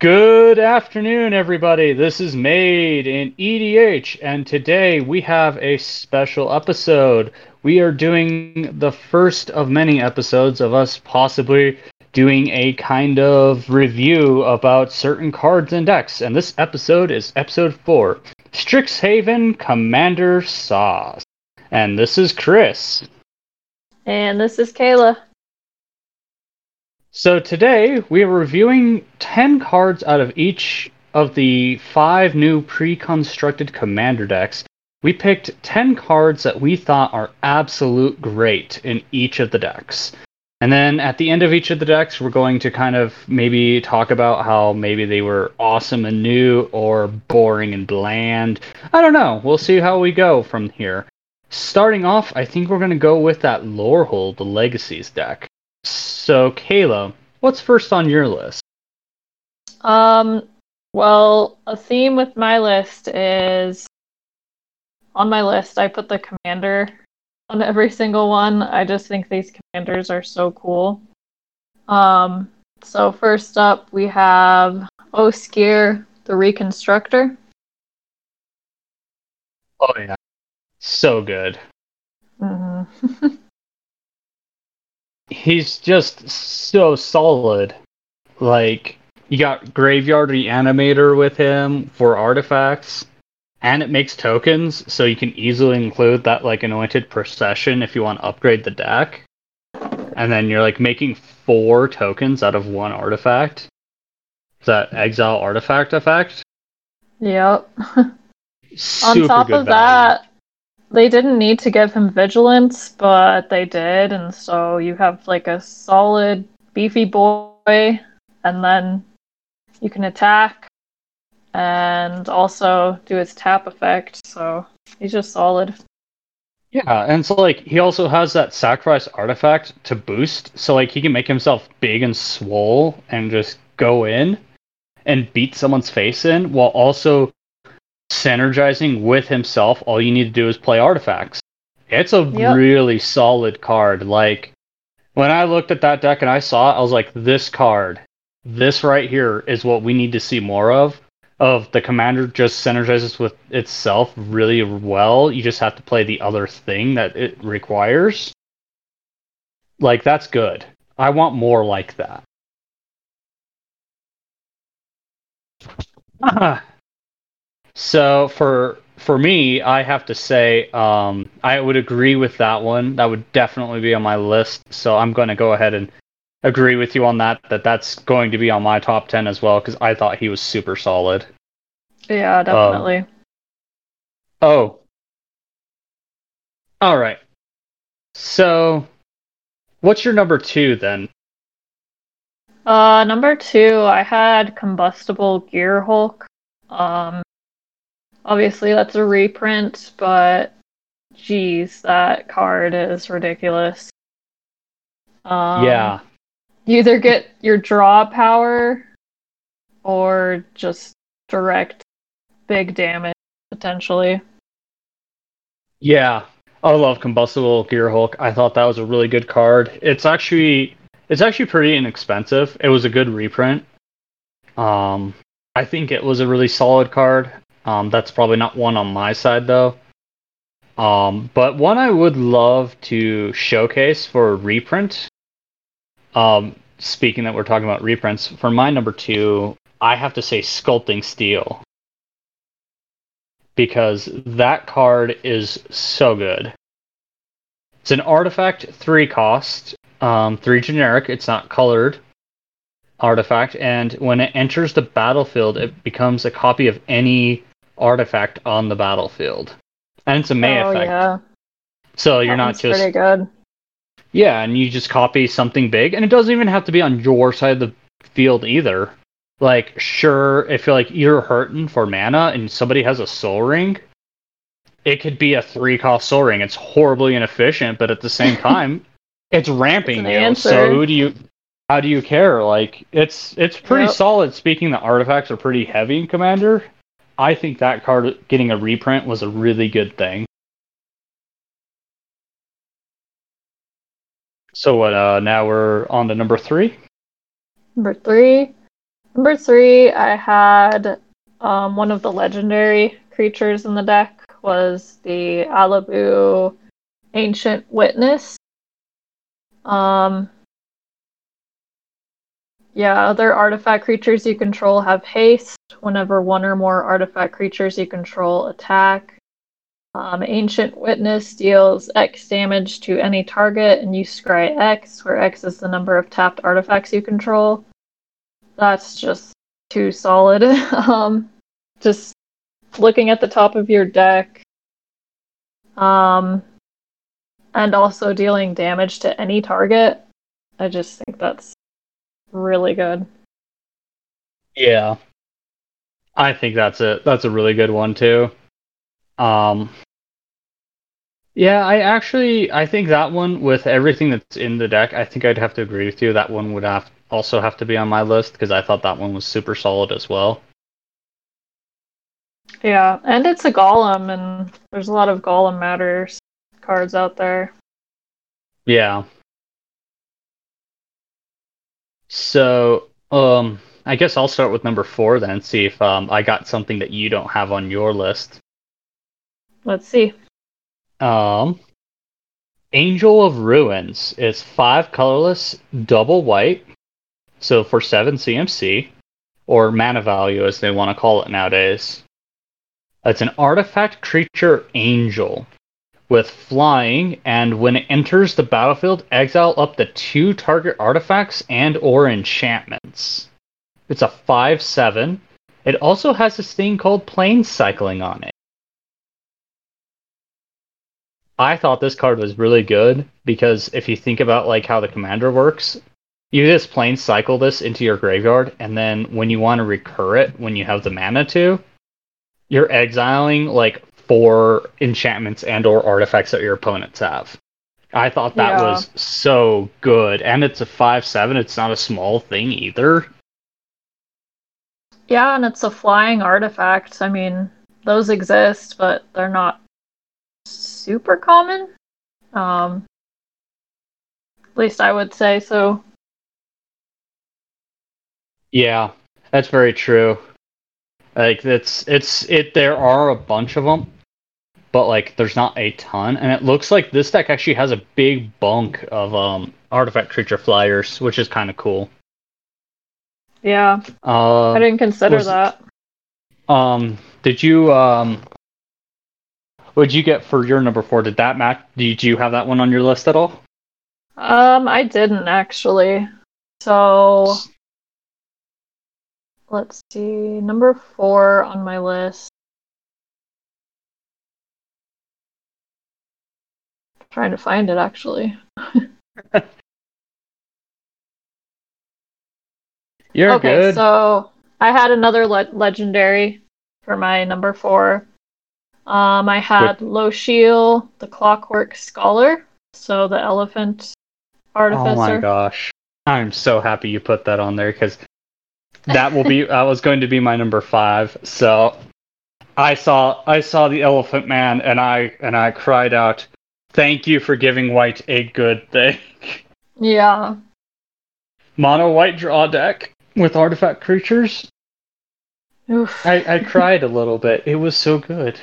Good afternoon, everybody. This is Made in EDH, and today we have a special episode. We are doing the first of many episodes of us possibly doing a kind of review about certain cards and decks, and this episode is episode 4 Strixhaven Commander Sauce. And this is Chris. And this is Kayla. So today we are reviewing 10 cards out of each of the five new pre-constructed commander decks. We picked 10 cards that we thought are absolute great in each of the decks. And then at the end of each of the decks, we're going to kind of maybe talk about how maybe they were awesome and new or boring and bland. I don't know. We'll see how we go from here. Starting off, I think we're going to go with that Lorehold, the Legacies deck. So, Kayla, what's first on your list? Um, well, a theme with my list is on my list, I put the commander on every single one. I just think these commanders are so cool. Um, so first up, we have Osgir, the Reconstructor. Oh yeah, so good. Mm-hmm. he's just so solid. Like you got Graveyard Reanimator with him for artifacts, and it makes tokens, so you can easily include that like Anointed Procession if you want to upgrade the deck. And then you're like making four tokens out of one artifact. That exile artifact effect? Yep. Super On top good of value. that, they didn't need to give him vigilance, but they did, and so you have like a solid, beefy boy, and then you can attack and also do his tap effect, so he's just solid. Yeah, and so like he also has that sacrifice artifact to boost, so like he can make himself big and swole and just go in and beat someone's face in while also synergizing with himself. All you need to do is play artifacts. It's a Yep. really solid card. Like when I looked at that deck and I saw it, I was like, this card, this right here is what we need to see more of. Of the commander just synergizes with itself really well. You just have to play the other thing that it requires. Like that's good. I want more like that. so for for me, I have to say, um, I would agree with that one. That would definitely be on my list. So I'm going to go ahead and agree with you on that. That that's going to be on my top ten as well because I thought he was super solid. Yeah, definitely. Oh. All right. So, what's your number two then? Uh, number two, I had Combustible Gearhulk. Um, obviously that's a reprint, but geez, that card is ridiculous. Um, yeah. You either get your draw power or just direct big damage potentially. Yeah. I love Combustible Gearhulk. I thought that was a really good card. It's actually it's actually pretty inexpensive. It was a good reprint. Um I think it was a really solid card. Um that's probably not one on my side though. Um but one I would love to showcase for reprint. Um speaking that we're talking about reprints, for my number 2, I have to say Sculpting Steel because that card is so good. It's an artifact, three cost, um, three generic. It's not colored artifact, and when it enters the battlefield, it becomes a copy of any artifact on the battlefield, and it's a May oh effect. yeah, So you're that not just pretty good. yeah, and you just copy something big, and it doesn't even have to be on your side of the field either. Like, sure, if you're like you're hurting for mana and somebody has a Sol Ring, it could be a three cost Sol Ring. It's horribly inefficient, but at the same time, it's ramping It's an you. answer. So who do you how do you care? Like it's it's pretty Yep. solid. Speaking the artifacts are pretty heavy in Commander, I think that card getting a reprint was a really good thing. So what? Uh, now we're on to number three. Number three, Number three, I had um, one of the legendary creatures in the deck was the Alibou Ancient Witness. Um, yeah, other artifact creatures you control have haste whenever one or more artifact creatures you control attack. Um, Ancient Witness deals X damage to any target, and you scry X, where X is the number of tapped artifacts you control. That's just too solid. um, just looking at the top of your deck, um, and also dealing damage to any target. I just think that's really good. Yeah. I think that's a that's a really good one too. Um Yeah, I actually I think that one with everything that's in the deck, I think I'd have to agree with you. That one would have also have to be on my list because I thought that one was super solid as well. Yeah, and it's a golem and there's a lot of golem matters cards out there. Yeah. So, um, I guess I'll start with number four then, see if um, I got something that you don't have on your list. Let's see. Um, Angel of Ruins is five colorless, double white, so for seven CMC, or mana value as they want to call it nowadays. It's an artifact creature angel with flying, and when it enters the battlefield, exile up to two target artifacts and or enchantments. It's a 5-7. It also has this thing called plane cycling on it. I thought this card was really good because if you think about like how the commander works, you just plane cycle this into your graveyard, and then when you want to recur it when you have the mana to, you're exiling like four enchantments and or artifacts that your opponents have. I thought that Yeah. was so good. And it's a 5-7, it's not a small thing either. Yeah, and it's a flying artifact. I mean, those exist, but they're not super common. Um, at least I would say so. Yeah, that's very true. Like it's it's it there are a bunch of them, but like there's not a ton and it looks like this deck actually has a big bunk of um artifact creature flyers, which is kind of cool. Yeah, Uh I didn't consider was- that. Um, did you um, what'd you get for your number four? Did that match? Did you have that one on your list at all? Um, I didn't actually. So let's see. Number four on my list. Trying to find it actually. You're okay, good. so I had another le- legendary for my number four. Um, I had Losheel, the Clockwork Scholar, so the Elephant Artificer. oh my gosh, I'm so happy you put that on there because that will be that was going to be my number five. So I saw I saw the Elephant Man and I and I cried out, "Thank you for giving White a good thing." Yeah, Mono White draw deck with artifact creatures. Oof. I, I cried a little bit. It was so good.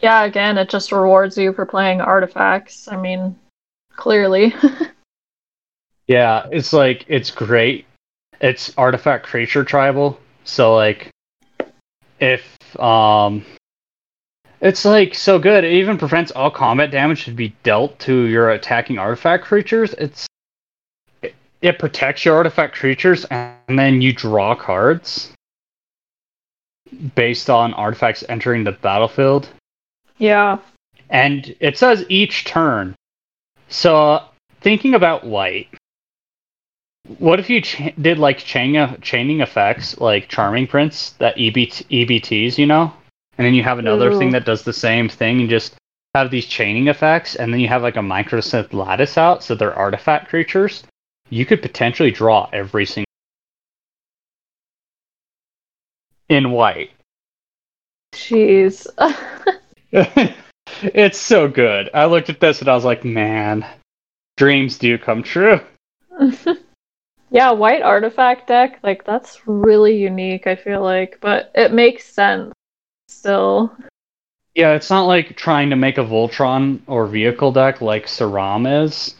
yeah. Again, it just rewards you for playing artifacts. I mean, clearly. Yeah, it's like it's great. It's artifact creature tribal, so like if um it's like so good. It even prevents all combat damage to be dealt to your attacking artifact creatures. It's it, it protects your artifact creatures and then you draw cards based on artifacts entering the battlefield. yeah. and it says each turn. So thinking about white, what if you ch- did like chain chaining effects, like Charming Prince, that EBT- EBTs, you know, and then you have another Ooh. thing that does the same thing, and just have these chaining effects, and then you have like a Mycosynth Lattice out, so they're artifact creatures. You could potentially draw every single in white. Jeez. it's so good. I looked at this and I was like, man, dreams do come true. Yeah, white artifact deck, like that's really unique, I feel like, but it makes sense still. Yeah, it's not like trying to make a Voltron or vehicle deck like Sram is,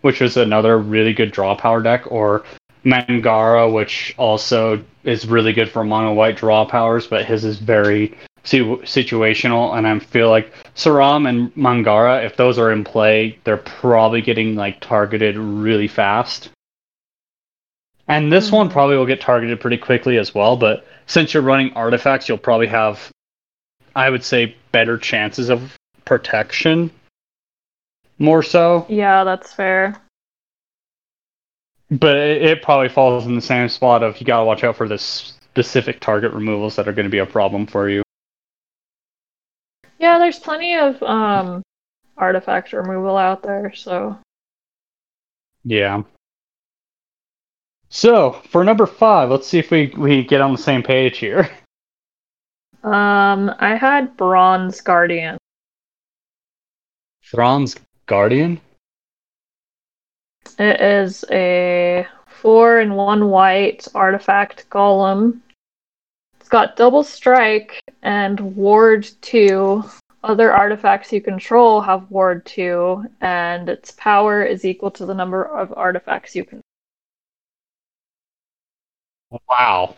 which is another really good draw power deck, or Mangara, which also is really good for mono white draw powers, but his is very situational. And I feel like Sram and Mangara, if those are in play, they're probably getting like targeted really fast. And this mm-hmm. one probably will get targeted pretty quickly as well, but since you're running artifacts, you'll probably have, I would say, better chances of protection. More so. Yeah, that's fair. But it, it probably falls in the same spot of you gotta watch out for the specific target removals that are going to be a problem for you. Yeah, there's plenty of um, artifact removal out there, so. Yeah. So for number five, let's see if we we get on the same page here. Um, I had Bronze Guardian. Bronze Guardian. It is a four and one white artifact golem. It's got double strike and ward two. Other artifacts you control have ward two, and its power is equal to the number of artifacts you can Wow.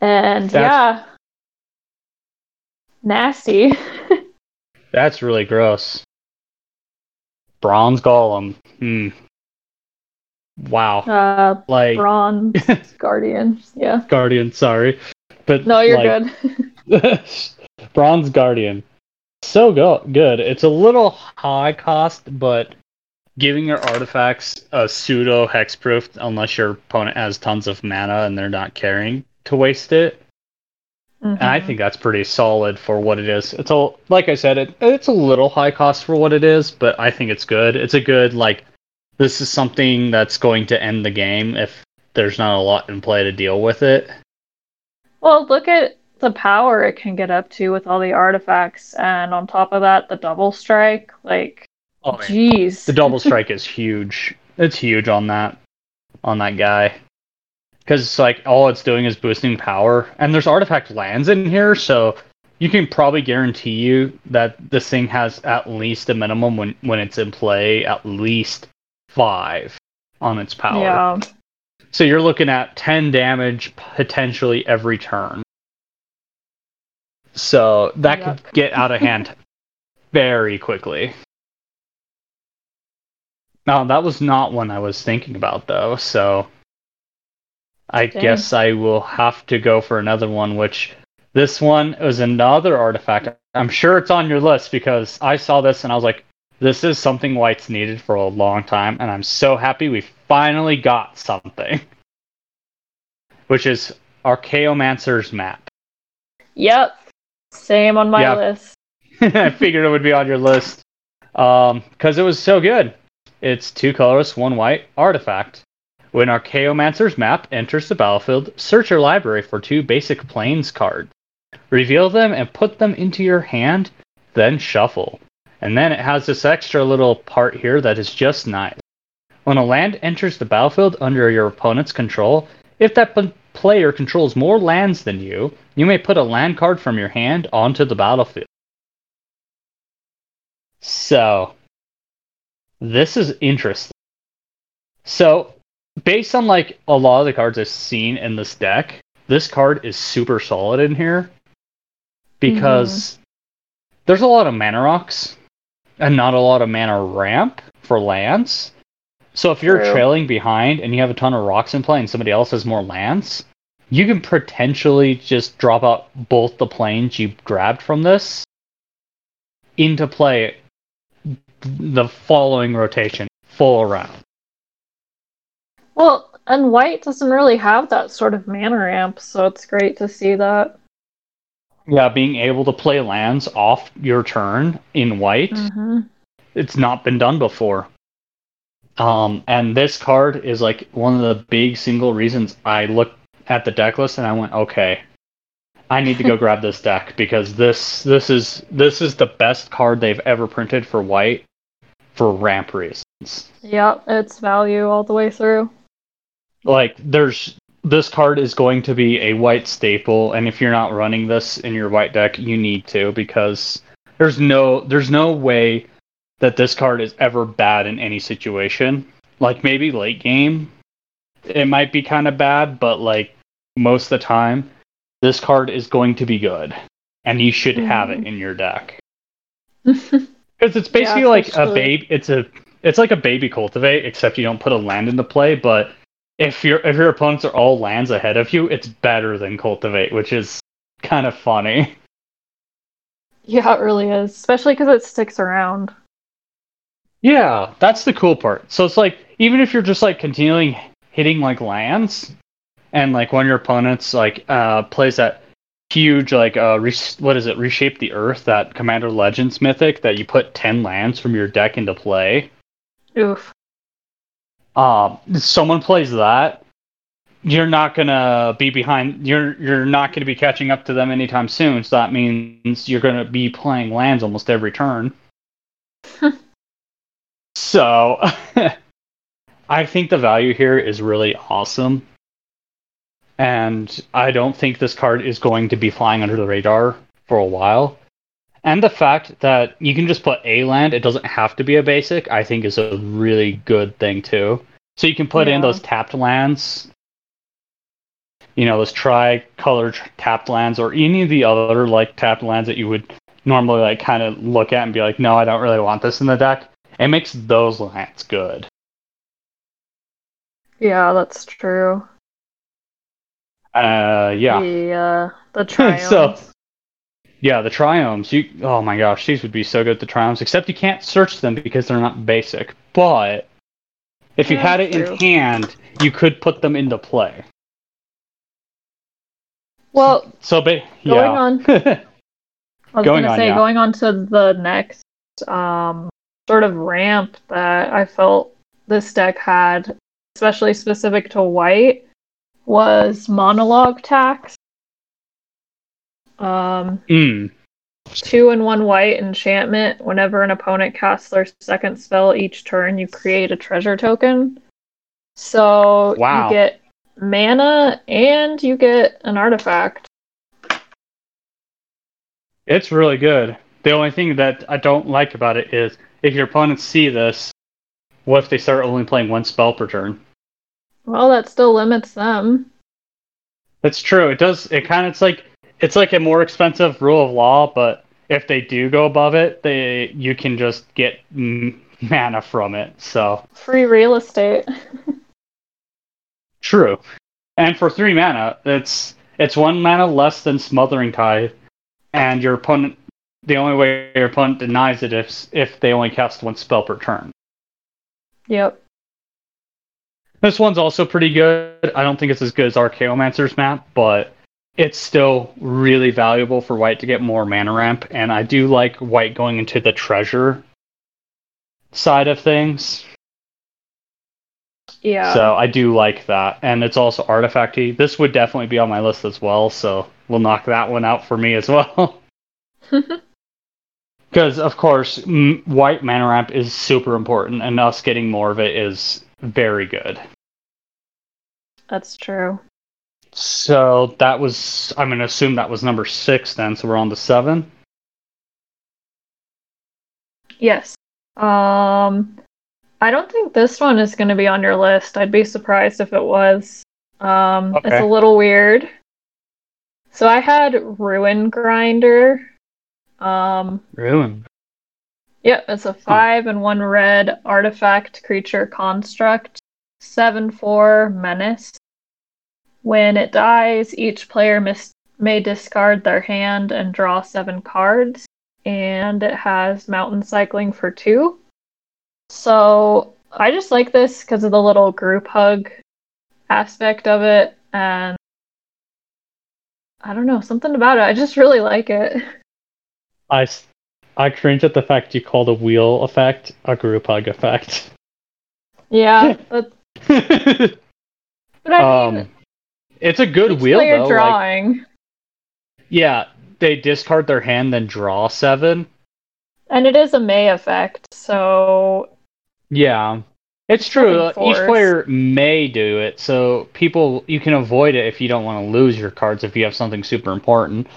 And That's... yeah, nasty. That's really gross. Bronze golem. Hmm. Wow. Uh, like bronze guardian. Yeah. Guardian. Sorry, but no, you're like... good. bronze guardian. So go- good. It's a little high cost, but giving your artifacts a pseudo hexproof unless your opponent has tons of mana and they're not caring to waste it. Mm-hmm. And I mm-hmm. think that's pretty solid for what it is. It's a like I said, it, it's a little high cost for what it is, but I think it's good. It's a good like this is something that's going to end the game if there's not a lot in play to deal with it. Well, look at the power it can get up to with all the artifacts, and on top of that, the double strike. Like, Oh, Jeez. The double strike is huge. It's huge on that on that guy. Because it's like all it's doing is boosting power, and there's artifact lands in here, so you can probably guarantee you that this thing has at least a minimum when when it's in play, at least five on its power. Yeah. So you're looking at ten damage potentially every turn. So that yep. could get out of hand very quickly. No, that was not one I was thinking about though. So I Dang. guess I will have to go for another one. Which this one was another artifact. I'm sure it's on your list because I saw this and I was like, this is something White's needed for a long time, and I'm so happy we finally got something. Which is Archaeomancer's map. Yep. Same on my list. I figured it would be on your list. Um, because it was so good. It's two colors, one white artifact. When Archaeomancer's map enters the battlefield, search your library for two basic plains cards. Reveal them and put them into your hand, then shuffle. And then it has this extra little part here that is just nice. When a land enters the battlefield under your opponent's control, if that p- player controls more lands than you, you may put a land card from your hand onto the battlefield. So, this is interesting. So, based on like a lot of the cards I've seen in this deck, this card is super solid in here because mm-hmm. there's a lot of mana rocks and not a lot of mana ramp for lands. So if you're True. trailing behind and you have a ton of rocks in play and somebody else has more lands, you can potentially just drop out both the planes you grabbed from this into play the following rotation full around. Well, and white doesn't really have that sort of mana ramp, so it's great to see that. Yeah, being able to play lands off your turn in white, mm-hmm. it's not been done before. Um, and this card is like one of the big single reasons I looked at the deck list and I went, okay, I need to go grab this deck because this this is this is the best card they've ever printed for white for ramp reasons. Yep, it's value all the way through. Like there's this card is going to be a white staple, and if you're not running this in your white deck, you need to because there's no there's no way that this card is ever bad in any situation. Like maybe late game, it might be kind of bad, but like most of the time, this card is going to be good, and you should have it mm-hmm. in your deck. Because it's basically Yeah, like a baby. It's a it's like a baby cultivate, except you don't put a land into play. But if your if your opponents are all lands ahead of you, it's better than cultivate, which is kind of funny. yeah, it really is. Especially because it sticks around. Yeah, that's the cool part. So it's like even if you're just like continually hitting like lands, and like one of your opponents like uh plays that huge like uh re- what is it reshape the earth that Commander Legends mythic that you put ten lands from your deck into play. Oof. Um, someone plays that, you're not gonna be behind. You're you're not gonna be catching up to them anytime soon. So that means you're gonna be playing lands almost every turn. so, I think the value here is really awesome, and I don't think this card is going to be flying under the radar for a while. And the fact that you can just put a land, it doesn't have to be a basic, I think is a really good thing too. So you can put in those tapped lands, you know, those tri-colored tapped lands, or any of the other like tapped lands that you would normally like kind of look at and be like, no, I don't really want this in the deck. It makes those lands good. Yeah, that's true. Uh, yeah. The uh, the triomes. so, yeah, the triomes. You, oh my gosh, these would be so good. The triomes, except you can't search them because they're not basic. But if you Yeah, had it true. in hand, you could put them into play. well, So, Going yeah. on. I was Going gonna on, say yeah. going on to the next um, sort of ramp that I felt this deck had, especially specific to white, was monologue tax. Um, mm, two and one white enchantment. Whenever an opponent casts their second spell each turn, you create a treasure token. So Wow. you get mana and you get an artifact. it's really good. The only thing that I don't like about it is if your opponents see this, what if they start only playing one spell per turn? Well, that still limits them. That's true. It does. It kind of it's like it's like a more expensive rule of law, but if they do go above it, they you can just get mana from it. So Free real estate. true. And for three mana, it's it's one mana less than Smothering Tithe, and your opponent. The only way your opponent denies it is if they only cast one spell per turn. Yep. This one's also pretty good. I don't think it's as good as Archaeomancer's map, but it's still really valuable for white to get more mana ramp. And I do like white going into the treasure side of things. Yeah. So I do like that. And it's also artifacty. This would definitely be on my list as well, so we'll knock that one out for me as well. Because, of course, m- white mana ramp is super important, and us getting more of it is very good. That's true. So that was, I'm going to assume that was number six then, so we're on to seven. Yes. Um I don't think this one is going to be on your list. I'd be surprised if it was. Um it's a little weird. So I had Ruin Grinder. Um Ruin. Yep, it's a five and one red artifact creature construct, seven four menace. When it dies, each player mis- may discard their hand and draw seven cards, and it has mountain cycling for two. So I just like this because of the little group hug aspect of it, and I don't know something about it. I just really like it. I, I cringe at the fact you called a wheel effect a group hug effect. Yeah, but, but I mean, um, it's a good each wheel, though. Like, drawing. yeah, they discard their hand, then draw seven. And it is a May effect, so Yeah. It's true. Each player may do it, so people you can avoid it if you don't want to lose your cards if you have something super important.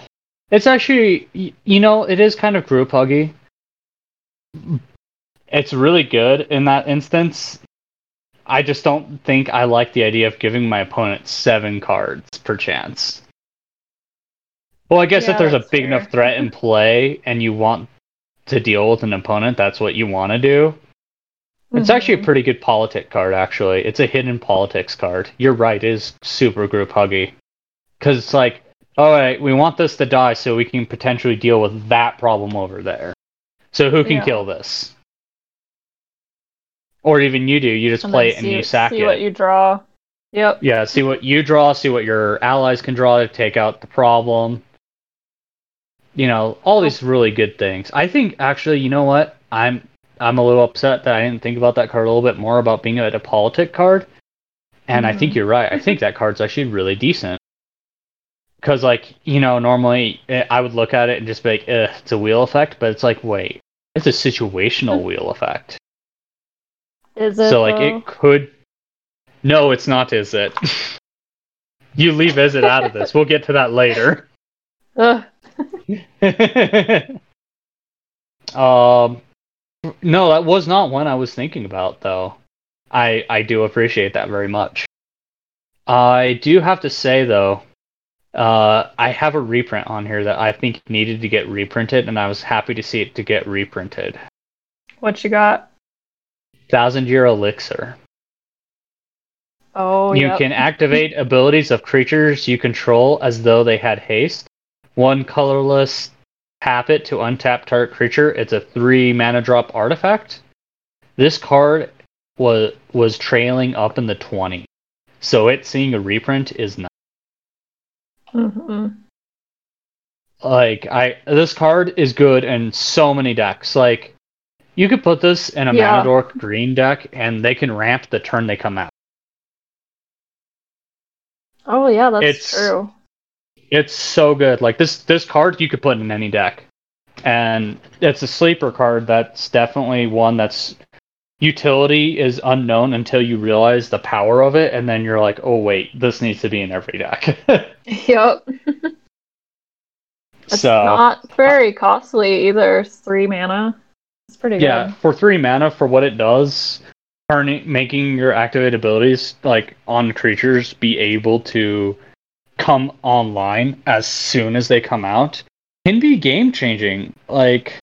It's actually, you know, it is kind of group huggy. It's really good in that instance. I just don't think I like the idea of giving my opponent seven cards per chance. Well, I guess Yeah, if there's a big fair. enough threat in play and you want to deal with an opponent, that's what you want to do. It's actually a Mhm. pretty good politic card, actually. It's a hidden politics card. You're right, it is super group huggy. Because it's like, all right, we want this to die so we can potentially deal with that problem over there. So who can Yeah. kill this? Or even you do, you just play it and see, you sack see it. what you draw. Yep. Yeah, see what you draw, see what your allies can draw to take out the problem. You know, all these really good things. I think actually, you know what? I'm I'm a little upset that I didn't think about that card a little bit more about being a, a politic card. And I think Mhm. you're right. I think that card's actually really decent. Cuz like, you know, normally eh, I would look at it and just be like, "Ugh, it's a wheel effect," but it's like, wait, it's a situational wheel effect. Is it so like though? it could no it's not is it you leave is it out of this we'll get to that later Ugh. um no that was not one i was thinking about though i i do appreciate that very much i do have to say though uh i have a reprint on here that i think needed to get reprinted and i was happy to see it to get reprinted What you got? Thousand year elixir Oh, you yep. can activate abilities of creatures you control as though they had haste. One colorless, tap it to untap target creature. It's a three mana drop artifact. This card was was trailing up in the twenty, so it seeing a reprint is not Mhm. like I. This card is good in so many decks. Like you could put this in a Yeah. mana dork green deck, and they can ramp the turn they come out. Oh yeah, that's It's- true. It's so good. Like this this card you could put in any deck. And it's a sleeper card that's definitely one that's utility is unknown until you realize the power of it and then you're like, "Oh wait, this needs to be in every deck." Yep. It's so, not very costly either. It's three mana. It's pretty yeah, good. for 3 mana for what it does, turning making your activate abilities like on creatures be able to come online as soon as they come out can be game changing. Like,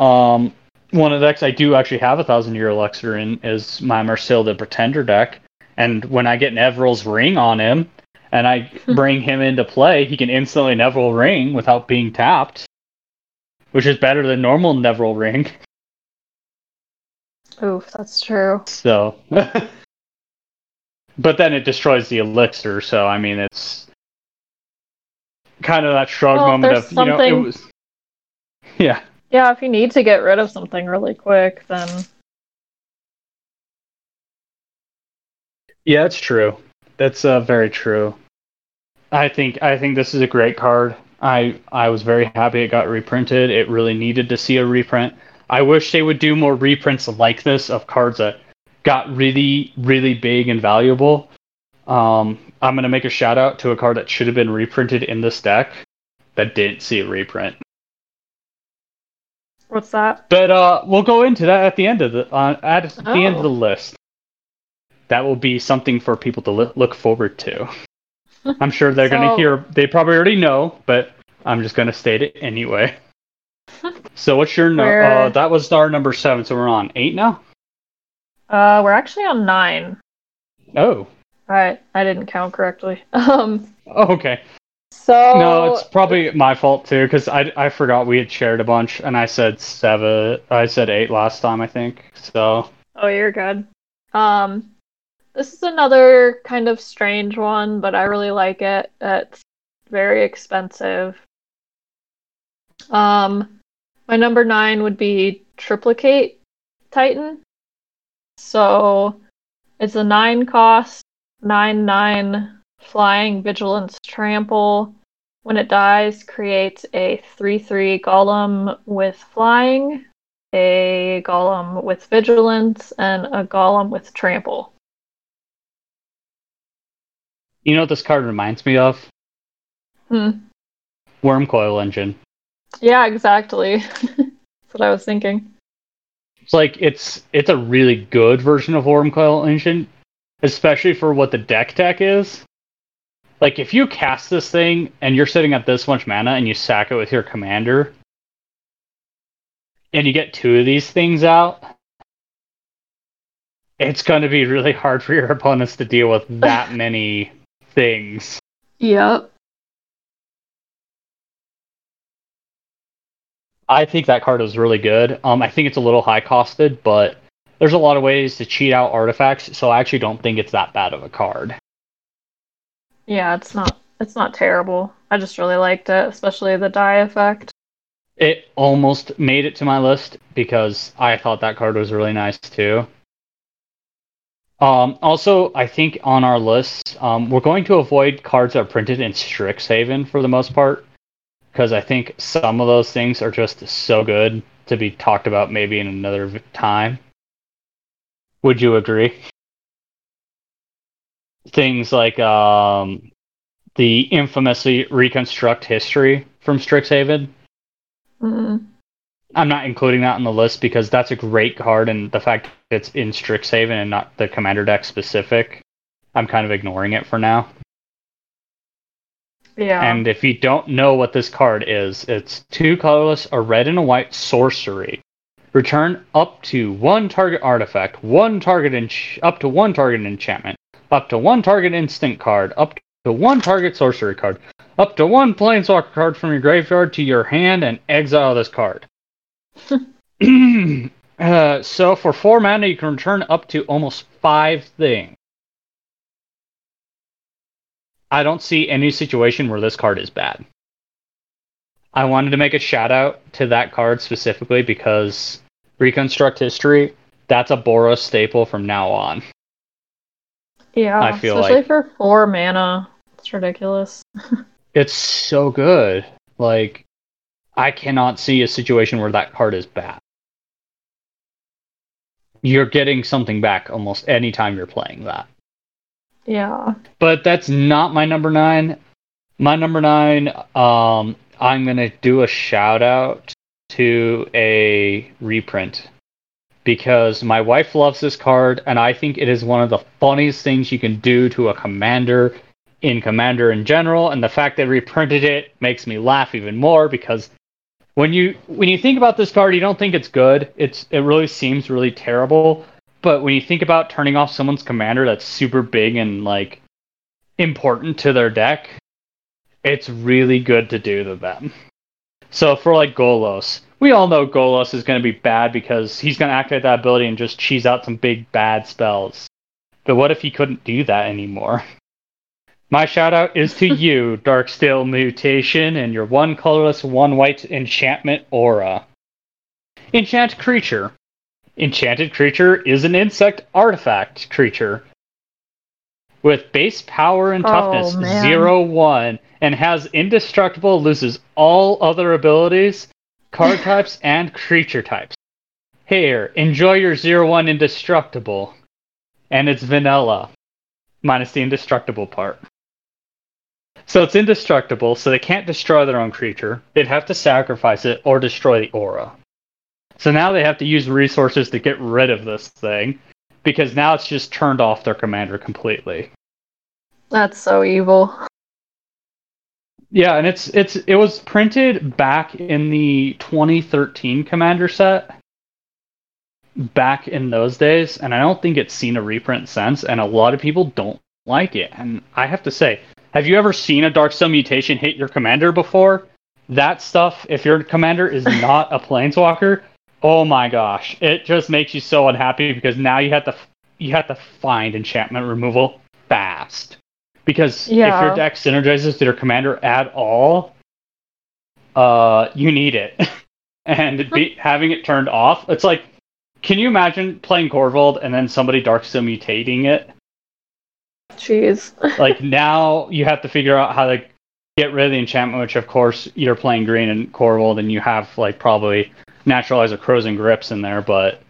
um, one of the decks I do actually have a thousand year elixir in is my Marcel the Pretender deck, and when I get Neville's ring on him, and I bring him into play, he can instantly Neville ring without being tapped, which is better than normal Neville ring. Oof, that's true. So, but then it destroys the elixir. So I mean, it's kind of that shrug Well, moment of you know it was. Yeah, Yeah, if you need to get rid of something really quick, then yeah, it's true. That's uh, very true. I think I think this is a great card. I I was very happy it got reprinted. It really needed to see a reprint. I wish they would do more reprints like this of cards that got really really big and valuable. Um, I'm gonna make a shout out to a card that should have been reprinted in this deck that didn't see a reprint. what's that? But uh, we'll go into that at the end of the uh, at the end Oh. of the list. That will be something for people to li- look forward to. I'm sure they're going to hear. They probably already know, but I'm just going to state it anyway. So what's your number? Uh, that was our number seven. So we're on eight now. Uh, we're actually on nine. Oh, I I didn't count correctly. Um, oh okay. so no, it's probably my fault too because I I forgot we had shared a bunch and I said seven. I said eight last time I think. So Oh, you're good. Um, this is another kind of strange one, but I really like it. It's very expensive. Um, my number nine would be Triplicate Titan. So it's a nine cost, nine nine flying vigilance trample. When it dies, creates a three three golem with flying a golem with vigilance and a golem with trample. You know what this card reminds me of? Hmm. Wurmcoil Engine. Yeah, exactly. That's what I was thinking. It's like it's it's a really good version of Wurmcoil Engine, especially for what the deck tech is. Like if you cast this thing and you're sitting at this much mana and you sack it with your commander, and you get two of these things out, it's going to be really hard for your opponents to deal with that many things. Yep. I think that card is really good. Um, I think it's a little high costed, but there's a lot of ways to cheat out artifacts, so I actually don't think it's that bad of a card. Yeah, it's not it's not terrible. I just really liked it, especially the die effect. It almost made it to my list because I thought that card was really nice too. Um, also, I think on our list, um, we're going to avoid cards that are printed in Strixhaven for the most part because I think some of those things are just so good to be talked about maybe in another time. Would you agree? Things like um, the infamously reconstruct history from Strixhaven. Mm. I'm not including that on the list because that's a great card, and the fact that it's in Strixhaven and not the commander deck specific, I'm kind of ignoring it for now. Yeah. And if you don't know what this card is, it's two colorless, a red and a white sorcery. Return up to one target artifact, one target ench- up to one target enchantment, up to one target instant card, up to one target sorcery card, up to one planeswalker card from your graveyard to your hand, and exile this card. uh, so for four mana, you can return up to almost five things. I don't see any situation where this card is bad. I wanted to make a shout out to that card specifically because Reconstruct History, that's a Boros staple from now on. yeah. I feel especially like- for four mana. It's ridiculous. It's so good. Like, I cannot see a situation where that card is bad. You're getting something back almost any time you're playing that. Yeah. But that's not my number nine. My number nine, um, I'm gonna do a shout out to a reprint because my wife loves this card, and I think it is one of the funniest things you can do to a commander in Commander in general. And the fact they reprinted it makes me laugh even more because when you when you think about this card, you don't think it's good. It's it really seems really terrible. But when you think about turning off someone's commander that's super big and like important to their deck, it's really good to do to them. So for like Golos, we all know Golos is going to be bad because he's going to activate that ability and just cheese out some big bad spells. But what if he couldn't do that anymore? My shout out is to you, Darksteel Mutation, and your one colorless, one white enchantment aura. Enchant creature. Enchanted creature is an insect artifact creature with base power and Oh, toughness man. zero one and has indestructible, loses all other abilities, card types, and creature types. Here, enjoy your zero one indestructible. And it's vanilla, minus the indestructible part. So it's indestructible, so they can't destroy their own creature. They'd have to sacrifice it or destroy the aura. So now they have to use resources to get rid of this thing, because now it's just turned off their commander completely. That's so evil. Yeah, and it's it's it was printed back in the 2013 commander set. Back in those days, and I don't think it's seen a reprint since, and a lot of people don't like it. And I have to say, have you ever seen a Darksteel mutation hit your commander before? That stuff, if your commander is not a planeswalker, oh my gosh, it just makes you so unhappy because now you have to you have to find enchantment removal fast. Because if your deck synergizes to your commander at all, uh, you need it. and be, having it turned off, it's like, can you imagine playing Korvold and then somebody Darksteel mutating it? Jeez. like now you have to figure out how to get rid of the enchantment, which of course you're playing green and Korvold, and you have like probably Naturalizer Krosan Grips in there, but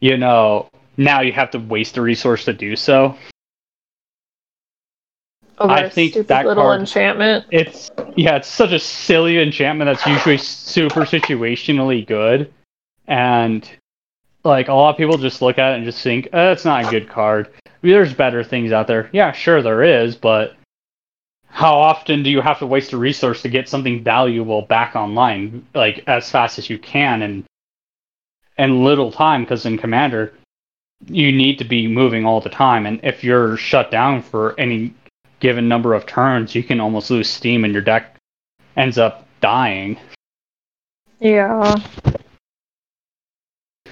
you know, now you have to waste a resource to do so. Over I think that little card- enchantment. It's yeah, it's such a silly enchantment that's usually super situationally good, and like a lot of people just look at it and just think, eh, it's not a good card. There's better things out there. Yeah, sure there is, but how often do you have to waste a resource to get something valuable back online, like as fast as you can, and and little time? Because in Commander, you need to be moving all the time, and if you're shut down for any given number of turns, you can almost lose steam and your deck ends up dying. Yeah.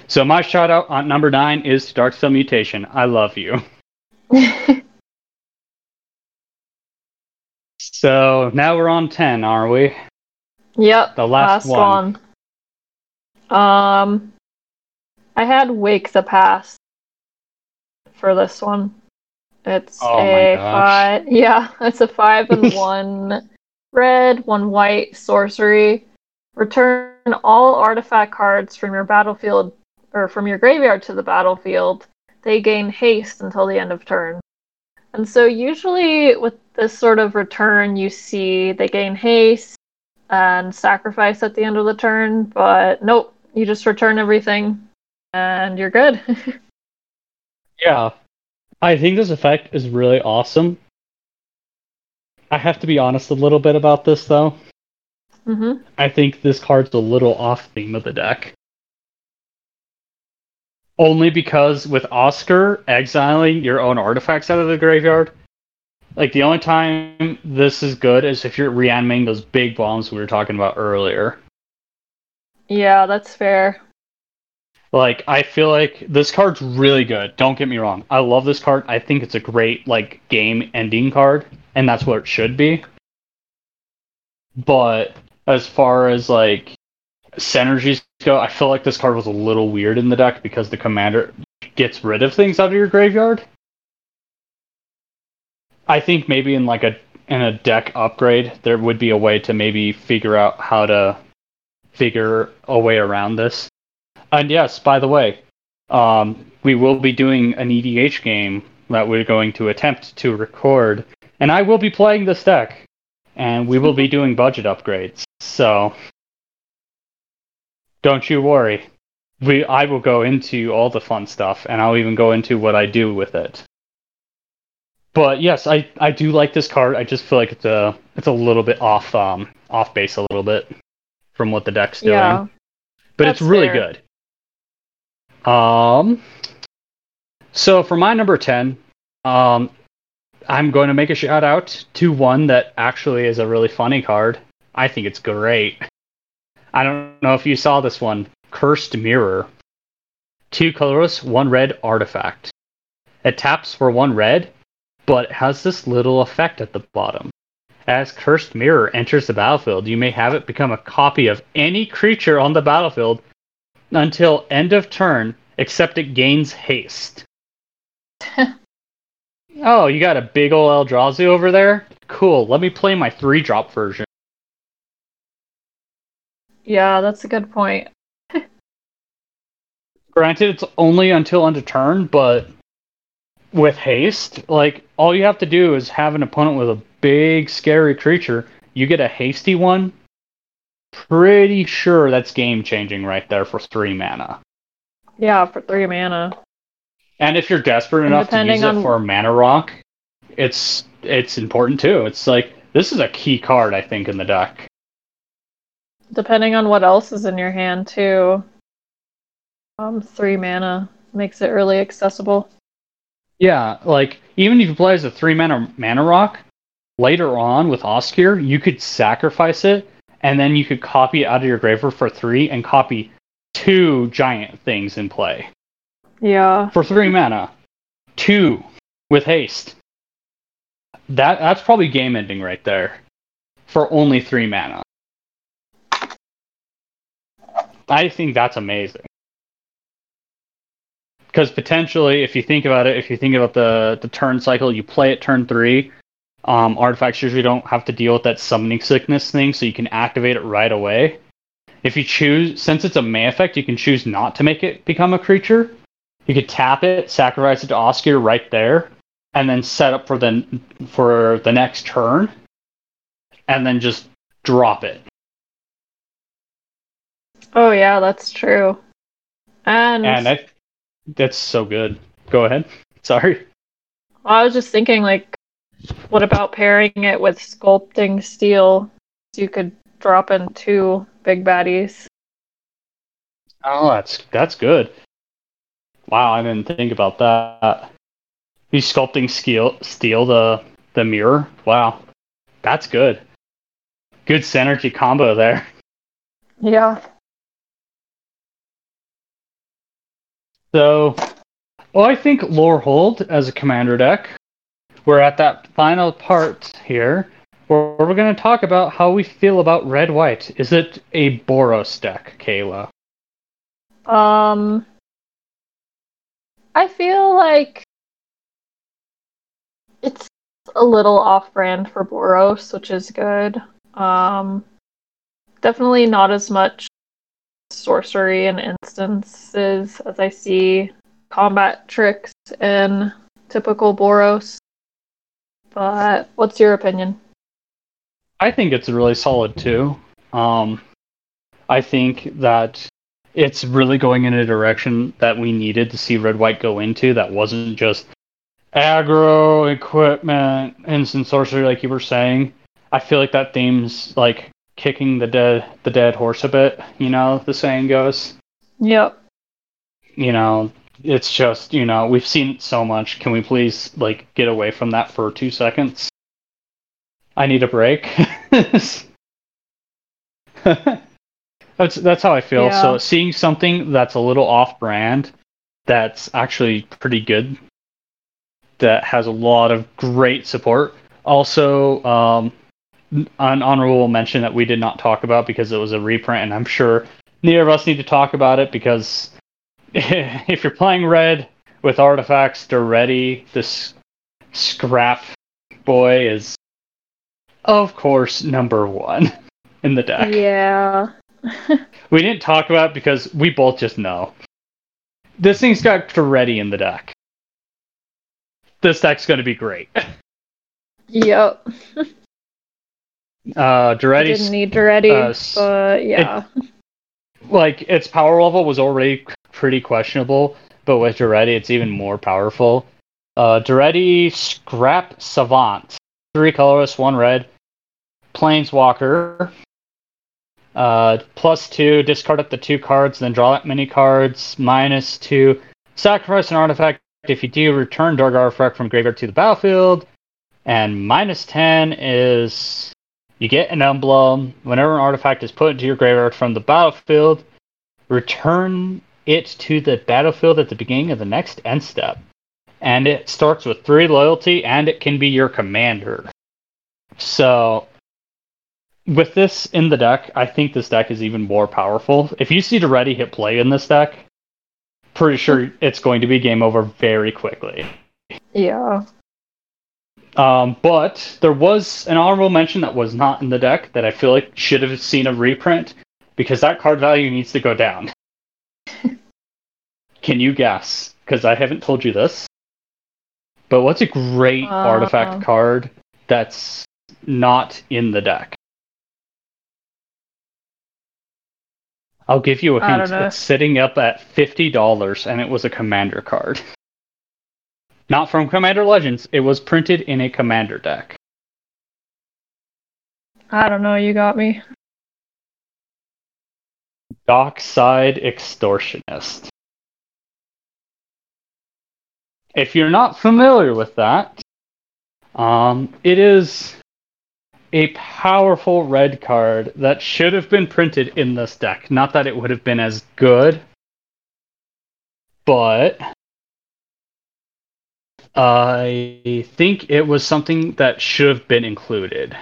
So my shout out on number nine is to Darksteel Mutation. I love you. So now we're on ten, are we? yep. The last, one. one. Um, I had Wake the Past for this one. It's Oh a five. Yeah, it's a five and one red, one white sorcery. Return all artifact cards from your battlefield or from your graveyard to the battlefield. They gain haste until the end of turn. And so usually with this sort of return, you see they gain haste and sacrifice at the end of the turn, but nope, you just return everything and you're good. Yeah. I think this effect is really awesome. I have to be honest a little bit about this though. hmm I think this card's a little off theme of the deck. Only because with Osgir exiling your own artifacts out of the graveyard, like the only time this is good is if you're reanimating those big bombs we were talking about earlier. Yeah, that's fair. Like I feel like this card's really good. Don't get me wrong. I love this card. I think it's a great like game ending card, and that's what it should be. But as far as like synergies go, I feel like this card was a little weird in the deck because the commander gets rid of things out of your graveyard. I think maybe in like a in a deck upgrade there would be a way to maybe figure out how to figure a way around this. And yes, by the way, um, we will be doing an EDH game that we're going to attempt to record, and I will be playing this deck, and we will be doing budget upgrades. So don't you worry. We I will go into all the fun stuff, and I'll even go into what I do with it. But yes, I, I do like this card. I just feel like it's a it's a little bit off um off base a little bit from what the deck's doing Yeah. but it's really fair. good. Um, so for my number ten, um, I'm going to make a shout out to one that actually is a really funny card. I think it's great. I don't know if you saw this one, Cursed Mirror. Two colorless, one red artifact. It taps for one red, but it has this little effect at the bottom. As Cursed Mirror enters the battlefield, you may have it become a copy of any creature on the battlefield until end of turn, except it gains haste. oh, you got a big ol' Eldrazi over there? Cool. Let me play my three drop version. Yeah, that's a good point. Granted, it's only until end of turn, but with haste, like all you have to do is have an opponent with a big, scary creature. You get a hasty one. Pretty sure that's game changing right there for three mana. Yeah, for three mana. And if you're desperate enough to use it for a mana rock, it's it's important too. It's like this is a key card I think in the deck. Depending on what else is in your hand too. Um, three mana makes it really accessible. Yeah, like even if you play as a three mana mana rock, later on with Osgir, you could sacrifice it and then you could copy it out of your graveyard for three and copy two giant things in play. Yeah. For three mana. Two with haste. That that's probably game ending right there. For only three mana. I think that's amazing. Because potentially, if you think about it, if you think about the, the turn cycle, you play at turn three, um, artifacts usually don't have to deal with that summoning sickness thing, so you can activate it right away. If you choose, since it's a May effect, you can choose not to make it become a creature. You could tap it, sacrifice it to Osgir right there, and then set up for the for the next turn, and then just drop it. Oh yeah, that's true. And, And I, that's so good. Go ahead. Sorry. I was just thinking, like, what about pairing it with sculpting steel? So you could drop in two big baddies. Oh, that's that's good. Wow, I didn't think about that. He's sculpting steel, steel the the mirror. Wow, that's good. Good synergy combo there. Yeah. So, well, I think Lorehold as a commander deck. We're at that final part here where we're going to talk about how we feel about red white. Is it a Boros deck, Kayla? Um, I feel like it's a little off-brand for Boros, which is good. Um, definitely not as much sorcery and instances as I see combat tricks in typical Boros. But what's your opinion? I think it's really solid too. Um, I think that it's really going in a direction that we needed to see red white go into. That wasn't just aggro equipment, instant sorcery, like you were saying. I feel like that theme's like kicking the dead the dead horse a bit. You know, the saying goes. Yep. You know, it's just you know we've seen it so much. Can we please like get away from that for two seconds? I need a break. that's that's how I feel. Yeah. So seeing something that's a little off brand, that's actually pretty good, that has a lot of great support. Also, um, an honorable mention that we did not talk about because it was a reprint, and I'm sure neither of us need to talk about it because if you're playing red with artifacts, they're ready. This scrap boy is, of course, number one in the deck. Yeah. We didn't talk about it because we both just know. This thing's got Daretti in the deck. This deck's going to be great. Yep. Uh, Daretti's Didn't need Daretti, uh, but yeah. like its power level was already pretty questionable, but with Daretti, it's even more powerful. Uh, Daretti Scrap Savant, three colorless, one red, Planeswalker. Uh, plus two, discard up to two cards, then draw that many cards. Minus two, sacrifice an artifact. If you do, return Dark Artifact from graveyard to the battlefield. And minus ten is you get an emblem. Whenever an artifact is put into your graveyard from the battlefield, return it to the battlefield at the beginning of the next end step. And it starts with three loyalty, and it can be your commander. So, with this in the deck, I think this deck is even more powerful. If you see Daretti hit play in this deck, pretty sure it's going to be game over very quickly. Yeah. Um, but there was an honorable mention that was not in the deck that I feel like should have seen a reprint because that card value needs to go down. Can you guess? Because I haven't told you this. But what's a great Uh, artifact card that's not in the deck? I'll give you a hint. It's sitting up at fifty dollars, and it was a commander card. Not from Commander Legends. It was printed in a commander deck. I don't know, you got me. Dockside Extortionist. If you're not familiar with that, um, it is a powerful red card that should have been printed in this deck. Not that it would have been as good, but I think it was something that should have been included.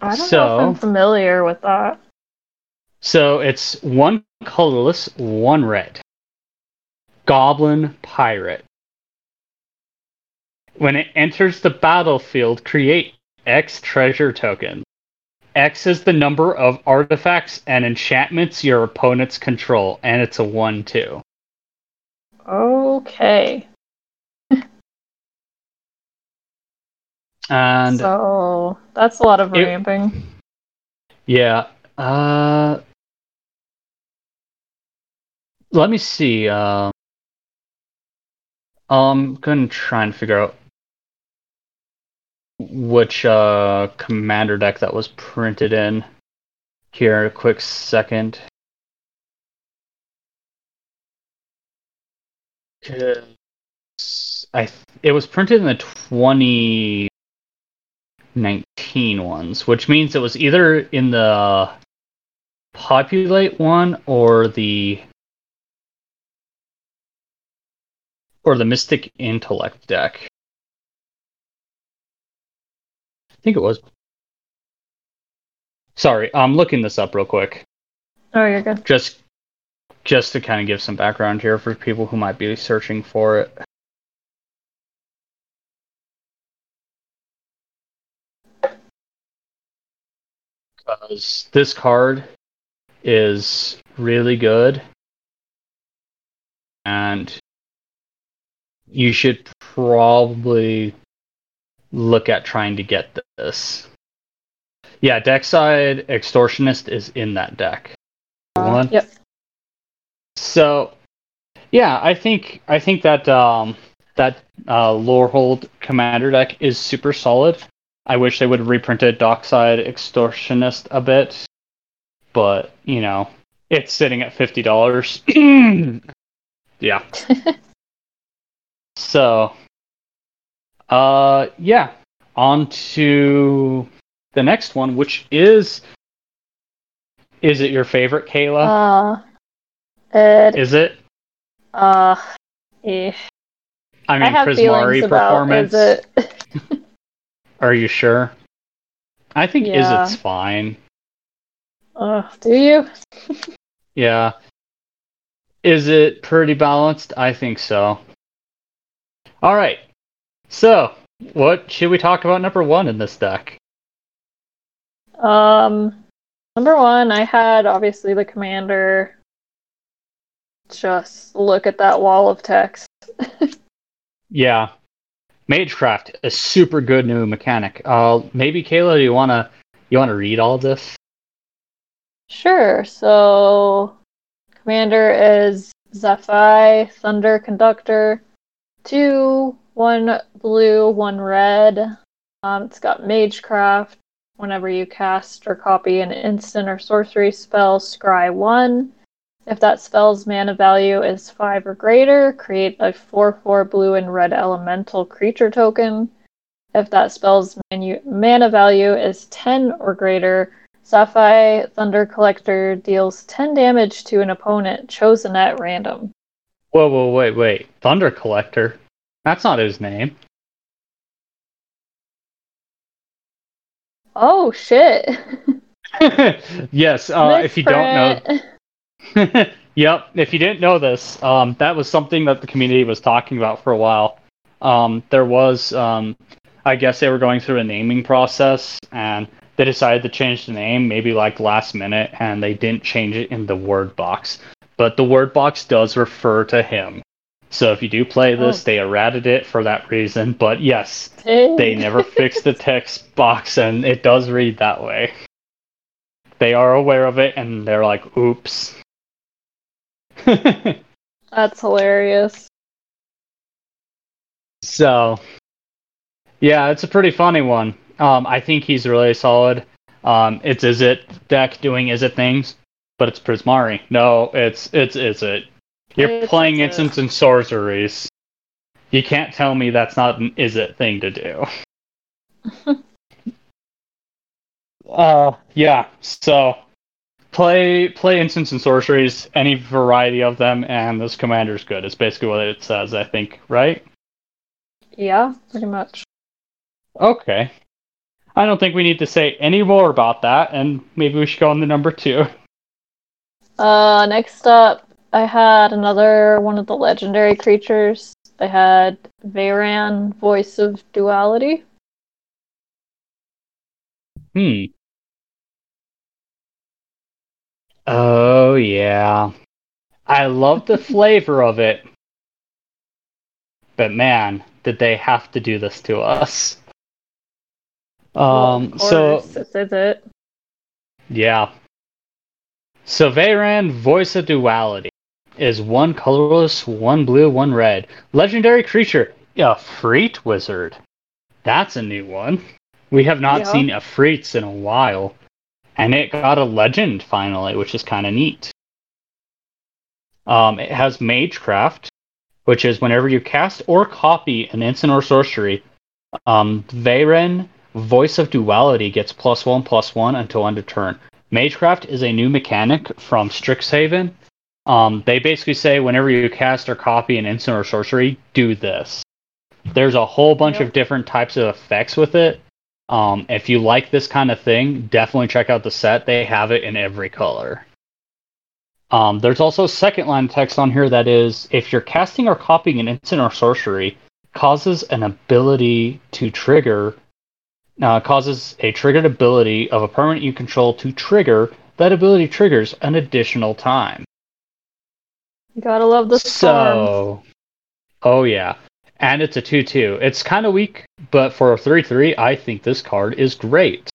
I don't know if I'm familiar with that. So it's one colorless, one red. Goblin Pirate. When it enters the battlefield, create X treasure tokens. X is the number of artifacts and enchantments your opponents control, and it's a 1 2. Okay. And So that's a lot of It- ramping. yeah, uh, let me see. Uh, I'm gonna try and figure out which uh, commander deck that was printed in. Here, a quick second. I it was printed in the 2019 ones, which means it was either in the populate one or the or the mystic intellect deck. I think it was. Sorry, I'm looking this up real quick Oh, you're good. just just to kind of give some background here for people who might be searching for it. Because this card is really good, and you should probably look at trying to get this. Yeah, Dockside Extortionist is in that deck. One. Yep. So, yeah, I think I think that um, that uh, Lorehold commander deck is super solid. I wish they would have reprinted Dockside Extortionist a bit, but you know, it's sitting at fifty dollars. yeah. so, uh, yeah, on to the next one, which is. Is it your favorite, Kayla? Uh, it, is it? uh, eh. I I mean, have Prismari feelings about performance. is it. Are you sure? I think Yeah. is it's fine. Uh, do you? Yeah. Is it pretty balanced? I think so. All right. So, what should we talk about number one in this deck? Um, number one, I had obviously the commander. Just look at that wall of text. Yeah. Magecraft, a super good new mechanic. Uh, maybe Kayla, do you wanna you wanna read all this? Sure. So, commander is Zaffai, Thunder Conductor, two, one blue, one red. Um, it's got Magecraft. Whenever you cast or copy an instant or sorcery spell, scry one. If that spell's mana value is five or greater, create a 4 4 blue and red elemental creature token. If that spell's manu- mana value is 10 or greater, Zaffai Thunder Collector deals 10 damage to an opponent chosen at random. Whoa, whoa, wait, wait. Thunder Collector. That's not his name. Oh shit! yes, uh, if you don't know. yep. If you didn't know this, um, that was something that the community was talking about for a while. Um, there was, um, I guess they were going through a naming process, and they decided to change the name maybe like last minute, and they didn't change it in the word box. But the word box does refer to him. So if you do play this, Oh. they errated it for that reason. But yes, Dang. they never fixed the text box, and it does read that way. They are aware of it, and they're like, "Oops." That's hilarious. so, yeah, it's a pretty funny one. Um, I think he's really solid. Um, it's Izzet deck doing Izzet things, but it's Prismari. No, it's it's Izzet. You're It's playing It. instants and sorceries. You can't tell me that's not an Izzet thing to do. Uh, yeah. So play play instants and sorceries, any variety of them, and this commander's good. It's basically what it says, I think, right? Yeah, pretty much. Okay. I don't think we need to say any more about that, and maybe we should go on to number two. Uh, next up, I had another one of the legendary creatures. I had Veyran, Voice of Duality. Hmm. Oh yeah. I love the flavor of it. But man, did they have to do this to us? Um well, so this is it. yeah. So Veyran, Voice of Duality, is one colorless, one blue, one red. Legendary creature, Efreet Wizard. That's a new one. We have not Yeah. seen Efreets in a while. And it got a legend finally, which is kind of neat. Um, it has Magecraft, which is whenever you cast or copy an instant or sorcery, um, Veyran, Voice of Duality gets plus one plus one until end of turn. Magecraft is a new mechanic from Strixhaven. Um, they basically say whenever you cast or copy an instant or sorcery, do this. There's a whole bunch Yep. of different types of effects with it. Um, if you like this kind of thing, definitely check out the set. They have it in every color. Um, there's also second line text on here that is if you're casting or copying an instant or sorcery, causes an ability to trigger, uh, causes a triggered ability of a permanent you control to trigger, that ability triggers an additional time. Gotta love the storm. So, oh yeah, and it's a two-two. It's kind of weak, but for a three-three, I think this card is great.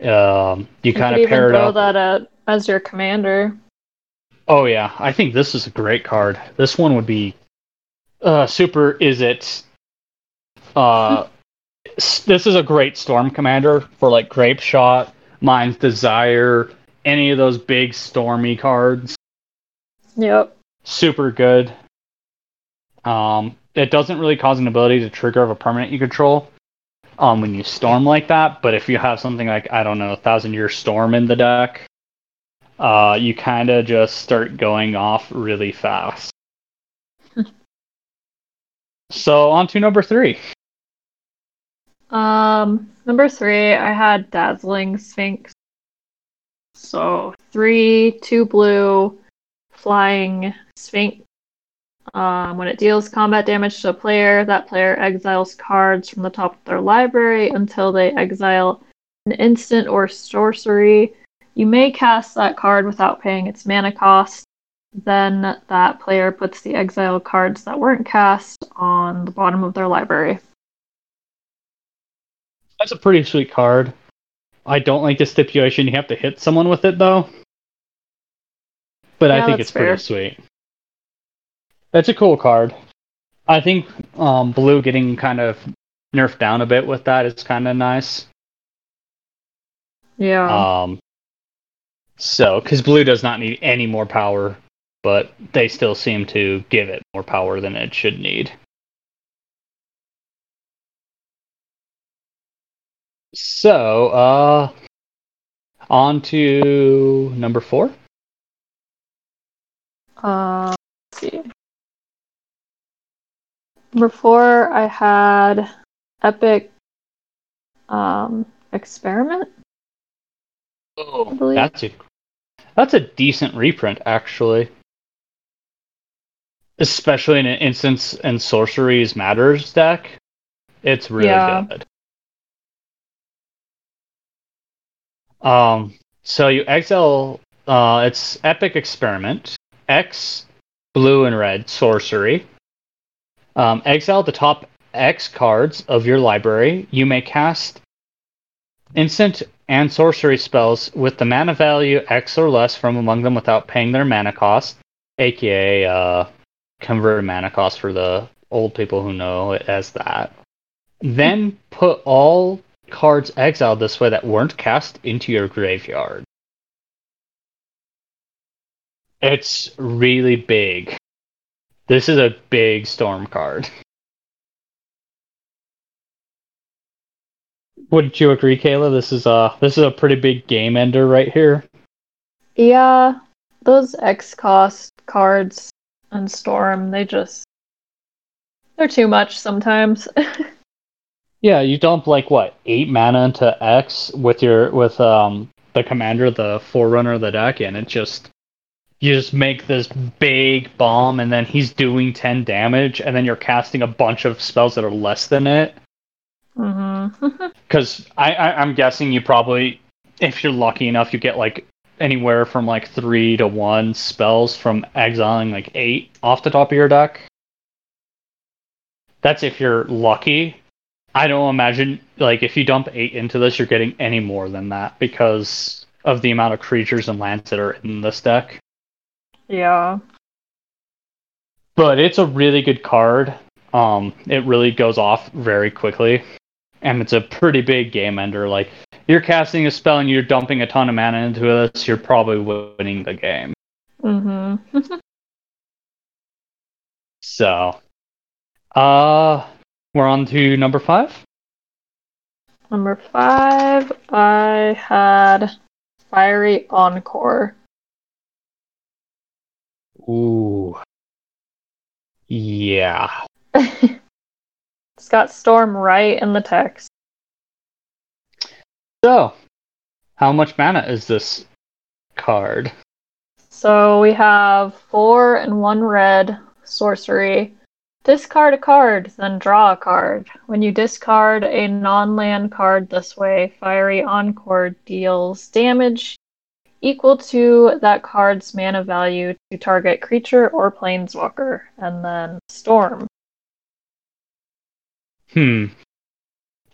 Um, you You kind of pair it throw up. that at, as your commander. Oh yeah, I think this is a great card. This one would be uh, super. Is it? Uh, this is a great storm commander for like Grapeshot, Mind's Desire, any of those big stormy cards. Yep. Super good. Um, it doesn't really cause an ability to trigger of a permanent you control. Um, when you storm like that, but if you have something like I don't know, a Thousand Year Storm in the deck, uh, you kind of just start going off really fast. so on to number three. Um, number three, I had Dazzling Sphinx. So three, two blue, flying Sphinx. Um, when it deals combat damage to a player, that player exiles cards from the top of their library until they exile an instant or sorcery. You may cast that card without paying its mana cost. Then that player puts the exiled cards that weren't cast on the bottom of their library. That's a pretty sweet card. I don't like the stipulation you have to hit someone with it though. But I think it's pretty sweet. That's a cool card. I think um, blue getting kind of nerfed down a bit with that is kind of nice. Yeah. Um, so, because blue does not need any more power, but they still seem to give it more power than it should need. So, uh, on to number four. Uh, let's see. Four, I had Epic um, Experiment. Oh, that's a that's a decent reprint actually. Especially in an instance and sorceries matters deck. It's really Yeah. good. Um so you exile uh it's epic experiment. X blue and red sorcery. Um exile the top X cards of your library. You may cast instant and sorcery spells with the mana value X or less from among them without paying their mana cost, aka uh, converted mana cost for the old people who know it as that. Then put all cards exiled this way that weren't cast into your graveyard. It's really big. This is a big storm card. Wouldn't you agree, Kayla? This is a this is a pretty big game ender right here. Yeah, those X cost cards and Storm, they just they're too much sometimes. Yeah, you dump like what eight mana into X with your with um the commander, the forerunner of the deck, and it just you just make this big bomb, and then he's doing ten damage, and then you're casting a bunch of spells that are less than it. hmm Because I, I I'm guessing you probably, if you're lucky enough, you get like anywhere from like three to one spells from exiling like eight off the top of your deck. That's if you're lucky. I don't imagine like if you dump eight into this, you're getting any more than that because of the amount of creatures and lands that are in this deck. Yeah. But it's a really good card. Um, it really goes off very quickly, and it's a pretty big game ender. Like you're casting a spell and you're dumping a ton of mana into this, you're probably winning the game. Mm-hmm. So, uh, we're on to number five. Number five, I had Fiery Encore. Ooh. Yeah. it's got Storm right in the text. So, how much mana is this card? So we have four and one red sorcery. Discard a card, then draw a card. When you discard a non land card this way, Fiery Encore deals damage equal to that card's mana value to target creature or planeswalker, and then Storm. Hmm.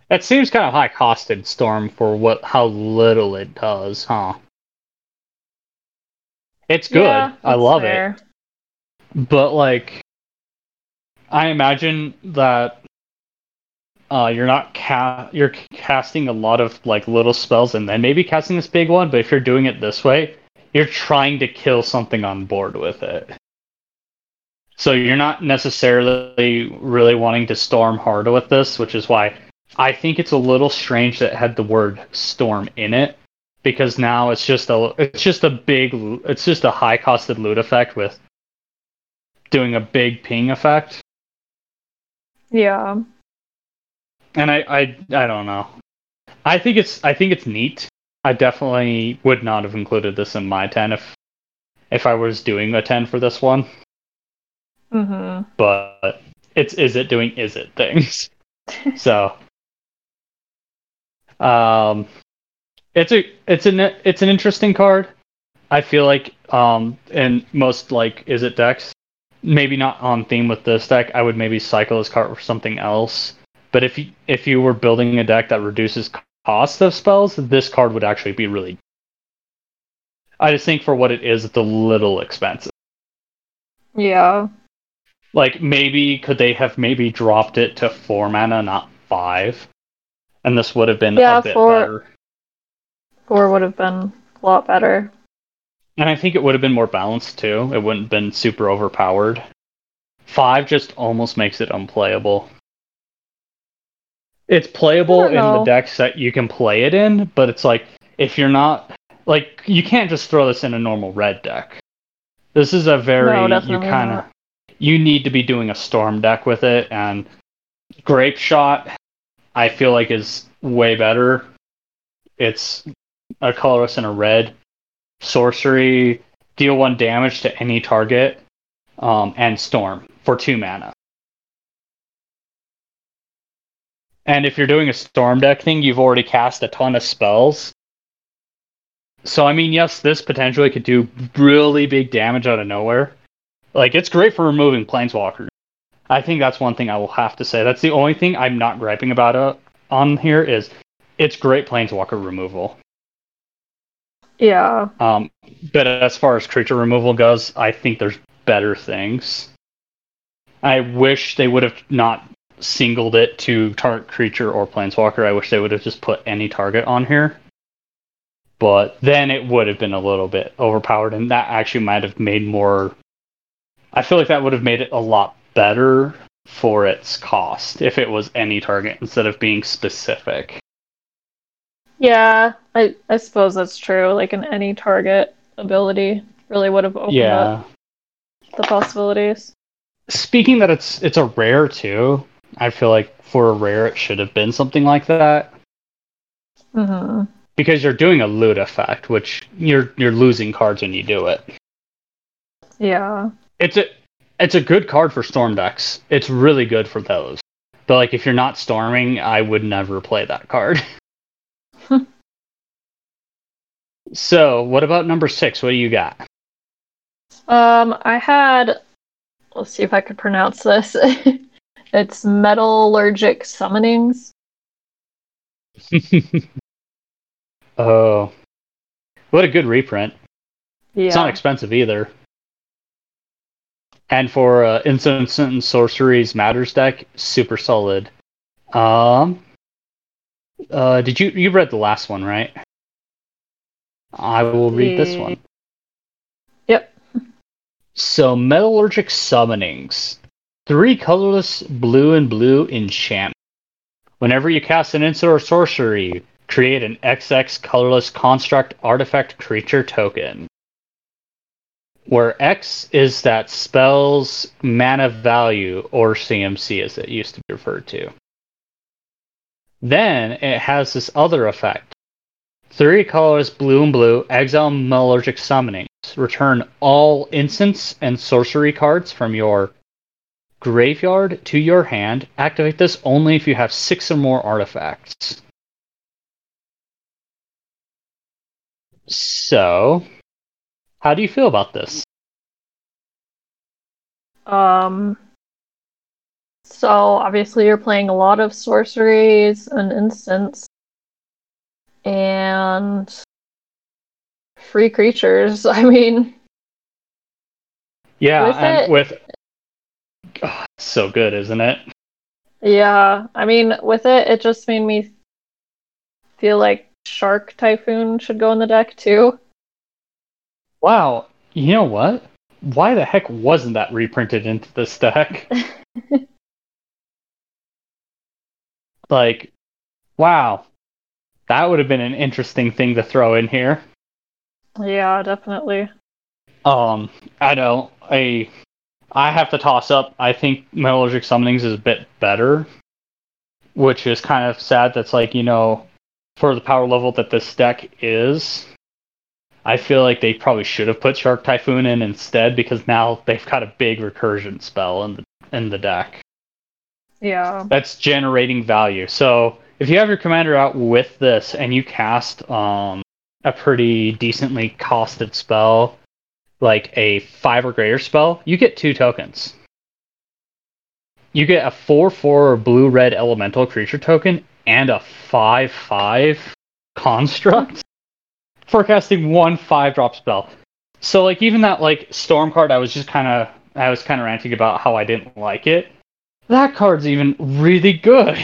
That seems kind of high costed Storm for what how little it does, huh? It's good. Yeah, I love fair. it. But like I imagine that uh, you're not ca- you're casting a lot of like little spells and then maybe casting this big one, but if you're doing it this way, you're trying to kill something on board with it. So you're not necessarily really wanting to storm hard with this, which is why I think it's a little strange that had the word storm in it because now it's just a it's just a big it's just a high costed loot effect with doing a big ping effect. Yeah. And I, I I don't know. I think it's I think it's neat. I definitely would not have included this in my ten if if I was doing a ten for this one. Mm-hmm. But it's Izzet doing Izzet things. so um it's a it's an it's an interesting card. I feel like um in most like Izzet decks, maybe not on theme with this deck, I would maybe cycle this card for something else. But if you if you were building a deck that reduces cost of spells, this card would actually be really. I just think for what it is, it's a little expensive. Yeah. Like maybe could they have maybe dropped it to four mana, not five, and this would have been Yeah, a bit four- better. Four would have been a lot better. And I think it would have been more balanced too. It wouldn't have been super overpowered. Five just almost makes it unplayable. It's playable in the decks that you can play it in, but it's like if you're not like you can't just throw this in a normal red deck. This is a very No, you kind of you need to be doing a storm deck with it and grape shot I feel like is way better. It's a colorless and a red sorcery, deal one damage to any target, um, and storm for two mana. And if you're doing a storm deck thing, you've already cast a ton of spells. So I mean, yes, this potentially could do really big damage out of nowhere. Like it's great for removing planeswalkers. I think that's one thing I will have to say. That's the only thing I'm not griping about uh, on here is it's great planeswalker removal. Yeah. Um, but as far as creature removal goes, I think there's better things. I wish they would have not singled it to target creature or planeswalker. I wish they would have just put any target on here. But then it would have been a little bit overpowered, and that actually might have made more. I feel like that would have made it a lot better for its cost if it was any target instead of being specific. Yeah. I, I suppose that's true. Like an any target ability really would have opened yeah. up the possibilities. Speaking that it's it's a rare too. I feel like for a rare it should have been something like that Mm-hmm. because you're doing a loot effect, which you're you're losing cards when you do it. Yeah. It's a it's a good card for storm decks. It's really good for those. But like if you're not storming, I would never play that card. So, what about number six? What do you got? Um, I had. Let's see if I could pronounce this. it's metallurgic summonings. oh, what a good reprint. Yeah. It's not expensive either. And for uh, Instant and Sorceries Matters deck, super solid. Um, uh, did you you read the last one, right? I will read this one. Yep. So, Metallurgic Summonings. Three colorless blue and blue enchantment. Whenever you cast an instant or sorcery, create an XX colorless construct artifact creature token. Where X is that spell's mana value, or CMC as it used to be referred to. Then it has this other effect. Three colors blue and blue, exile metallurgic summonings. Return all instants and sorcery cards from your graveyard to your hand. Activate this only if you have six or more artifacts. So, how do you feel about this? Um. So obviously you're playing a lot of sorceries and instants, and free creatures. I mean, Yeah, With and it- with oh, so good, isn't it? yeah. I mean, with it, it just made me feel like Shark Typhoon should go in the deck too. Wow, you know what? Why the heck wasn't that reprinted into this deck? like, wow, that would have been an interesting thing to throw in here. Yeah, definitely. Um, I know I I have to toss up. I think Metallurgic Summonings is a bit better, which is kind of sad. That's like you know, for the power level that this deck is, I feel like they probably should have put Shark Typhoon in instead because now they've got a big recursion spell in the in the deck Yeah. that's generating value. So if you have your commander out with this and you cast um, a pretty decently costed spell, like a five or greater spell, you get two tokens. You get a four four blue red elemental creature token and a five five construct for casting one five drop spell. So like even that like storm card, I was just kind of I was kind of ranting about how I didn't like it. That card's even really good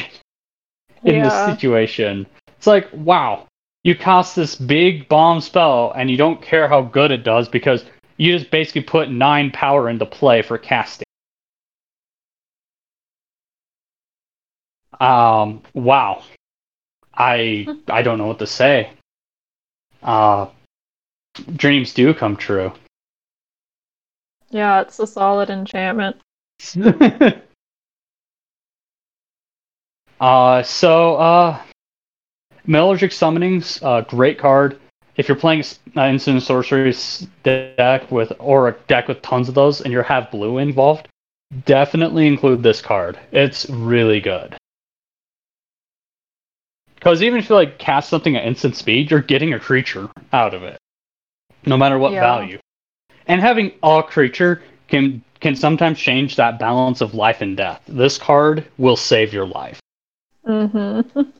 in Yeah. this situation. It's like wow, you cast this big bomb spell and you don't care how good it does because you just basically put nine power into play for casting. Um, wow. I I don't know what to say. Uh, dreams do come true. Yeah, it's a solid enchantment. uh, so uh, Metallurgic Summonings, uh, great card. If you're playing uh, Instant Sorceries deck with or a deck with tons of those, and you have blue involved, definitely include this card. It's really good. Because even if you like cast something at instant speed, you're getting a creature out of it, no matter what Yeah. value. And having a creature can can sometimes change that balance of life and death. This card will save your life. Mm-hmm.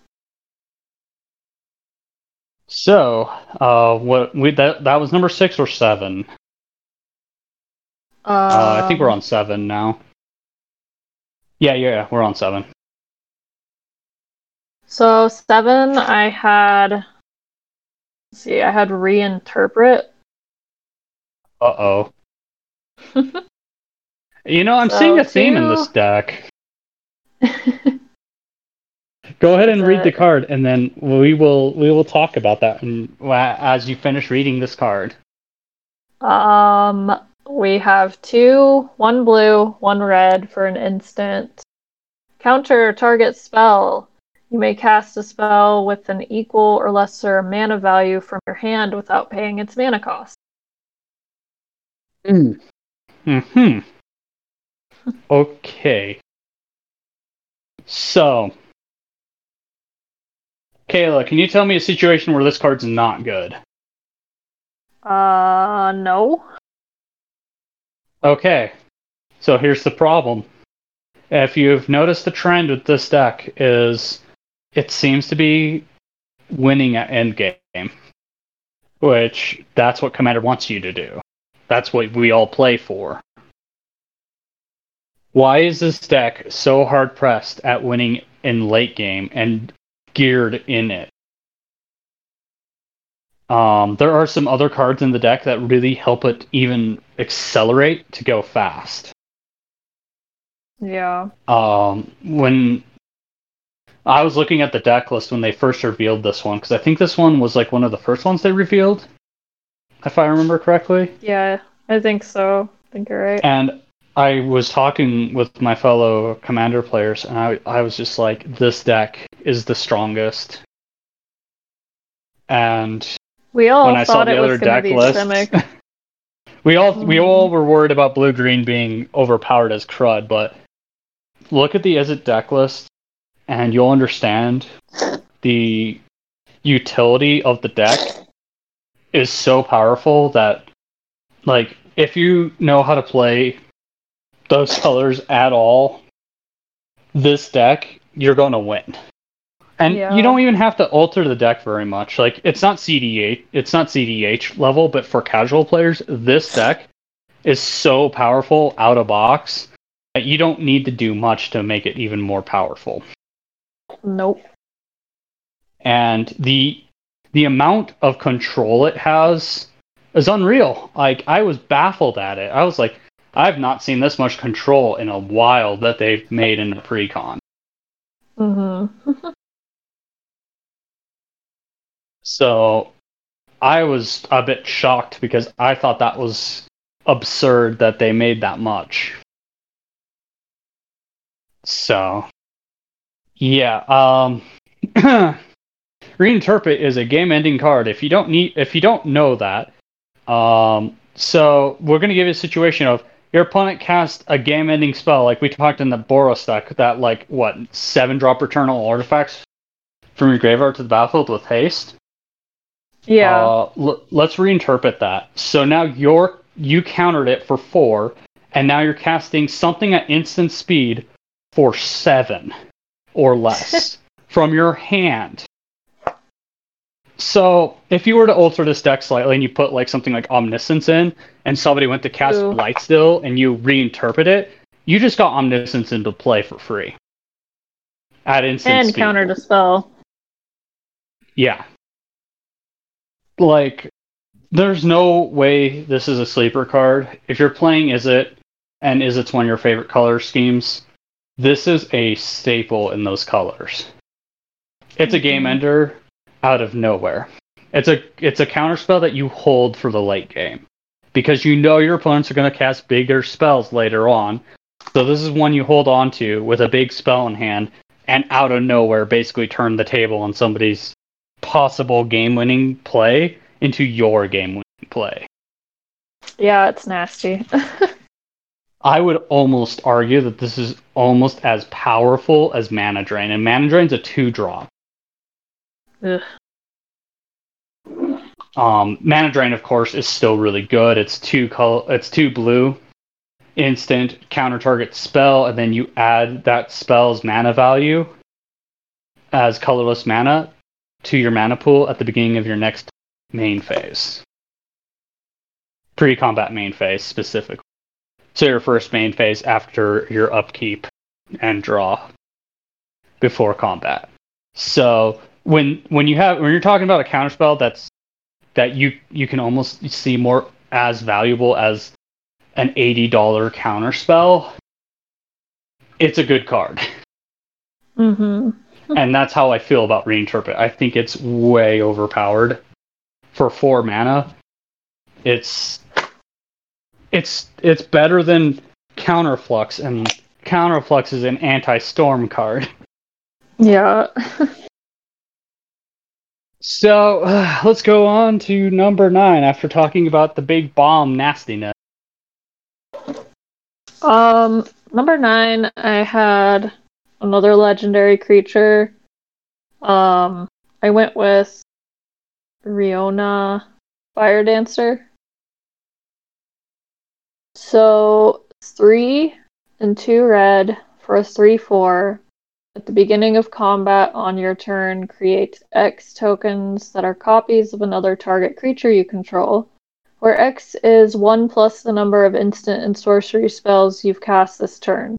So, uh, what we that that was number six or seven? Uh, I think we're on seven now. Yeah, yeah, we're on seven. So seven, I had. see, I had reinterpret. Uh oh. You know, I'm So seeing a theme in two- this deck. Go ahead and read the card, and then we will we will talk about that and, as you finish reading this card. um, we have two, one blue, one red for an instant. Counter target spell. You may cast a spell with an equal or lesser mana value from your hand without paying its mana cost. Hmm. okay. So, Kayla, can you tell me a situation where this card's not good? Uh, no. Okay, so here's the problem. If you've noticed the trend with this deck is it seems to be winning at endgame, which that's what Commander wants you to do. That's what we all play for. Why is this deck so hard pressed at winning in late game and geared in it? Um, there are some other cards in the deck that really help it even accelerate to go fast. Yeah. Um, when I was looking at the deck list when they first revealed this one, because I think this one was like one of the first ones they revealed, if I remember correctly. Yeah, I think so. I think you're right. And I was talking with my fellow commander players, and I, I was just like, this deck is the strongest. And we all when I saw thought the it other deck list, we all we Mhm. all were worried about blue green being overpowered as crud, but look at the Izzet deck list, and you'll understand the utility of the deck is so powerful that like if you know how to play those colors at all, this deck you're going to win. And Yeah. you don't even have to alter the deck very much. Like it's not CDH, it's not CDH level, but for casual players, this deck is so powerful out of box that you don't need to do much to make it even more powerful Nope. and the the amount of control it has is unreal. Like I was baffled at it. I was like, I've not seen this much control in a while that they've made in a precon. Mm-hmm. So I was a bit shocked because I thought that was absurd that they made that much. So yeah, um reinterpret is a game ending card. If you don't need if you don't know that, um so we're gonna give you a situation of your opponent casts a game ending spell like we talked in the Boros deck that like what seven drop return all artifacts from your graveyard to the battlefield with haste. Yeah. Uh, l- let's reinterpret that. So now you're you countered it for four, and now you're casting something at instant speed for seven or less from your hand. So if you were to alter this deck slightly and you put like something like Omniscience in, and somebody went to cast Ooh. Lightstill and you reinterpret it, you just got Omniscience into play for free. At instant and speed. a spell. Yeah. Like, there's no way this is a sleeper card. If you're playing Izzet, and Izzet's one of your favorite color schemes, this is a staple in those colors. It's a game Mhm. ender out of nowhere. It's a it's a counter spell that you hold for the late game. Because you know your opponents are going to cast bigger spells later on. So this is one you hold on to with a big spell in hand and out of nowhere basically turn the table on somebody's possible game winning play into your game winning play. Yeah, it's nasty. I would almost argue that this is almost as powerful as Mana Drain, and Mana Drain's a two drop. Ugh. Um, Mana Drain, of course, is still really good. It's two color, it's two blue, instant counter target spell, and then you add that spell's mana value as colorless mana to your mana pool at the beginning of your next main phase. Pre-combat main phase specifically. So your first main phase after your upkeep and draw before combat. So when when you have when you're talking about a counterspell that's that you you can almost see more as valuable as an eighty dollar counterspell, it's a good card. mm-hmm. and that's how I feel about reinterpret. I think it's way overpowered for four mana. It's it's it's better than counterflux, and counterflux is an anti-storm card. Yeah. So uh, let's go on to number nine after talking about the big bomb nastiness. Um, number nine, I had another legendary creature. Um, I went with Rionya Fire Dancer. So three and two red for a three four. At the beginning of combat on your turn, create X tokens that are copies of another target creature you control, where X is one plus the number of instant and sorcery spells you've cast this turn.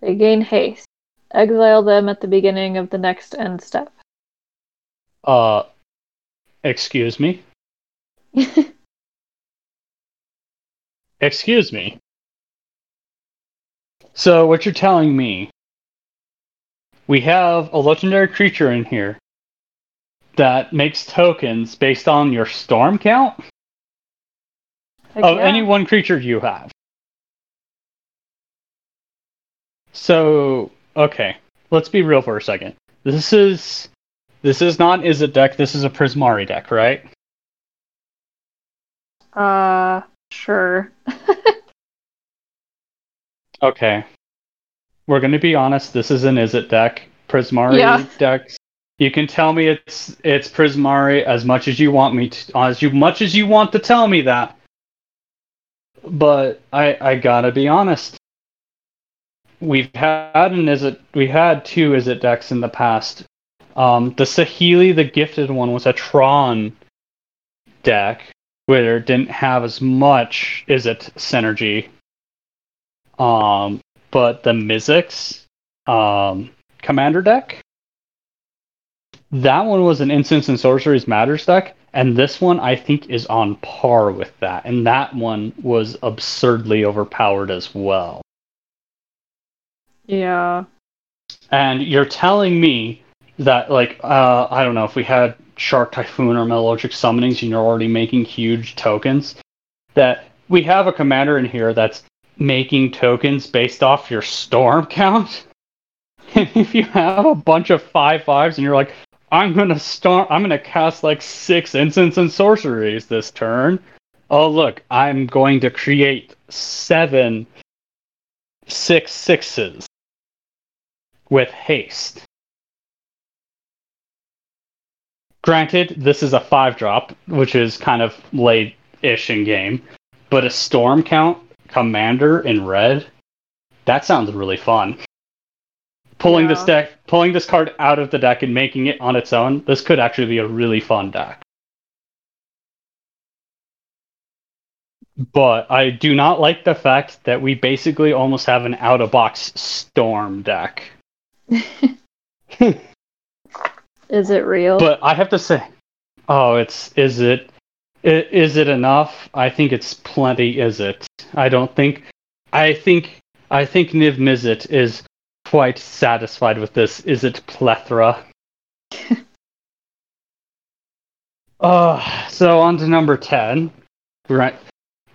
They gain haste. Exile them at the beginning of the next end step. Uh, excuse me. Excuse me. So, what you're telling me, we have a legendary creature in here that makes tokens based on your storm count Heck of yeah. any one creature you have. So, okay, let's be real for a second. This is this is not Izzet deck. This is a Prismari deck, right? Uh, sure. Okay. We're gonna be honest, this is an Izzet deck. Prismari Yeah. decks. You can tell me it's it's Prismari as much as you want me to as you much as you want to tell me that. But I I gotta be honest. We've had an Izzet we had two Izzet decks in the past. Um the Saheeli, the gifted one, was a Tron deck where it didn't have as much Izzet synergy. Um, but the Mizzix um, commander deck, that one was an instance and sorceries matters deck, and this one I think is on par with that, and that one was absurdly overpowered as well. Yeah. And you're telling me that, like, uh, I don't know if we had Shark Typhoon or Metallurgic Summonings, and you're already making huge tokens, that we have a commander in here that's making tokens based off your storm count. If you have a bunch of five fives and you're like, I'm gonna start, I'm gonna cast like six instants and sorceries this turn. Oh look, I'm going to create seven six sixes with haste. Granted, this is a five drop, which is kind of late ish in game, but a storm count commander in red, that sounds really fun. Pulling this deck, pulling this card out of the deck and making it on its own, this could actually be a really fun deck. But I do not like the fact that we basically almost have an out of box storm deck. Is it real? But I have to say, oh, it's is it is it enough? I think it's plenty. Is it? I don't think. I think I think Niv Mizzet is quite satisfied with this. Is it plethora? uh, so on to number ten. Right,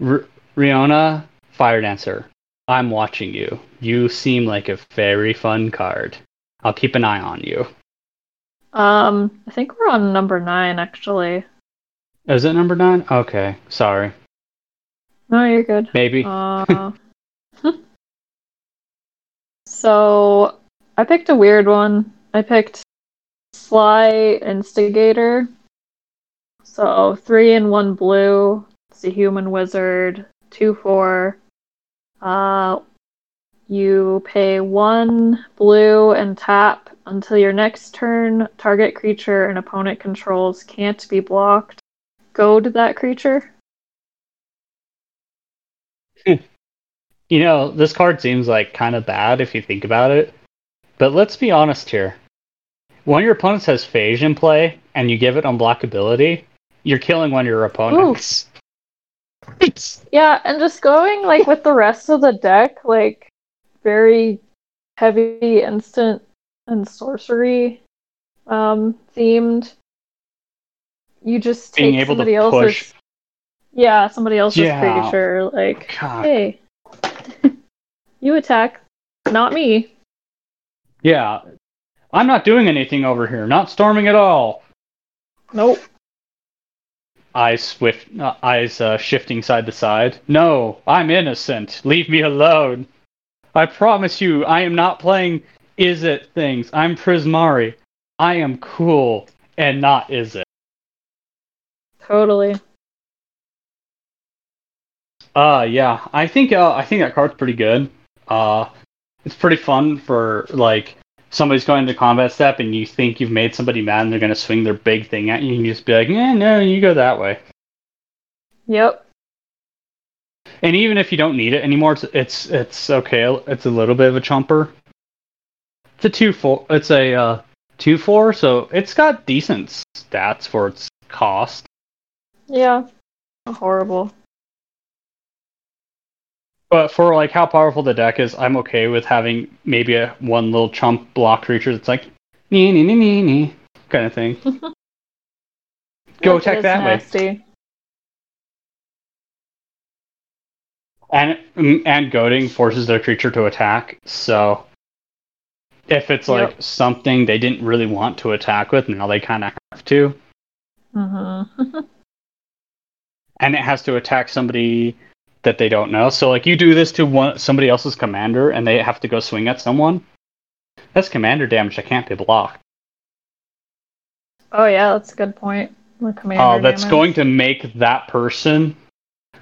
R- Rionya Fire Dancer. I'm watching you. You seem like a very fun card. I'll keep an eye on you. um, I think we're on number nine actually. Is it number nine? Okay, sorry. No, you're good. Maybe. Uh, so I picked a weird one. I picked Sly Instigator. So three and one blue. It's a human wizard. Two four. Uh, you pay one blue and tap until your next turn. Target creature an opponent controls can't be blocked. Goad that creature. You know, this card seems like kind of bad if you think about it. But let's be honest here. When your opponent has phage in play and you give it unblockability, you're killing one of your opponents. Yeah, and just going like with the rest of the deck, like very heavy instant and sorcery um themed. You just being take able somebody to else's push. Yeah, somebody else's Yeah. creature, like God. hey. you attack, not me. Yeah. I'm not doing anything over here. Not storming at all. Nope. Eyes swift, uh, eyes uh, shifting side to side. No, I'm innocent. Leave me alone. I promise you, I am not playing Izzet things. I'm Prismari. I am cool and not Izzet. Totally. Uh, yeah, I think uh, I think that card's pretty good. Uh, it's pretty fun for like somebody's going to combat step and you think you've made somebody mad and they're gonna swing their big thing at you and you just be like, yeah, no, you go that way. Yep. And even if you don't need it anymore, it's it's, it's okay. It's a little bit of a chumper. It's a two four. It's a uh, two four, so it's got decent stats for its cost. Yeah. Horrible. But for like how powerful the deck is, I'm okay with having maybe a one little chump block creature that's like nee nee nee nee nee kind of thing. Go attack it's that way. And and goading forces their creature to attack. So if it's like Yep. something they didn't really want to attack with, now they kind of have to, Mm-hmm. and it has to attack somebody that they don't know. So like you do this to one somebody else's commander, and they have to go swing at someone. That's commander damage that can't be blocked. oh yeah, that's a good point. The commander Uh, that's damage. going to make that person,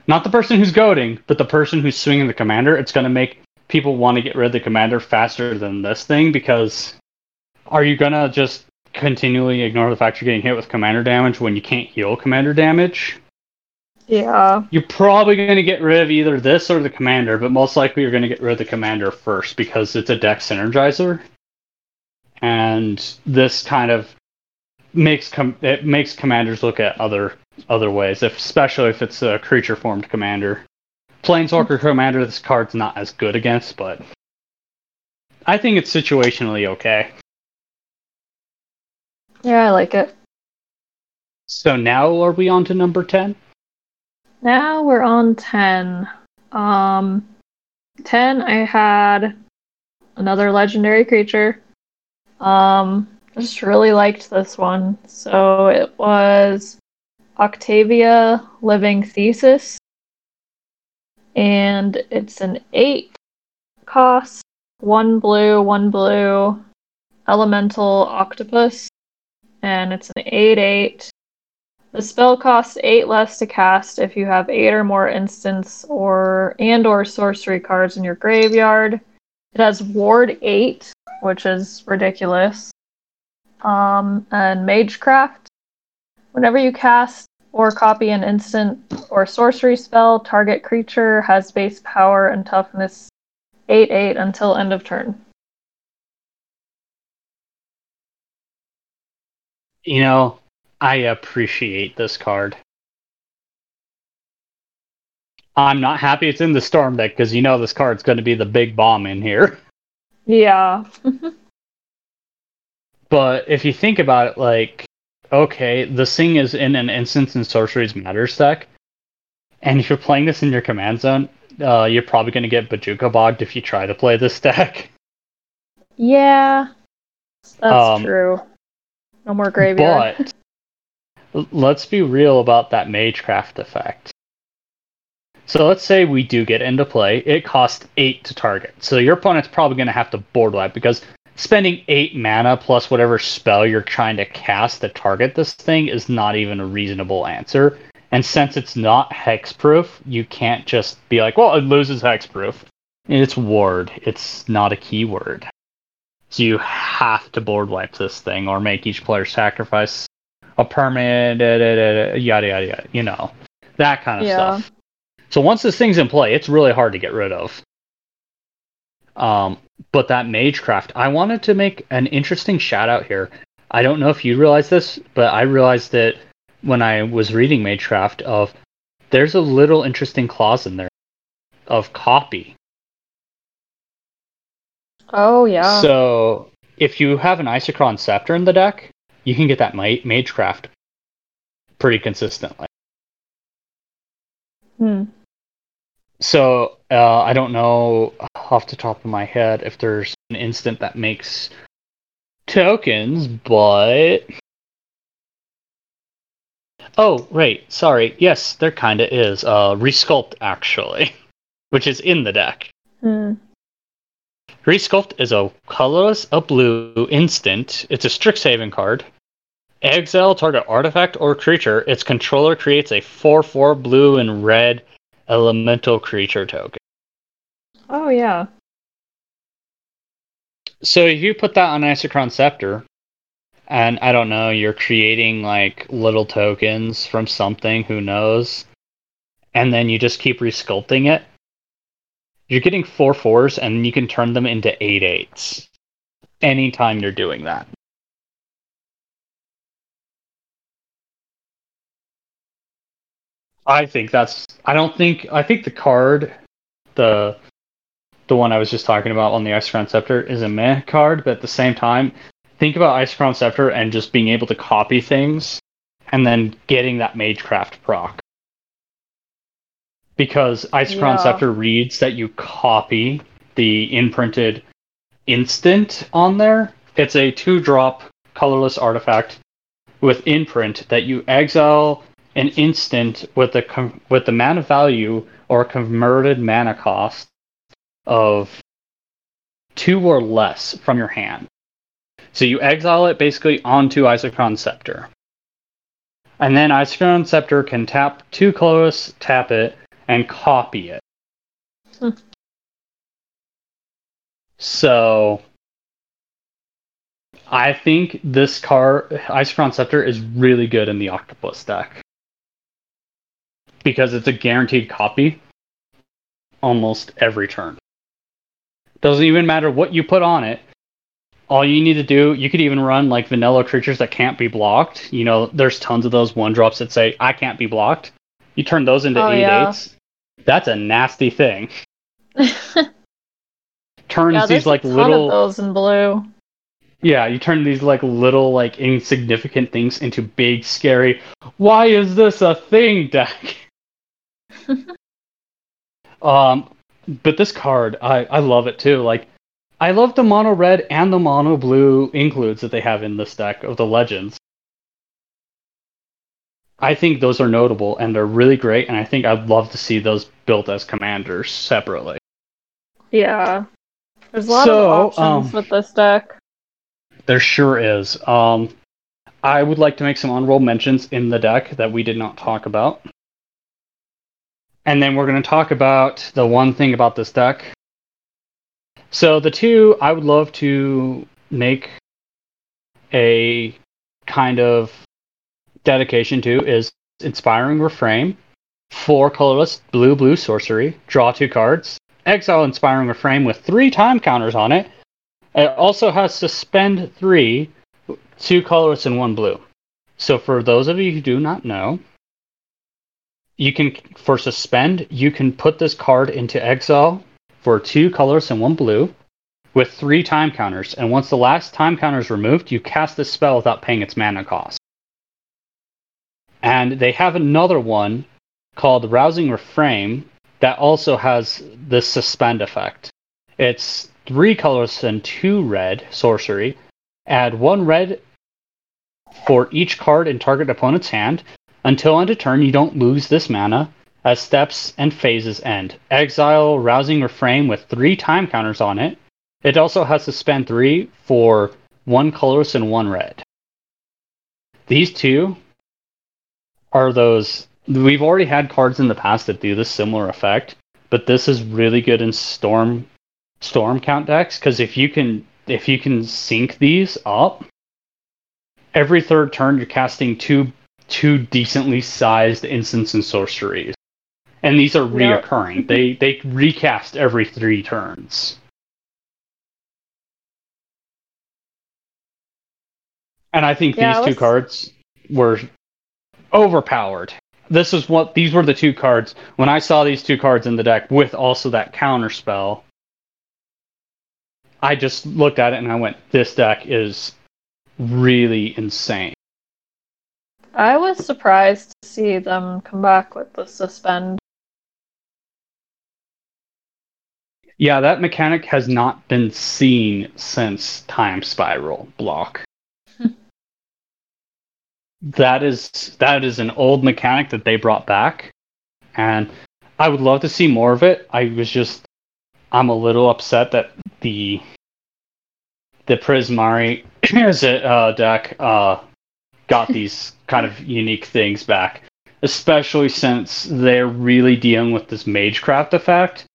not the person who's goading, but the person who's swinging the commander. It's going to make people want to get rid of the commander faster than this thing because are you going to just continually ignore the fact you're getting hit with commander damage when you can't heal commander damage? Yeah. You're probably going to get rid of either this or the commander, but most likely you're going to get rid of the commander first because it's a deck synergizer. And this kind of makes com- it makes commanders look at other other ways, if, especially if it's a creature formed commander. Planeswalker mm-hmm. commander, this card's not as good against, but I think it's situationally okay. Yeah, I like it. So now are we on to number ten? Now we're on 10. Um 10 I had another legendary creature. Um I just really liked this one. So it was Octavia Living Thesis. And it's an 8 cost, 1 blue, 1 blue elemental octopus. And it's an 8 8 the spell costs eight less to cast if you have eight or more instants or and or sorcery cards in your graveyard. It has ward eight, which is ridiculous. Um, and Magecraft. Whenever you cast or copy an instant or sorcery spell, target creature has base power and toughness 8 8 until end of turn. You know, I appreciate this card. I'm not happy it's in the storm deck because you know this card's going to be the big bomb in here. Yeah. But if you think about it, like, okay, the thing is in an instance and sorceries matters deck, and if you're playing this in your command zone, uh, you're probably going to get Bojuka bogged if you try to play this deck. yeah. That's Um, true. No more graveyard. But let's be real about that Magecraft effect. So let's say we do get into play. It costs eight to target. So your opponent's probably going to have to board wipe because spending eight mana plus whatever spell you're trying to cast to target this thing is not even a reasonable answer. And since it's not hexproof, you can't just be like, well, it loses hexproof. It's ward. It's not a keyword. So you have to board wipe this thing or make each player sacrifice a permanent, da, da, da, da, yada, yada, yada. You know, that kind of Yeah. stuff. So once this thing's in play, it's really hard to get rid of. Um, but that Magecraft, I wanted to make an interesting shout out here. I don't know if you realize this, but I realized that when I was reading Magecraft of there's a little interesting clause in there of copy. Oh yeah. So if you have an Isochron Scepter in the deck, you can get that Ma- Magecraft pretty consistently. Hmm. So uh, I don't know off the top of my head if there's an instant that makes tokens, but oh right, sorry, yes, there kind of is. Uh, Resculpt actually, which is in the deck. Hmm. Resculpt is a colorless, a blue instant. It's a strict saving card. Exile target artifact or creature. Its controller creates a 4 4 blue and red elemental creature token. Oh yeah. So if you put that on Isochron Scepter, and I don't know, you're creating like little tokens from something, who knows, and then you just keep resculpting it, you're getting four fours, and you can turn them into eight eights anytime you're doing that. I think that's. I don't think. I think the card, the the one I was just talking about on the Isochron Scepter, is a meh card, but at the same time, think about Isochron Scepter and just being able to copy things, and then getting that Magecraft proc. Because Isochron Yeah. Scepter reads that you copy the imprinted instant on there. It's a two drop colorless artifact with imprint that you exile an instant with the com- with the mana value or converted mana cost of two or less from your hand. So you exile it basically onto Isochron Scepter. And then Isochron Scepter can tap two colorless, tap it, and copy it. Hmm. So I think this card, Isochron Scepter, is really good in the Octopus deck because it's a guaranteed copy almost every turn. Doesn't even matter what you put on it. All you need to do, you could even run like vanilla creatures that can't be blocked. You know, there's tons of those one drops that say I can't be blocked. You turn those into Oh, eight yeah. eights. That's a nasty thing. Turns yeah, these like little of those in blue. yeah, you turn these like little like insignificant things into big scary. Why is this a thing deck? Um, but this card, I I love it too. Like, I love the mono red and the mono blue includes that they have in this deck of the legends. I think those are notable and they're really great, and I think I'd love to see those built as commanders separately. Yeah. There's a lot So, of options um, with this deck. There sure is. Um, I would like to make some honorable mentions in the deck that we did not talk about. And then we're going to talk about the one thing about this deck. So, the two I would love to make a kind of dedication to is Inspiring Refrain, four colorless blue blue sorcery, draw two cards, exile Inspiring Refrain with three time counters on it, it also has suspend three, two colorless and one blue. So for those of you who do not know, you can for suspend you can put this card into exile for two colors and one blue with three time counters. And once the last time counter is removed, you cast this spell without paying its mana cost. And they have another one called Rousing Refrain that also has this suspend effect. It's three colors and two red sorcery. Add one red for each card in target opponent's hand. Until end of turn, you don't lose this mana as steps and phases end. Exile Rousing Refrain with three time counters on it. It also has to spend three for one colorless and one red. These two are those. We've already had cards in the past that do this similar effect, but this is really good in storm storm count decks because if you can if you can sync these up, every third turn you're casting two two decently sized instants and sorceries, and these are reoccurring. they they recast every three turns. And I think Yeah, these two cards were overpowered. This is what these were the two cards when I saw these two cards in the deck with also that counter spell. I just looked at it and I went, "This deck is really insane." I was surprised to see them come back with the suspend. Yeah, that mechanic has not been seen since Time Spiral block. that is that is an old mechanic that they brought back, and I would love to see more of it. I was just I'm a little upset that the the Prismari Izzet uh, deck uh, got these kind of unique things back. especially since they're really dealing with this Magecraft effect,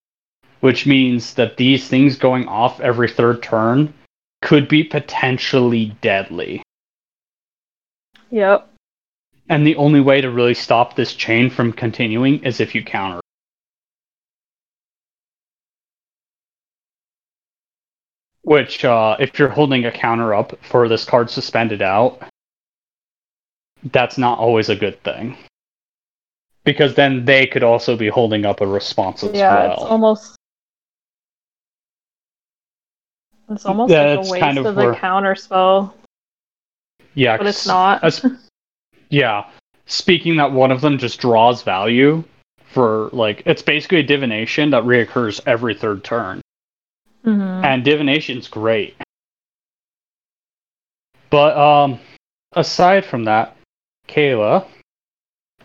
which means that these things going off every third turn could be potentially deadly. Yep. And the only way to really stop this chain from continuing is if you counter. Which, uh, if you're holding a counter up for this card suspended out, that's not always a good thing. Because then they could also be holding up a response as yeah, well. it's almost it's almost Yeah, like a waste kind of of, the counter spell, yeah, but it's not. as- yeah. Speaking that one of them just draws value for like it's basically a divination that reoccurs every third turn. Mhm. And divination's great. But um aside from that, Kayla,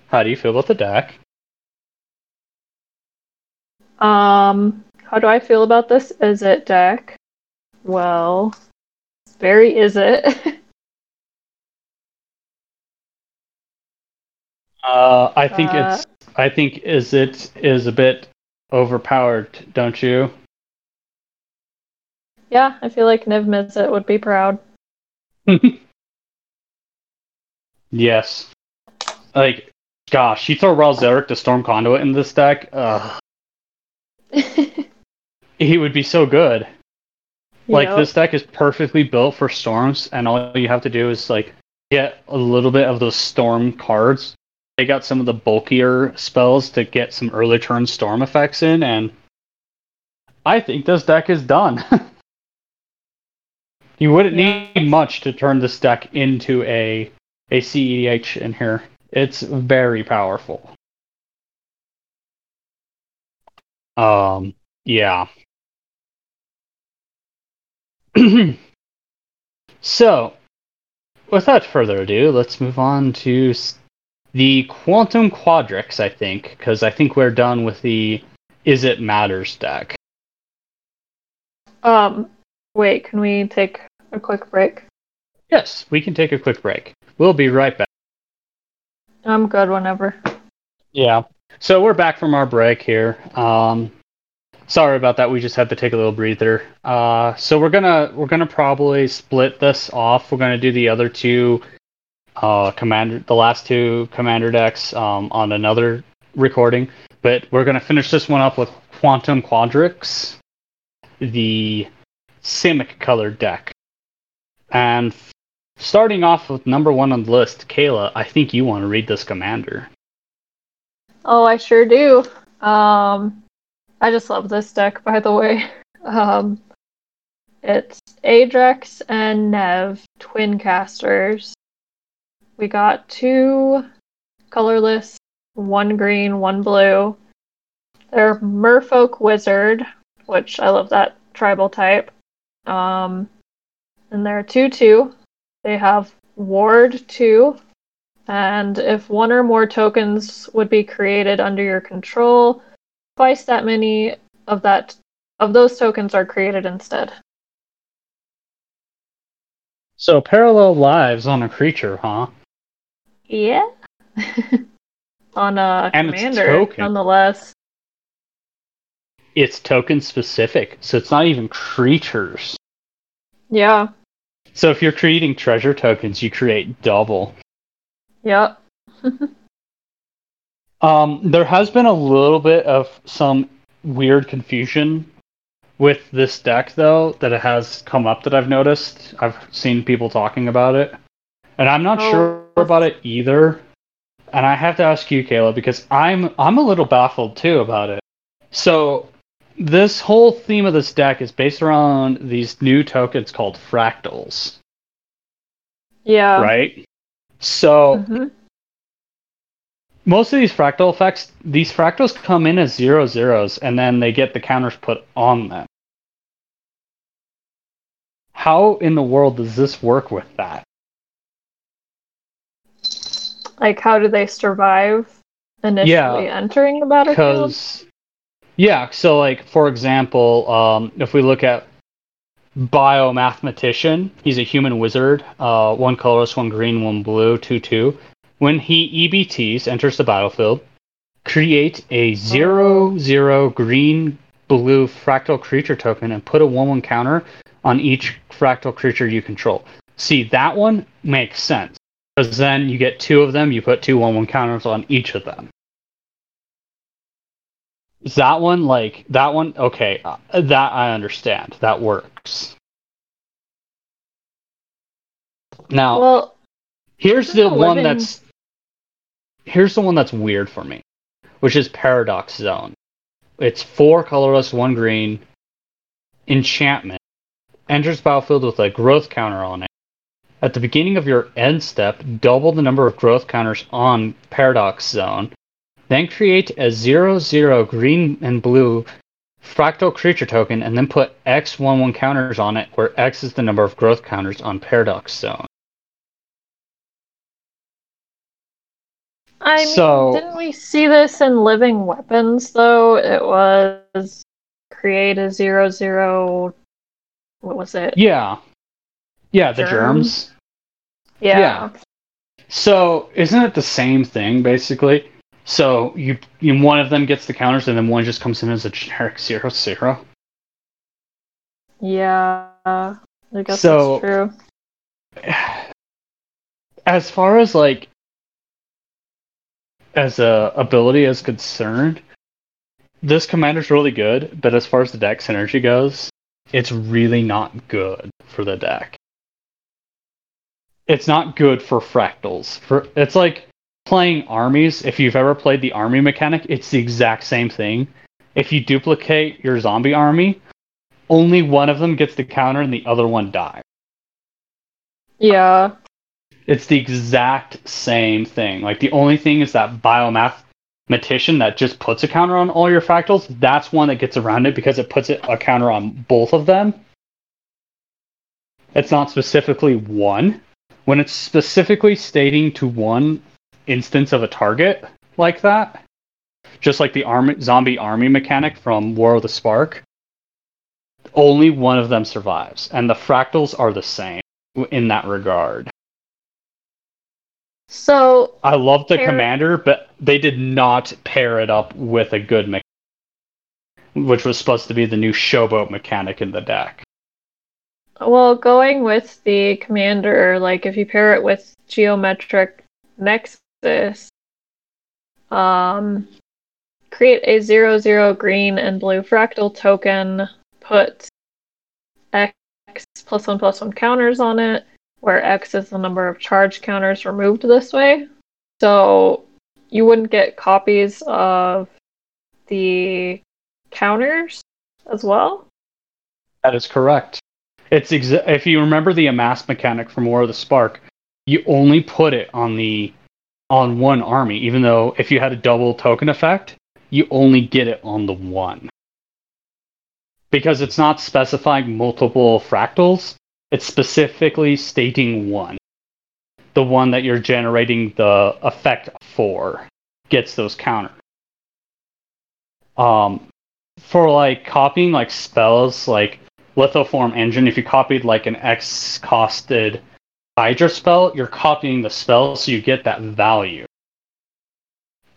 how do you feel about the deck? Um, how do I feel about this Izzet deck? Well, very Izzet. Uh I think Uh, it's I think Izzet is a bit overpowered, don't you? yeah, I feel like Niv Mizzet would be proud. yes. Like gosh, you throw Ral Zarek to Storm Conduit in this deck, uh, ugh, he would be so good. Like Yep. this deck is perfectly built for storms, and all you have to do is like get a little bit of those storm cards. They got some of the bulkier spells to get some early turn storm effects in, and I think this deck is done. you wouldn't need much to turn this deck into a a CEDH in here. It's very powerful. Um, yeah. so, without further ado, let's move on to the Quantum Quadrix, I think, because I think we're done with the Izzet Matters deck. Um, wait, can we take a quick break? Yes, we can take a quick break. We'll be right back. I'm good whenever. Yeah. So we're back from our break here. Um, sorry about that. We just had to take a little breather. Uh, so we're gonna we're gonna probably split this off. We're gonna do the other two uh, commander, the last two commander decks um, on another recording. But we're gonna finish this one up with Quantum Quadrix, the Simic colored deck, and starting off with number one on the list, Kayla. I think you want to read this commander. Oh, I sure do. Um, I just love this deck, by the way. Um, it's Adrix and Nev, twin casters. We got two colorless, one green, one blue. They're Merfolk Wizard, which I love that tribal type. Um, and they're 2 2. They have Ward 2, and if one or more tokens would be created under your control, twice that many of that of those tokens are created instead. So parallel lives on a creature, huh? Yeah. On a And it's commander, token. nonetheless. It's token specific, so it's not even creatures. Yeah. So if you're creating treasure tokens, you create double. Yep. Um, there has been a little bit of some weird confusion with this deck, though, that it has come up that I've noticed. I've seen people talking about it, and I'm not Oh. sure about it either. And I have to ask you, Kayla, because I'm I'm a little baffled too about it. So this whole theme of this deck is based around these new tokens called fractals, Yeah. right? So Mhm. most of these fractal effects, these fractals come in as zero zeros, and then they get the counters put on them. How in the world does this work with that? Like, how do they survive initially Yeah. entering the battlefield? Because, yeah, so like for example, um, if we look at biomathematician, he's a human wizard, uh, one colorless, one green, one blue, two two. When he EBTs, enters the battlefield, create a zero zero green blue fractal creature token and put a one one counter on each fractal creature you control. See, that one makes sense. Because then you get two of them, you put two one one counters on each of them. That one, like, that one, okay, uh, that I understand. That works. Now, Well, here's the the one living- that's here's the one that's weird for me, which is Paradox Zone. It's four colorless, one green, enchantment. Enters battlefield with a growth counter on it. At the beginning of your end step, double the number of growth counters on Paradox Zone. Then create a 0 0 green and blue fractal creature token and then put X 1 1 counters on it, where X is the number of growth counters on Paradox Zone. I mean, So- didn't we see this in Living Weapons though? It was create a zero zero. What was it? Yeah. Yeah, the Germs? germs. Yeah. yeah. So isn't it the same thing basically? So you, you one of them gets the counters and then one just comes in as a generic zero zero. Yeah. I guess So- that's true. As far as like as a ability is concerned, this commander's really good, but as far as the deck synergy goes, it's really not good for the deck. It's not good for fractals. For it's like playing armies. If you've ever played the army mechanic, it's the exact same thing. If you duplicate your zombie army, only one of them gets the counter and the other one dies. Yeah. It's the exact same thing. Like the only thing is that biomathematician that just puts a counter on all your fractals. That's one that gets around it because it puts it a counter on both of them. It's not specifically one. When it's specifically stating to one instance of a target like that, just like the army, zombie army mechanic from War of the Spark, only one of them survives, and the fractals are the same in that regard. So I love the Pair- commander, but they did not pair it up with a good mechanic, which was supposed to be the new showboat mechanic in the deck. Well, going with the commander, like if you pair it with geometric nexus, um, create a zero zero green and blue fractal token, put X plus one plus one counters on it, where X is the number of charge counters removed this way. So you wouldn't get copies of the counters as well. That is correct. It's exa- if you remember the amass mechanic from War of the Spark, you only put it on the on one army, even though if you had a double token effect, you only get it on the one. Because it's not specifying multiple fractals, it's specifically stating one. The one that you're generating the effect for gets those counters. Um, for like copying like spells, like lithoform engine, if you copied like an X costed Hydra spell, you're copying the spell so you get that value.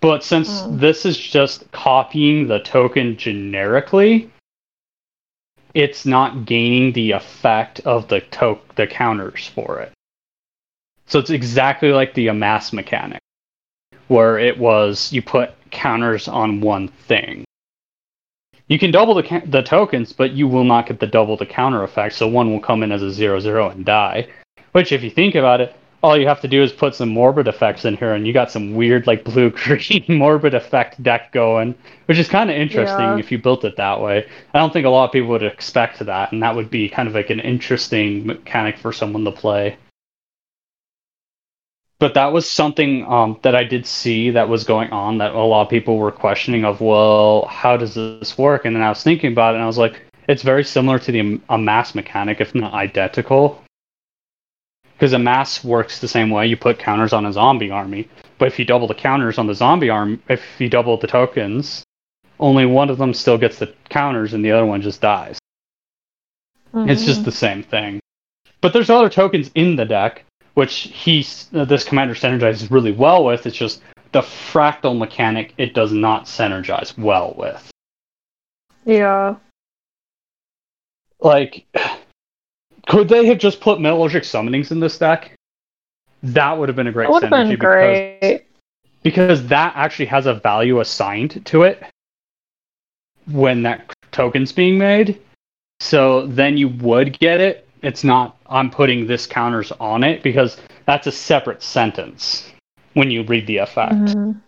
But since Hmm. this is just copying the token generically, it's not gaining the effect of the to- the counters for it. So it's exactly like the amass mechanic, where it was you put counters on one thing. You can double the ca- the tokens, but you will not get the double the counter effect. So one will come in as a zero zero and die. Which, if you think about it, all you have to do is put some morbid effects in here, and you got some weird like blue green morbid effect deck going, which is kind of interesting Yeah. if you built it that way. I don't think a lot of people would expect that, and that would be kind of like an interesting mechanic for someone to play. But that was something um, that I did see that was going on that a lot of people were questioning of, well, how does this work? And then I was thinking about it, and I was like, it's very similar to the amass mechanic, if not identical. Because amass works the same way. You put counters on a zombie army, but if you double the counters on the zombie arm, if you double the tokens, only one of them still gets the counters, and the other one just dies. It's just Mhm. the same thing. But there's other tokens in the deck, which he's this commander synergizes really well with. It's just the fractal mechanic it does not synergize well with. Yeah. Like, could they have just put metallurgic summonings in this deck? That would have been a great That synergy been because great. because that actually has a value assigned to it when that token's being made. So then you would get it. It's not I'm putting this counters on it because that's a separate sentence when you read the effect. Mhm.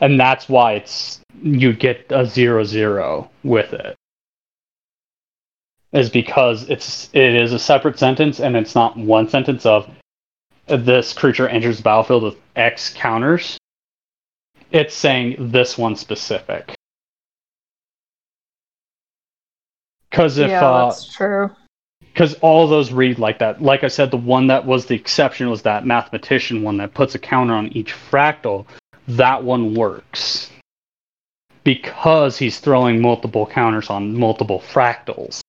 And that's why it's you get a zero zero with it. Is because it's it is a separate sentence and it's not one sentence of this creature enters the battlefield with X counters. It's saying this one specific. Because if yeah, uh, that's true. because all those read like that. Like I said, the one that was the exception was that mathematician one that puts a counter on each fractal. That one works because he's throwing multiple counters on multiple fractals.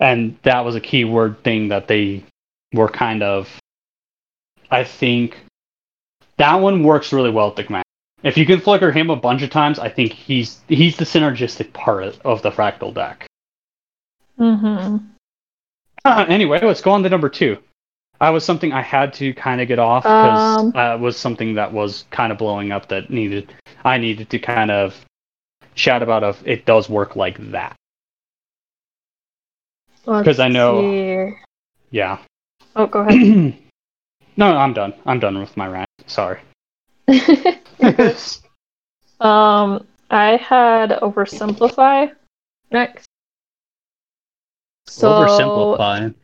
And that was a keyword thing that they were kind of. I think that one works really well with the command. If you can flicker him a bunch of times, I think he's he's the synergistic part of the fractal deck. Mm-hmm. Uh, anyway, let's go on to number two. I was something I had to kind of get off because Um. uh, it was something that was kind of blowing up that needed I needed to kind of chat about if it does work like that. 'Cause I know- Yeah. Oh, go ahead. no, I'm done. I'm done with my rant. Sorry. um, I had oversimplify next. So Oversimplifying.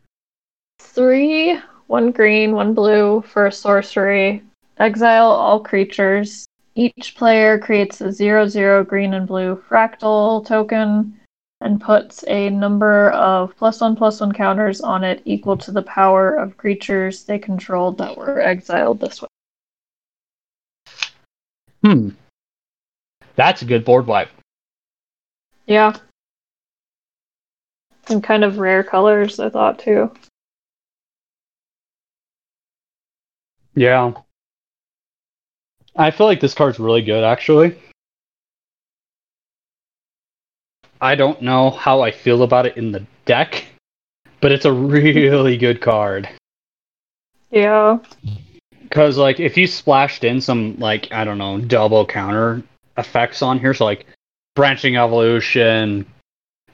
three, one green, one blue for a sorcery. Exile all creatures. Each player creates a zero zero green and blue fractal token and puts a number of plus one plus one counters on it equal to the power of creatures they controlled that were exiled this way. Hmm. That's a good board wipe. Yeah. And kind of rare colors, I thought too. Yeah. I feel like this card's really good, actually. I don't know how I feel about it in the deck, but it's a really good card. Yeah. Because, like, if you splashed in some, like, I don't know, double counter effects on here, so, like, branching evolution,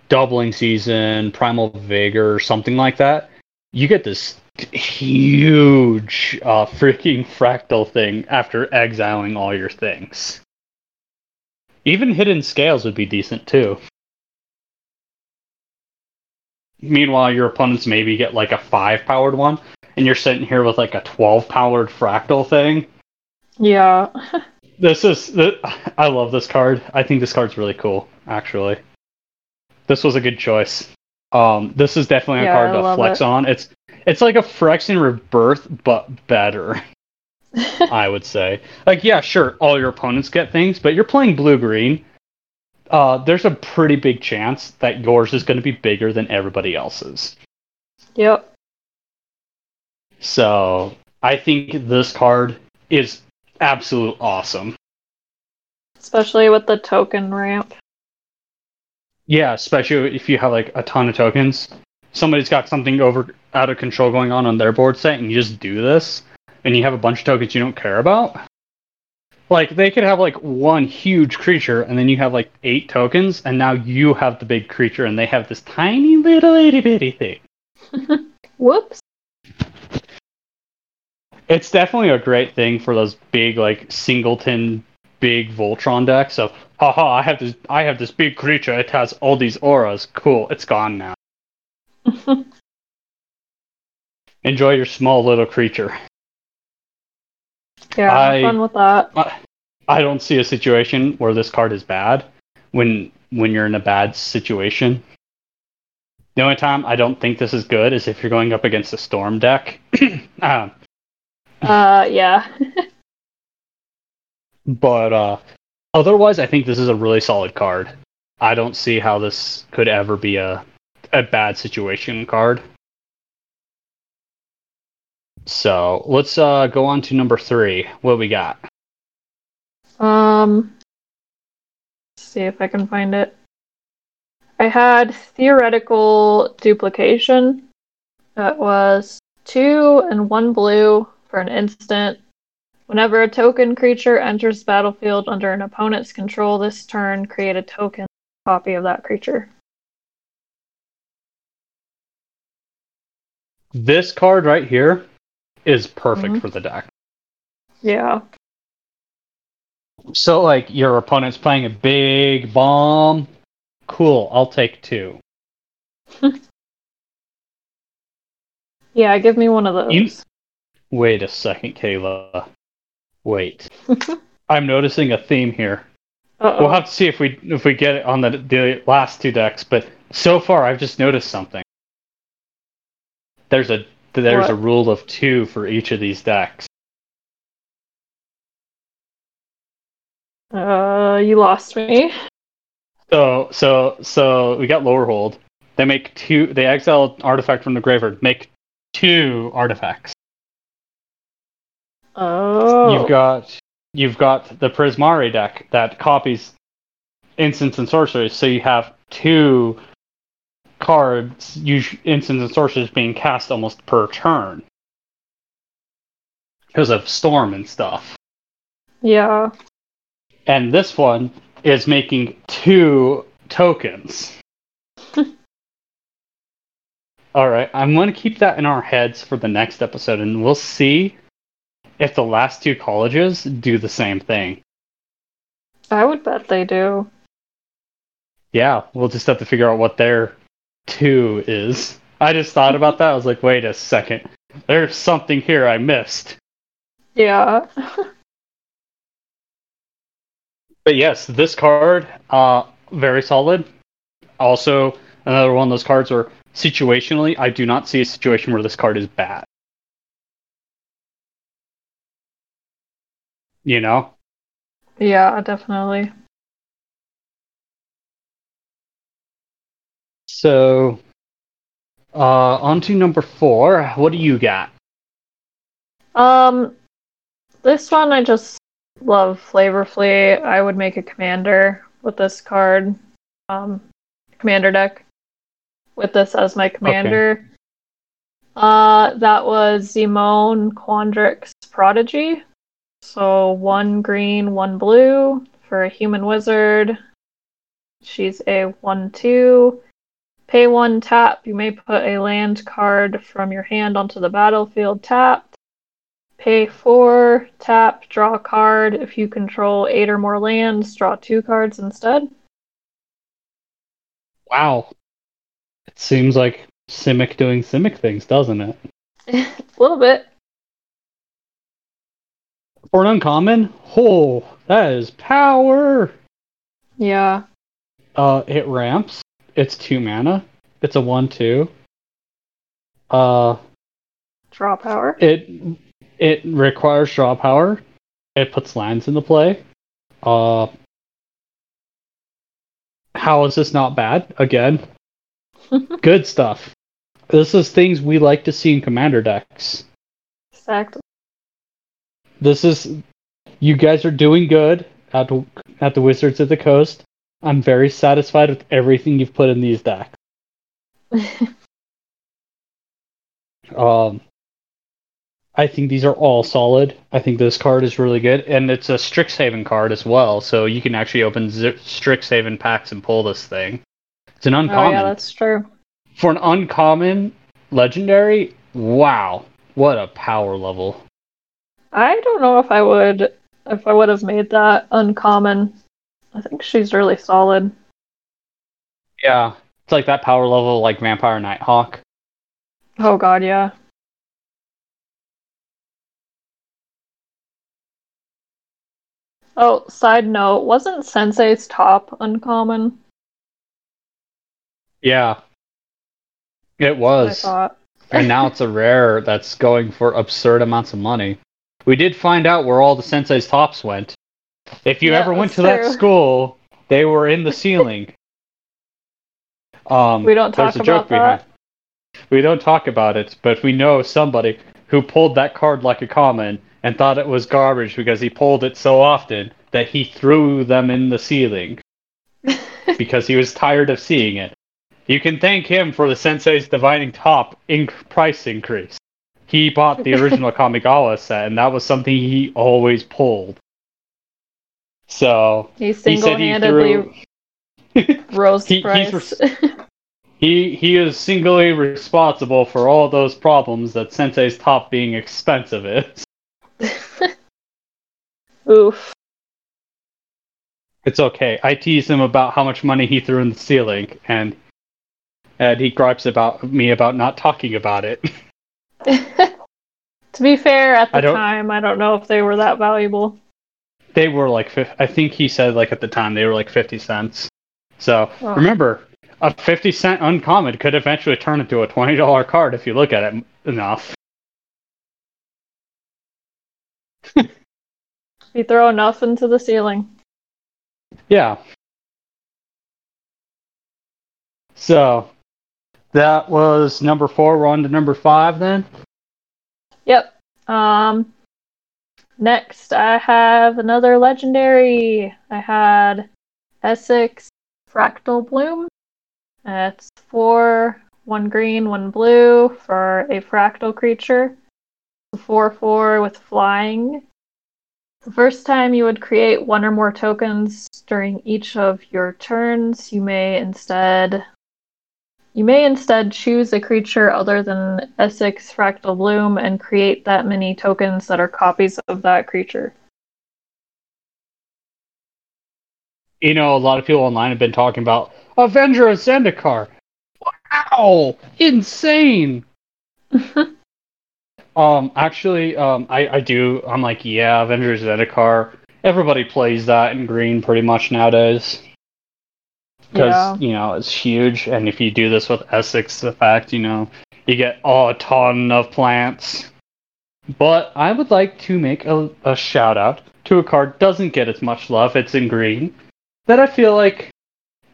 doubling season, primal vigor, something like that, you get this huge uh, freaking fractal thing after exiling all your things. Even hardened scales would be decent too. Meanwhile, your opponents maybe get like a five powered one, and you're sitting here with like a twelve powered fractal thing. Yeah. This is I love this card. I think this card's really cool. Actually, this was a good choice. Um, this is definitely a Yeah, card to flex it. on. It's it's like a Phyrexian Rebirth, but better. I would say. Like, yeah, sure, all your opponents get things, but you're playing blue green. Uh, there's a pretty big chance that yours is going to be bigger than everybody else's. yep. So I think this card is absolute awesome. Especially with the token ramp. Yeah, especially if you have like a ton of tokens. Somebody's got something over out of control going on on their board set, and you just do this, and you have a bunch of tokens you don't care about. Like they could have like one huge creature, and then you have like eight tokens, and now you have the big creature, and they have this tiny little itty bitty thing. Whoops. It's definitely a great thing for those big like singleton big Voltron decks of haha, I have this I have this big creature, it has all these auras. Cool, it's gone now. Enjoy your small little creature. Yeah, have I- fun with that. I don't see a situation where this card is bad when when you're in a bad situation. The only time I don't think this is good is if you're going up against a storm deck. um, Uh, yeah. But uh, otherwise, I think this is a really solid card. I don't see how this could ever be a a bad situation card. So let's uh, go on to number three. What we got? Um, see if I can find it. I had theoretical duplication. That was two and one blue for an instant. Whenever a token creature enters the battlefield under an opponent's control this turn, create a token copy of that creature. This card right here is perfect Mhm. for the deck. Yeah. So, like, your opponent's playing a big bomb. Cool, I'll take two. Yeah, give me one of those. You- Wait a second, Kayla. Wait. I'm noticing a theme here. Uh-oh. We'll have to see if we if we get it on the the last two decks, but so far I've just noticed something. There's a there's What? a rule of two for each of these decks. Uh, you lost me. So so so we got Lorehold. They make two. They exile artifact from the graveyard. Make two artifacts. Oh. You've got you've got the Prismari deck that copies instants and sorceries, so you have two cards, us- instants and sorceries being cast almost per turn because of storm and stuff. Yeah. And this one is making two tokens. All right, I'm going to keep that in our heads for the next episode, and we'll see if the last two colleges do the same thing. I would bet they do. Yeah, we'll just have to figure out what their two is. I just thought about that. I was like, wait a second. There's something here I missed. Yeah. But yes, this card, uh, very solid. Also, another one of those cards where situationally, I do not see a situation where this card is bad. You know? yeah, definitely. So, uh, on to number four. What do you got? Um, this one I just love flavorfully. I would make a commander with this card. Um, commander deck with this as my commander. Uh, that was Zimone Quandrix Prodigy. So one green, one blue for a human wizard. She's a one-two. Pay one tap. You may put a land card from your hand onto the battlefield tapped. Pay four, tap, draw a card. If you control eight or more lands, draw two cards instead. Wow. It seems like Simic doing Simic things, doesn't it? a little bit. For an uncommon, oh, that is power. Yeah. Uh, it ramps. It's two mana. It's a one-two. Uh, Draw power. it it requires draw power. It puts lands into play. Uh, how is this not bad? Again, good stuff. This is things we like to see in commander decks. Exactly. This is you guys are doing good at at the Wizards of the Coast. I'm very satisfied with everything you've put in these decks. Um, I think these are all solid. I think this card is really good, and it's a Strixhaven card as well, so you can actually open Z- Strixhaven packs and pull this thing. It's an uncommon. oh uncommon. yeah, that's true. For an uncommon legendary, wow, what a power level. I don't know if I would if I would have made that uncommon. I think she's really solid. Yeah, it's like that power level like Vampire Nighthawk. Oh god, yeah. Oh, side note, wasn't Sensei's top uncommon? Yeah, it I was. thought. and now it's a rare that's going for absurd amounts of money. We did find out where all the sensei's tops went. If you Yeah, ever went to that school, they were in the ceiling. Um, We don't talk there's a joke about that. behind. We don't talk about it, but we know somebody who pulled that card like a common and thought it was garbage because he pulled it so often that he threw them in the ceiling because he was tired of seeing it. You can thank him for the Sensei's Divining Top inc- price increase. He bought the original Kamigawa set, and that was something he always pulled. So He said he single-handedly threw. rose He- price. He he is singly responsible for all those problems that Sensei's top being expensive is. Oof. It's okay. I tease him about how much money he threw in the ceiling, and and he gripes about me about not talking about it. to be fair, at the don't- time, I don't know if they were that valuable. They were like, I think he said like at the time they were like fifty cents. So Oh. remember, a fifty cent uncommon could eventually turn into a twenty dollar card if you look at it enough. You throw enough into the ceiling. Yeah. So that was number four. We're on to number five then. Yep. Um. Next, I have another legendary. I had Esix Fractal Bloom. It's four, one green, one blue for a fractal creature. Four four with flying. The first time you would create one or more tokens during each of your turns, you may instead you may instead choose a creature other than Esix Fractal Bloom and create that many tokens that are copies of that creature. You know, a lot of people online have been talking about Avenger of Zendikar. Wow, insane. Um, actually, um, I, I do. I'm like, yeah, Avengers Zendikar. Everybody plays that in green pretty much nowadays. Because, Yeah. you know, it's huge. And if you do this with Esix, the fact, you know, you get a ton of plants. But I would like to make a, a shout out to a card doesn't get as much love. It's in green. That I feel like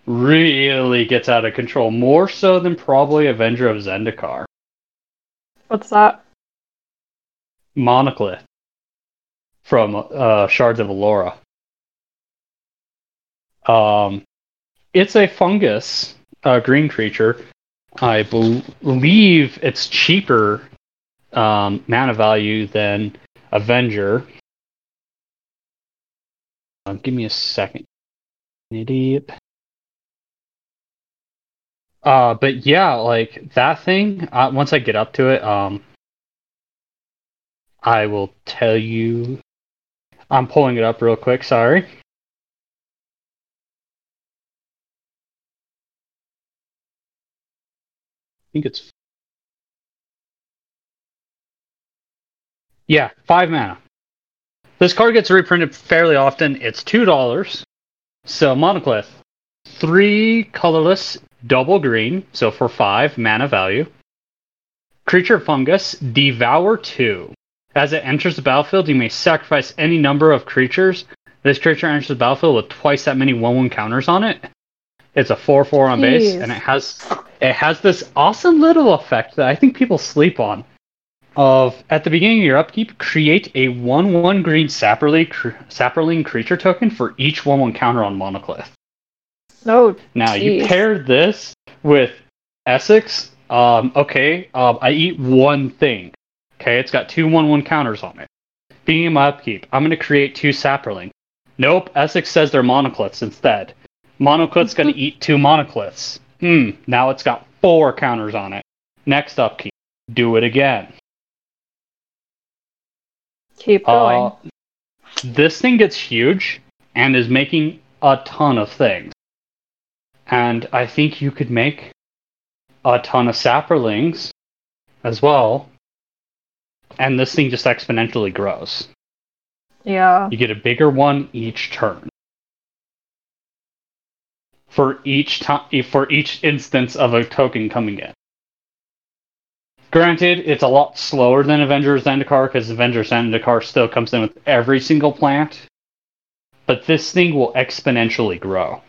really gets out of control. More so than probably Avenger of Zendikar. What's that? Mycoloth from uh, Shards of Alara. Um, it's a fungus, uh, green creature. I bel- believe it's cheaper um, mana value than Avenger. Uh, give me a second, idiot. Uh, but yeah, like that thing. Uh, once I get up to it, um, I will tell you. I'm pulling it up real quick. Sorry. Think it's. Yeah, five mana. This card gets reprinted fairly often. It's two dollars. So Mycoloth, three colorless, double green. So for five mana value. Creature fungus, devour two. As it enters the battlefield, you may sacrifice any number of creatures. This creature enters the battlefield with twice that many 1-1 counters on it. It's a 4-4 on base, and it has it has this awesome little effect that I think people sleep on. Of at the beginning of your upkeep, create a 1-1 green sapperling, cr- Saproling creature token for each 1-1 counter on Mycoloth. No. Now you pair this with Esix. Um, okay, um, I eat one thing. Okay, it's got two one one counters on it. Being in my upkeep, I'm gonna create two Saproling. Nope, Esix says they're Mycoloths instead. Mycoloth's gonna eat two Mycoloths. Hmm, now it's got four counters on it. Next upkeep, do it again. Keep going. Uh, this thing gets huge and is making a ton of things. And I think you could make a ton of sapperlings as well. And this thing just exponentially grows. yeah. You get a bigger one each turn. For each time, for each instance of a token coming in. Granted, it's a lot slower than Avengers Zendikar because Avengers Zendikar still comes in with every single plant. But this thing will exponentially grow,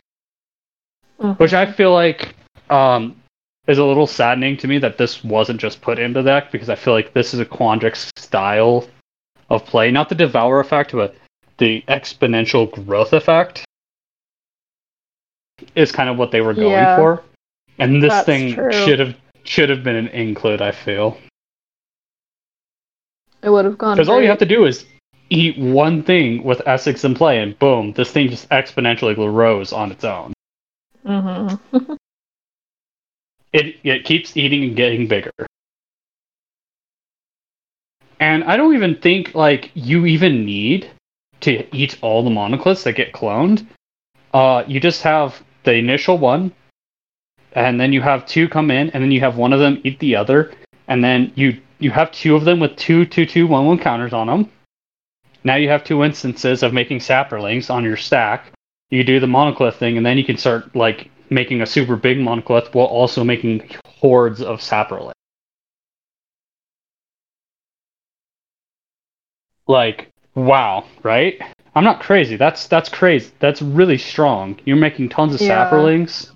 Mhm. which I feel like um, is a little saddening to me that this wasn't just put into the deck because I feel like this is a Quandrix style of play, not the Devour effect, but the exponential growth effect is kind of what they were going Yeah. for. And this thing true. should have should have been an include, I feel. It would have gone. Because all you have to do is eat one thing with Esix in play, and boom, this thing just exponentially grows on its own. Mm-hmm. It it keeps eating and getting bigger. And I don't even think like you even need to eat all the Mycoloths that get cloned. Uh, you just have the initial one, and then you have two come in, and then you have one of them eat the other, and then you you have two of them with two two two one one counters on them. Now you have two instances of making saprolings on your stack. You do the Mycoloth thing, and then you can start like making a super big Mycoloth while also making hordes of saprolings. Like, wow, right? I'm not crazy. That's that's crazy. That's really strong. You're making tons of Yeah. saprolings.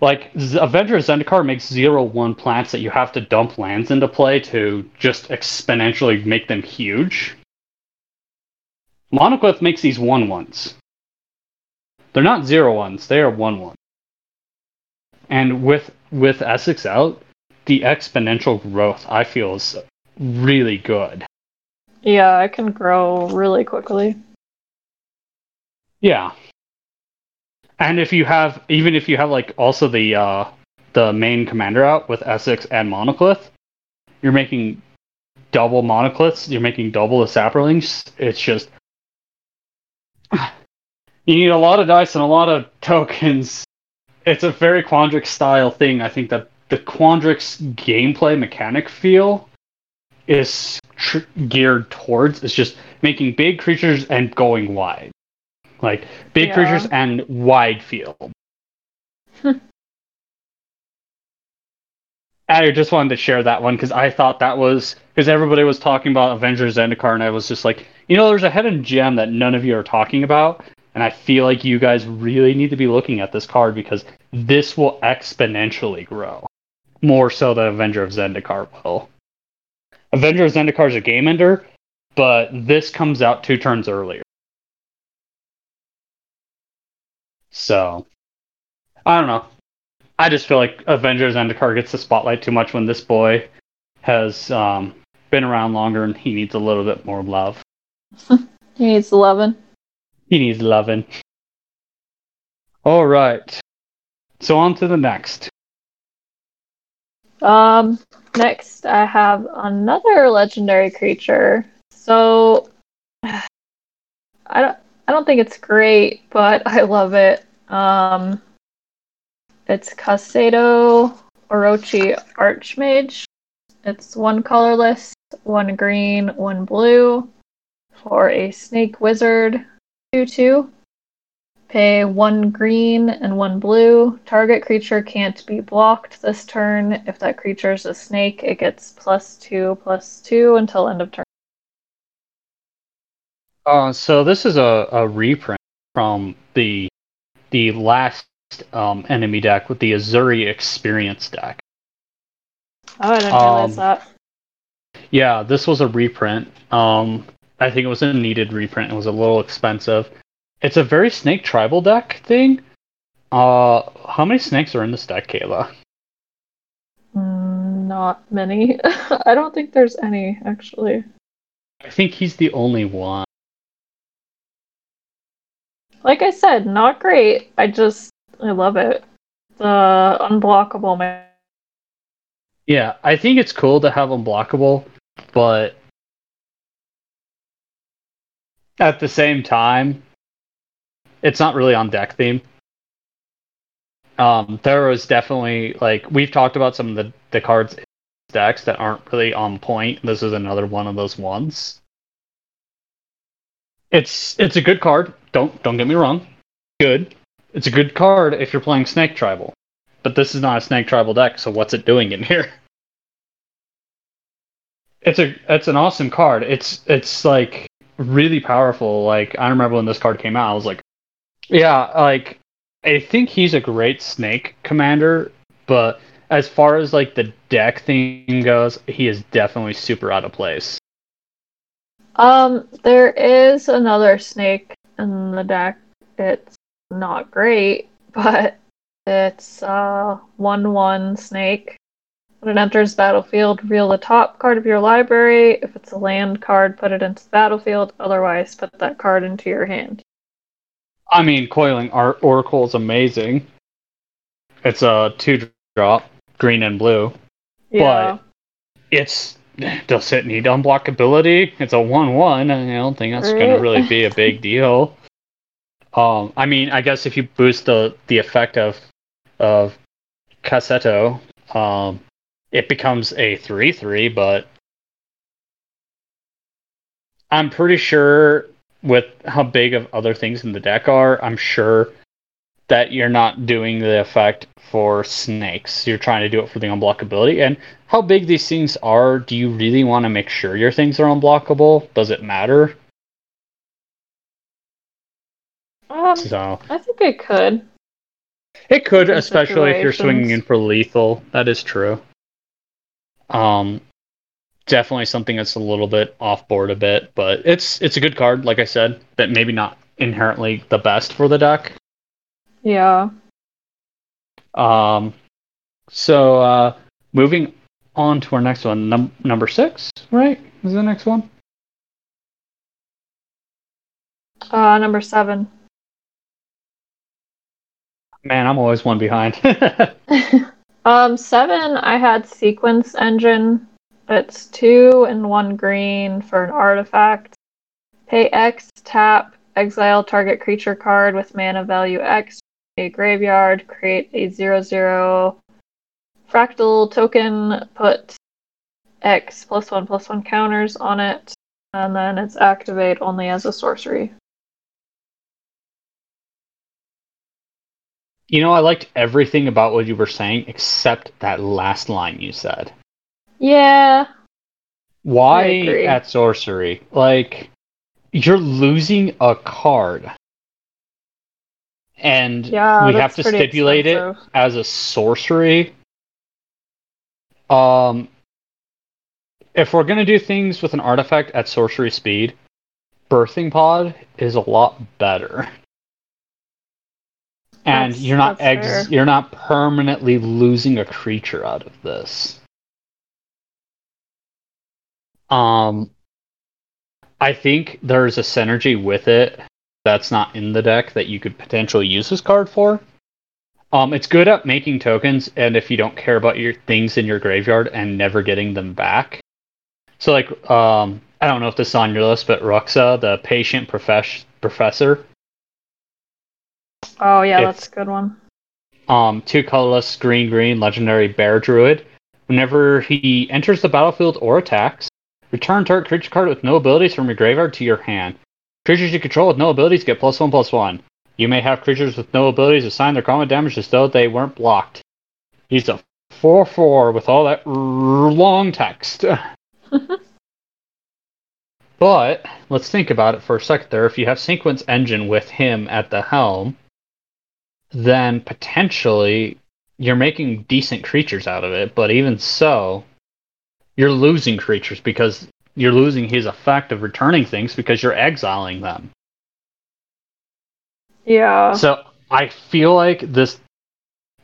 Like Z- Avenger Zendikar makes zero one plants that you have to dump lands into play to just exponentially make them huge. Mycoloth makes these one ones. They're not zero ones. They are one one. And with with Esix out, the exponential growth I feel is really good. Yeah, it can grow really quickly. Yeah. And if you have even if you have like also the uh the main commander out with Esix and Mycoloth, you're making double Mycoloths, you're making double the saprolings. It's just you need a lot of dice and a lot of tokens. It's a very Quandrix style thing. I think that the Quandrix gameplay mechanic feel is tr- geared towards is just making big creatures and going wide. Like big Yeah. creatures and wide field. I just wanted to share that one because I thought that was because everybody was talking about Avengers Zendikar, and I was just like, you know, there's a hidden gem that none of you are talking about, and I feel like you guys really need to be looking at this card because this will exponentially grow more so than Avenger of Zendikar will. Avenger of Zendikar is a game ender, but this comes out two turns earlier. So, I don't know. I just feel like Avengers Zendikar gets the spotlight too much when this boy has um, been around longer and he needs a little bit more love. He needs 11. He needs loving. All right. So on to the next. Um, next I have another legendary creature. So I don't I don't think it's great, but I love it. Um it's Kaseto Orochi Archmage. It's one colorless, one green, one blue for a snake wizard 2 2. Pay one green and one blue. Target creature can't be blocked this turn. If that creature is a snake, it gets plus two, plus two until end of turn. Uh, so this is a, a reprint from the the last um, enemy deck with the Azuri Experience deck. Oh, I didn't realize Um, that. Yeah, this was a reprint. Um, I think it was a needed reprint. It was a little expensive. It's a very snake tribal deck thing. Uh, how many snakes are in this deck, Kayla? Mm, not many. I don't think there's any, actually. I think he's the only one. Like I said, not great. I just, I love it. The unblockable man. Yeah, I think it's cool to have unblockable, but at the same time, it's not really on deck theme. Um, there was definitely like we've talked about some of the, the cards decks that aren't really on point. This is another one of those ones. It's it's a good card. Don't don't get me wrong. Good. It's a good card if you're playing Snake Tribal. But this is not a Snake Tribal deck, so what's it doing in here? It's a it's an awesome card. It's it's like really powerful. Like I remember when this card came out, I was like, yeah, like I think he's a great snake commander, but as far as like the deck thing goes, he is definitely super out of place. Um, there is another snake in the deck. It's not great, but it's uh, a one-one snake. When it enters battlefield, reveal the top card of your library. If it's a land card, put it into the battlefield. Otherwise, put that card into your hand. I mean, Coiling Art Oracle is amazing. It's a two drop, green and blue. Yeah. But it's does it need unblockability? It's a one one. I don't think that's gonna really be a big deal. Um, I mean, I guess if you boost the the effect of of Kaseto, um, it becomes a three three. But I'm pretty sure with how big of other things in the deck are, I'm sure that you're not doing the effect for snakes. You're trying to do it for the unblockability. And how big these things are, do you really want to make sure your things are unblockable? Does it matter? Um, So I think it could. it could, especially if you're swinging in for lethal. That is true. Um, definitely something that's a little bit off board a bit, but it's it's a good card. Like I said, but maybe not inherently the best for the deck. Yeah. Um, so uh, moving on to our next one, num- number six, right? Is the next one? Uh, number seven. Man, I'm always one behind. um, seven, I had Sequence Engine. It's two and one green for an artifact. Pay X, tap, exile target creature card with mana value X, a graveyard, create a 0 0 fractal token, put X plus one plus one counters on it, and then it's activate only as a sorcery. you know, I liked everything about what you were saying except that last line you said. Yeah, Why at sorcery? Like, you're losing a card. And yeah, we have to stipulate it as a sorcery. Um, if we're gonna do things with an artifact at sorcery speed, birthing pod is a lot better. And That's- you're not ex- fair. you're not permanently losing a creature out of this. Um, I think there's a synergy with it that's not in the deck that you could potentially use this card for. Um, it's good at making tokens, and if you don't care about your things in your graveyard and never getting them back. So, like, um, I don't know if this is on your list, but Ruxa, the patient profess- professor, Oh yeah, It's- that's a good one. um, two colorless green green legendary bear druid. Whenever he enters the battlefield or attacks, return target creature card with no abilities from your graveyard to your hand. Creatures you control with no abilities get plus one plus one. You may have creatures with no abilities assign their combat damage as though they weren't blocked. He's a 4 4 with all that r- long text. but let's think about it for a second there. If you have Sequence Engine with him at the helm, then potentially you're making decent creatures out of it. But even so, you're losing creatures because you're losing his effect of returning things because you're exiling them. Yeah. So I feel like this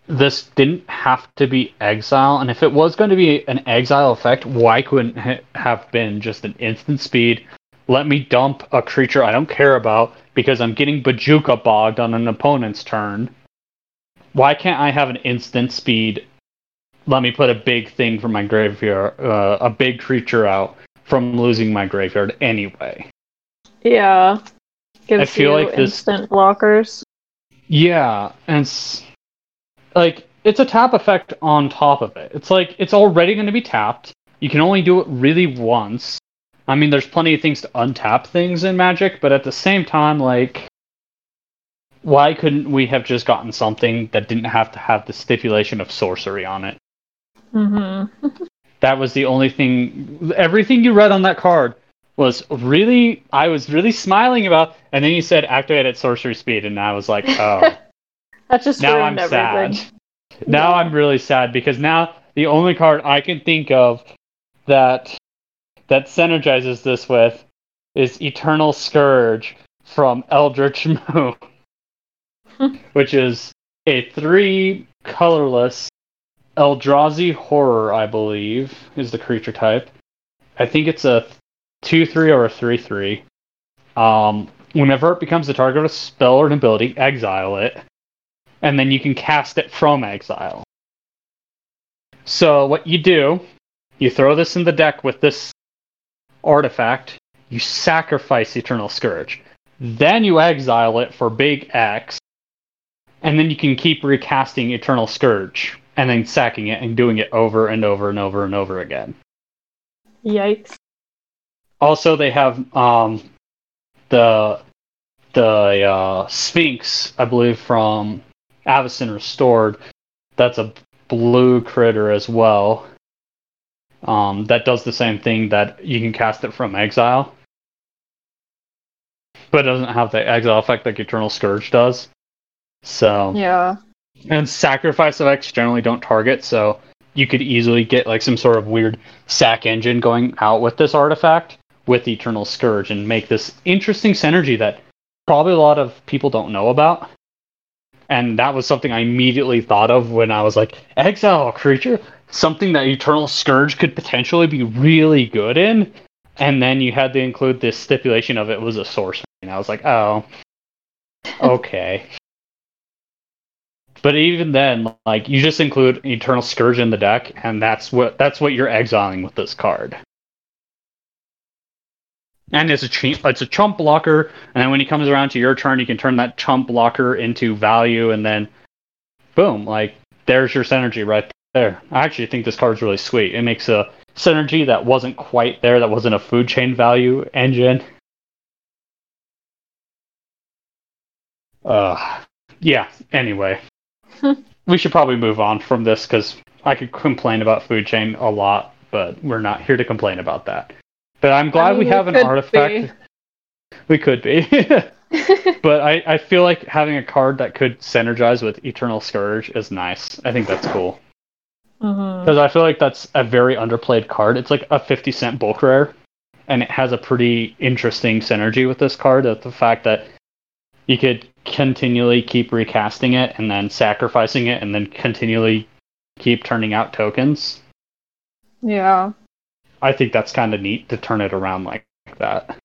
this didn't have to be exile, and if it was going to be an exile effect, why couldn't it have been just an instant speed? Let me dump a creature I don't care about because I'm getting Bojuka bogged on an opponent's turn. Why can't I have an instant speed? Let me put a big thing from my graveyard, uh, a big creature out from losing my graveyard anyway. Yeah. Gives feel you like this- instant blockers. Yeah, and it's like it's a tap effect on top of it. It's like it's already going to be tapped. You can only do it really once. I mean, there's plenty of things to untap things in Magic, but at the same time, like, why couldn't we have just gotten something that didn't have to have the stipulation of sorcery on it? Mm-hmm. That was the only thing. Everything you read on that card was really, I was really smiling about, and then you said activate at sorcery speed, and I was like, oh. that's just now I'm everything. sad. Now I'm really sad because now the only card I can think of that that synergizes this with is Eternal Scourge from Eldritch Moon, which is a three colorless Eldrazi horror, I believe, is the creature type. I think it's a two three or a three three. Um, whenever it becomes the target of a spell or an ability, exile it, and then you can cast it from exile. So what you do, you throw this in the deck with this artifact, you sacrifice Eternal Scourge. Then you exile it for big X, and then you can keep recasting Eternal Scourge and then sacking it and doing it over and over and over and over again. Yikes. Also, they have um, the the uh, Sphinx, I believe, from Avacyn Restored. That's a blue critter as well. Um, that does the same thing that you can cast it from exile, but it doesn't have the exile effect like Eternal Scourge does. So Yeah. And sacrifice effects generally don't target, so you could easily get like some sort of weird sack engine going out with this artifact with Eternal Scourge and make this interesting synergy that probably a lot of people don't know about. And that was something I immediately thought of when I was like, exile creature, something that Eternal Scourge could potentially be really good in. And then you had to include this stipulation of it was a sorcery. And I was like, oh, okay. But even then, like you just include Eternal Scourge in the deck, and that's what that's what you're exiling with this card. And it's a chump, it's a chump blocker, and then when he comes around to your turn, you can turn that chump blocker into value, and then boom, like there's your synergy right there. I actually think this card's really sweet. It makes a synergy that wasn't quite there, that wasn't a food chain value engine. Uh, yeah. Anyway, we should probably move on from this because I could complain about food chain a lot, but we're not here to complain about that. But I'm glad mean, we we have an could artifact. We could be. but I, I feel like having a card that could synergize with Eternal Scourge is nice. I think that's cool. Uh-huh. Because I feel like that's a very underplayed card. It's like a 50 cent bulk rare, and it has a pretty interesting synergy with this card. That the fact that you could continually keep recasting it and then sacrificing it and then continually keep turning out tokens. Yeah. I think that's kind of neat to turn it around like that.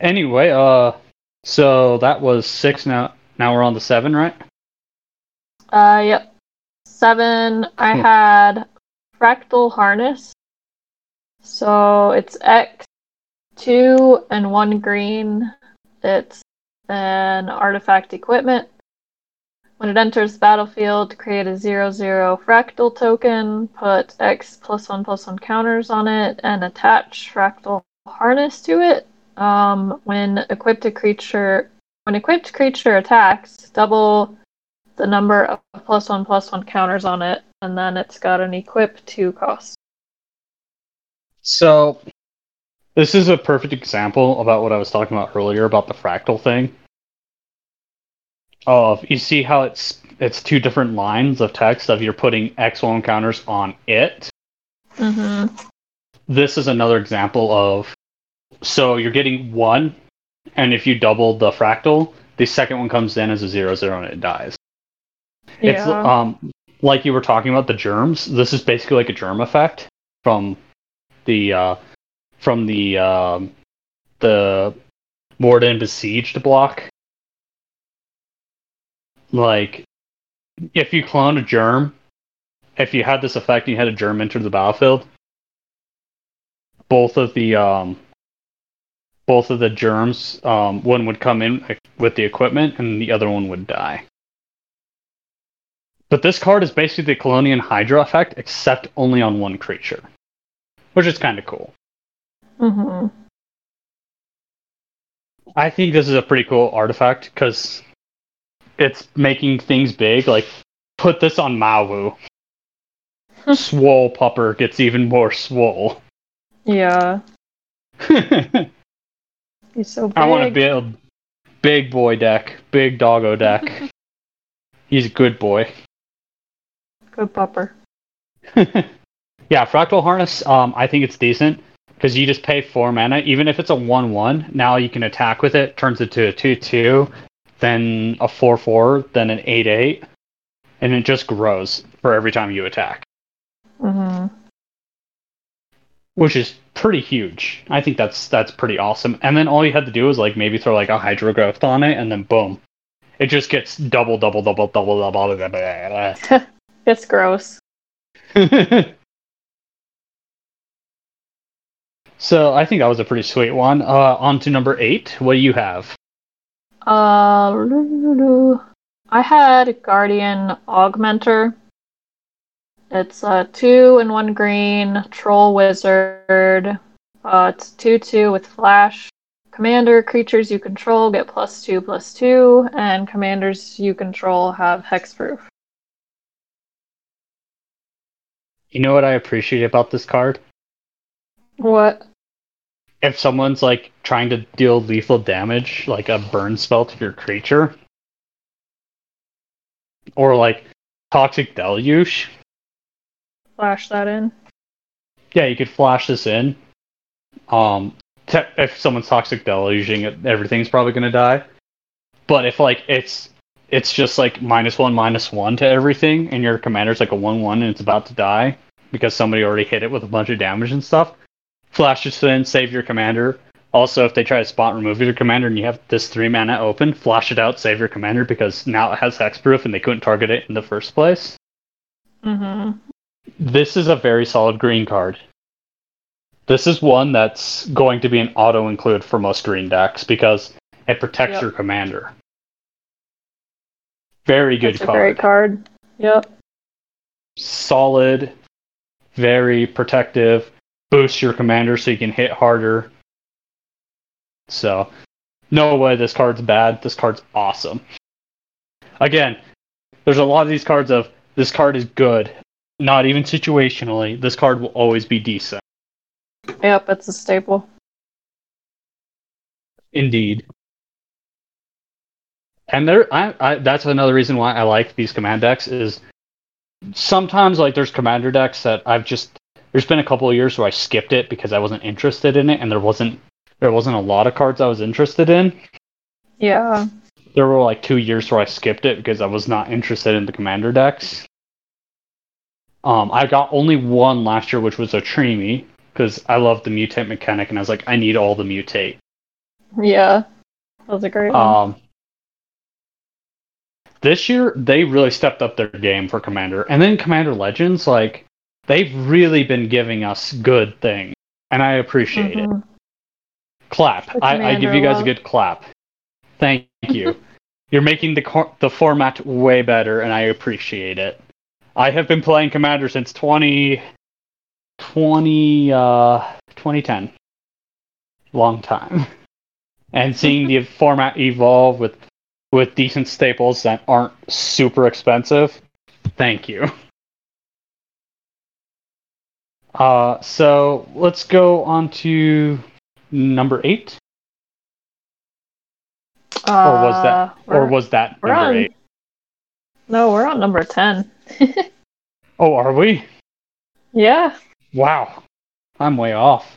Anyway, uh, so that was six. Now, now we're on the seven, right? Uh, yep. Seven. I Hmm. had fractal harness. So it's X, two and one green. It's an artifact equipment. When it enters the battlefield, create a zero zero fractal token. Put X plus one plus one counters on it, and attach fractal harness to it. Um, when equipped a creature, when equipped creature attacks, double the number of plus one plus one counters on it, and then it's got an equip two cost. So, this is a perfect example about what I was talking about earlier about the fractal thing. Of you see how it's it's two different lines of text of you're putting X1 counters on it. Mm-hmm. This is another example of so you're getting one, and if you double the fractal, the second one comes in as a zero zero and it dies. Yeah. It's um like you were talking about the germs. This is basically like a germ effect from the uh from the um the Mirrodin Besieged block. Like if you cloned a germ, if you had this effect and you had a germ enter the battlefield, both of the um both of the germs, um, one would come in with the equipment and the other one would die. But this card is basically the Kalonian Hydra effect, except only on one creature, which is kind of cool. Mm-hmm. I think this is a pretty cool artifact because it's making things big. Like, put this on Mowu. swole Pupper gets even more swole. Yeah. He's so big. I want to build big boy deck, big doggo deck. He's a good boy. Good pupper. yeah, Fractal Harness, um, I think it's decent because you just pay four mana. Even if it's a 1 1, now you can attack with it, turns it to a 2 2, then a 4 4, then an 8 8, and it just grows for every time you attack. hmm which is pretty huge. I think that's that's pretty awesome. And then all you had to do was like maybe throw like a hydro growth on it, and then boom, it just gets double, double, double, double, double, double, double. double, double. It's gross. So I think that was a pretty sweet one. Uh, on to number eight. What do you have? Uh, I had Guardian Augmenter. It's a two and one green troll wizard. Uh, it's two two with flash. Commander creatures you control get plus two plus two, and commanders you control have hexproof. You know what I appreciate about this card? What? If someone's like trying to deal lethal damage, like a burn spell to your creature, or like toxic deluge, Flash that in. yeah, you could flash this in. Um, te- if someone's toxic deluging, it- everything's probably gonna die. But if like it's it's just like minus one, minus one to everything, and your commander's like a one one and it's about to die because somebody already hit it with a bunch of damage and stuff, flash this in, save your commander. Also, if they try to spot remove your commander and you have this three mana open, flash it out, save your commander because now it has hexproof and they couldn't target it in the first place. Mm-hmm. This is a very solid green card. This is one that's going to be an auto include for most green decks because it protects Yep. your commander. Very good That's a card. great card. Yep. Solid, very protective, boosts your commander so you can hit harder. So, no way this card's bad. This card's awesome. Again, there's a lot of these cards of this card is good. Not even situationally, this card will always be decent. Yep, it's a staple. Indeed. And there, I, I, that's another reason why I like these command decks is sometimes like there's commander decks that I've just there's been a couple of years where I skipped it because I wasn't interested in it, and there wasn't there wasn't a lot of cards I was interested in. Yeah. There were like two years where I skipped it because I was not interested in the commander decks. Um, I got only one last year, which was Otrimi, because I love the mutate mechanic, and I was like, I need all the mutate. Yeah. That was a great one. Um, this year they really stepped up their game for Commander, and then Commander Legends, like they've really been giving us good things, and I appreciate it. Mhm. Clap! I, I give you guys a good clap. Thank you. You're making the cor- the format way better, and I appreciate it. I have been playing Commander since 20, 20 uh, 2010. Long time. And seeing the format evolve with with decent staples that aren't super expensive. Thank you. Uh, so let's go on to number eight, or was that, Uh, or was that number on- eight? No, we're on number 10. Oh, are we? Yeah. Wow, I'm way off.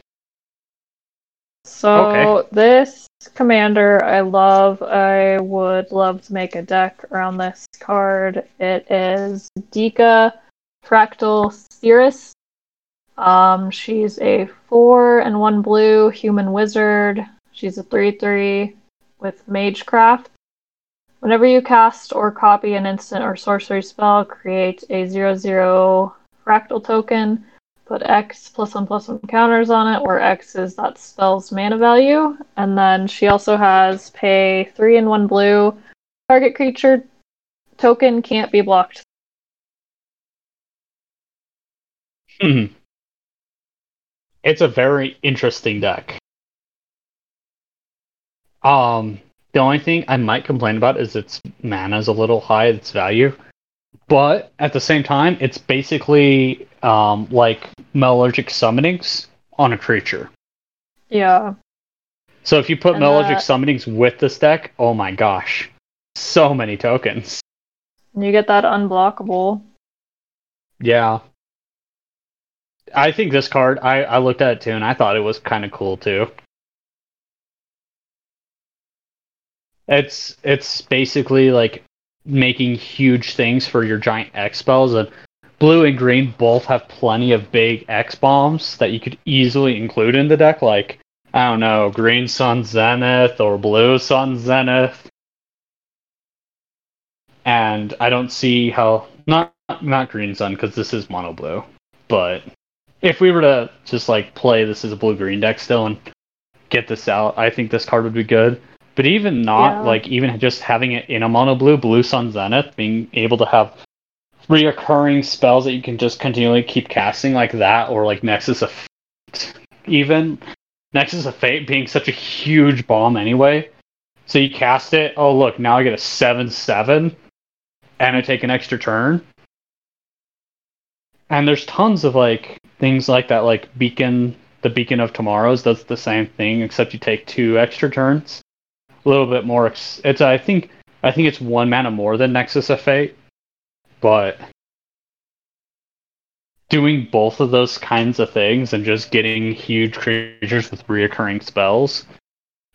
So Okay. this commander I love. I would love to make a deck around this card. It is Deekah Fractal Theorist. Um, she's a four and one blue human wizard. She's a three three with Magecraft. Whenever you cast or copy an instant or sorcery spell, create a zero zero fractal token put X plus one plus one counters on it, where X is that spell's mana value. And then she also has pay three and one blue. Target creature token can't be blocked. Hmm. It's a very interesting deck. Um, the only thing I might complain about is its mana is a little high, its value. But at the same time, it's basically um, like metallurgic summonings on a creature. Yeah. So if you put And metallurgic that- summonings with this deck, oh my gosh, so many tokens. You get that unblockable. Yeah. I think this card, I, I looked at it too, and I thought it was kind of cool too. It's it's basically like making huge things for your giant X spells, and blue and green both have plenty of big X bombs that you could easily include in the deck. Like I don't know, green Sun Zenith or blue Sun Zenith, and I don't see how not not green Sun because this is mono blue, but if we were to just like play this as a blue green deck still and get this out, I think this card would be good. But even not Yeah. like even just having it in a mono blue, blue sun zenith, being able to have reoccurring spells that you can just continually keep casting like that, or like Nexus of Fate, even Nexus of Fate being such a huge bomb anyway. So you cast it, oh look, now I get a seven seven and I take an extra turn. And there's tons of like things like that, like Beacon the Beacon of Tomorrows does the same thing, except you take two extra turns. A little bit more. Ex- it's I think I think it's one mana more than Nexus of Fate, but doing both of those kinds of things and just getting huge creatures with reoccurring spells,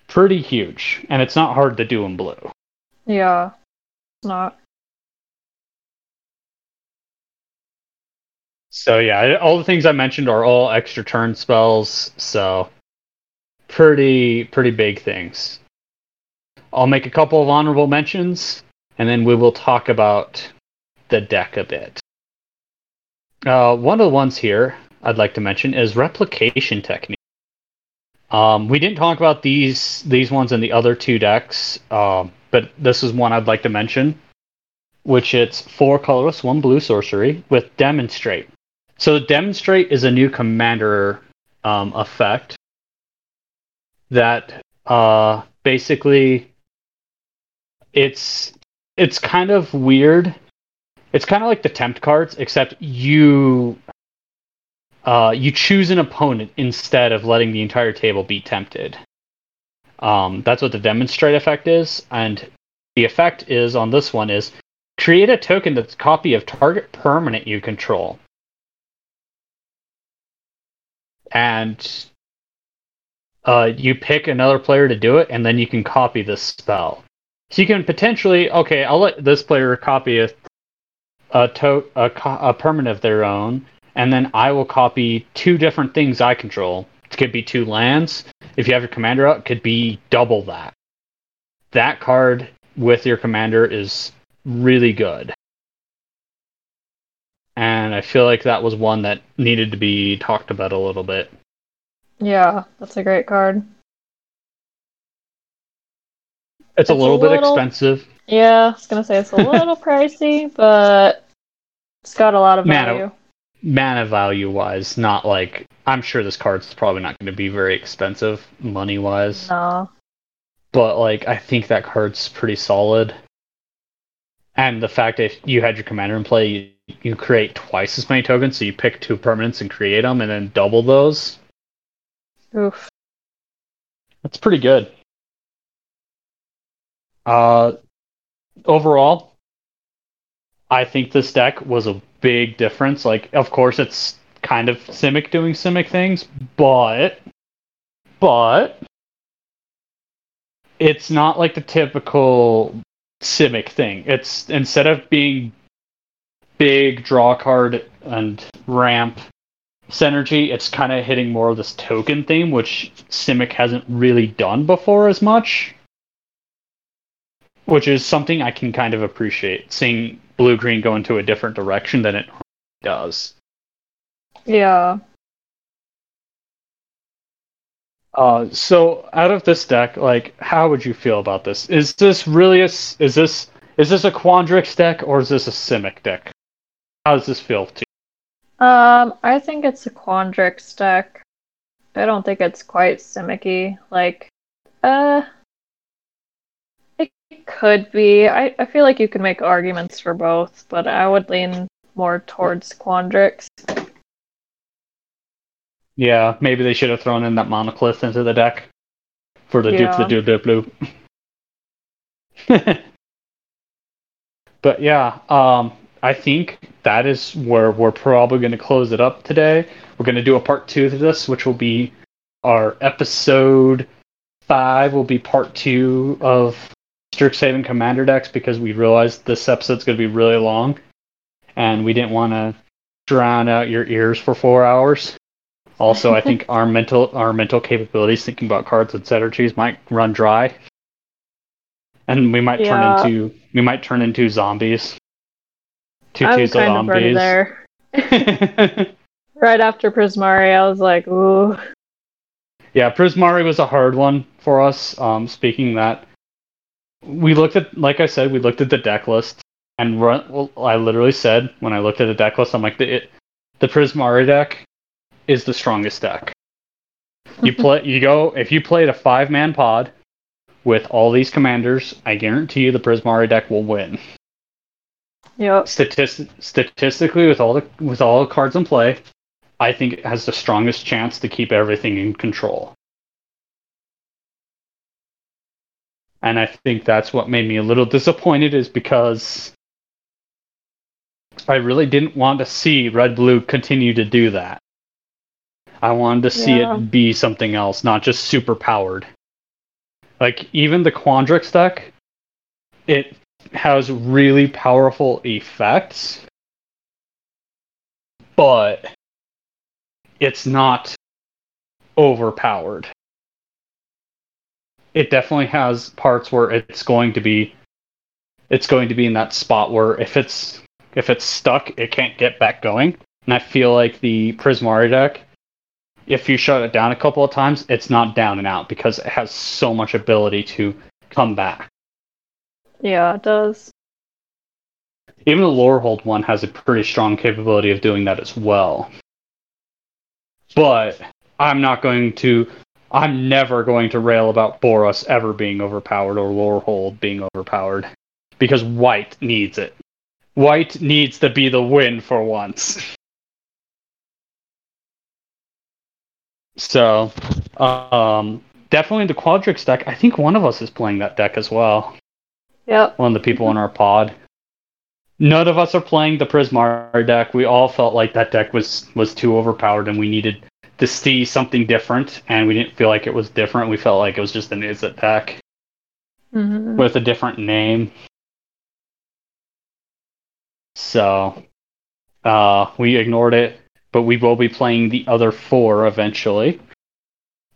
pretty huge, and it's not hard to do in blue. Yeah. It's not. So yeah, all the things I mentioned are all extra turn spells, so pretty pretty big things. I'll make a couple of honorable mentions, and then we will talk about the deck a bit. Uh, one of the ones here I'd like to mention is replication technique. Um, we didn't talk about these these ones in the other two decks, um, but this is one I'd like to mention, which it's four colorless, one blue sorcery with demonstrate. So demonstrate is a new commander um, effect that uh, basically it's it's kind of weird. It's kind of like the tempt cards, except you uh, you choose an opponent instead of letting the entire table be tempted. Um, that's what the demonstrate effect is, and the effect is on this one is create a token that's a copy of target permanent you control and uh, you pick another player to do it, and then you can copy this spell. So you can potentially, okay, I'll let this player copy a a, to- a, co- a permanent of their own, and then I will copy two different things I control. It could be two lands. If you have your commander out, it could be double that. That card with your commander is really good. And I feel like that was one that needed to be talked about a little bit. Yeah, that's a great card. It's, a It's a little bit little- expensive. Yeah, I was gonna say it's a little pricey, but it's got a lot of Man, value. Mana value wise, not like I'm sure this card's probably not going to be very expensive money wise, No. but like I think that card's pretty solid. And the fact if you had your commander in play, you, you create twice as many tokens, so you pick two permanents and create them, and then double those. Oof. That's pretty good. Uh, overall, I think this deck was a big difference. Like, of course, it's kind of Simic doing Simic things, but, but, it's not like the typical Simic thing. It's instead of being big draw card and ramp synergy, it's kind of hitting more of this token theme, which Simic hasn't really done before as much. Which is something I can kind of appreciate, seeing blue green go into a different direction than it does. Yeah. Uh, so out of this deck, like, how would you feel about this? Is this really a is this is this a Quandrix deck or is this a Simic deck? How does this feel to you? Um, I think it's a Quandrix deck. I don't think it's quite Simic-y. Like, uh, it could be. I, I feel like you can make arguments for both, but I would lean more towards Quandrix. Yeah, maybe they should have thrown in that monoclith into the deck for the dupe the Yeah. dupe dupe loop. but but yeah, um, I think that is where we're probably going to close it up today. We're going to do a part two to this, which will be our episode five. Will be part two of Strixhaven Commander decks because we realized this episode's going to be really long, and we didn't want to drown out your ears for four hours. Also, I think our mental our mental capabilities thinking about cards and synergies might run dry, and we might Yeah. turn into we might turn into zombies. Two I was kind of zombies. there. Right after Prismari, I was like, ooh. yeah, Prismari was a hard one for us. Um, speaking that, we looked at like I said, we looked at the deck list, and run, well, I literally said when I looked at the deck list, I'm like the it, the Prismari deck is the strongest deck. You mhm. play you go if you played a five man pod with all these commanders, I guarantee you the Prismari deck will win. Yep. Statistic, statistically, with all the with all the cards in play, I think it has the strongest chance to keep everything in control. And I think that's what made me a little disappointed is because I really didn't want to see Red Blue continue to do that. I wanted to see Yeah. it be something else, not just super powered. Like even the Quandrix deck, it has really powerful effects, but it's not overpowered. It definitely has parts where it's going to be it's going to be in that spot where if it's if it's stuck, it can't get back going. And I feel like the Prismari deck, if you shut it down a couple of times, it's not down and out because it has so much ability to come back. Yeah, it does. Even the Lorehold one has a pretty strong capability of doing that as well. But I'm not going to. I'm never going to rail about Boros ever being overpowered or Lorehold being overpowered because White needs it. White needs to be the win for once. So, um, definitely the Quandrix deck. I think one of us is playing that deck as well Yep. one of the people in our pod. None of us are playing the Prismari deck. We all felt like that deck was was too overpowered, and we needed to see something different. And we didn't feel like it was different. We felt like it was just an Izzet deck hmm with a different name. So, uh, we ignored it, but we will be playing the other four eventually.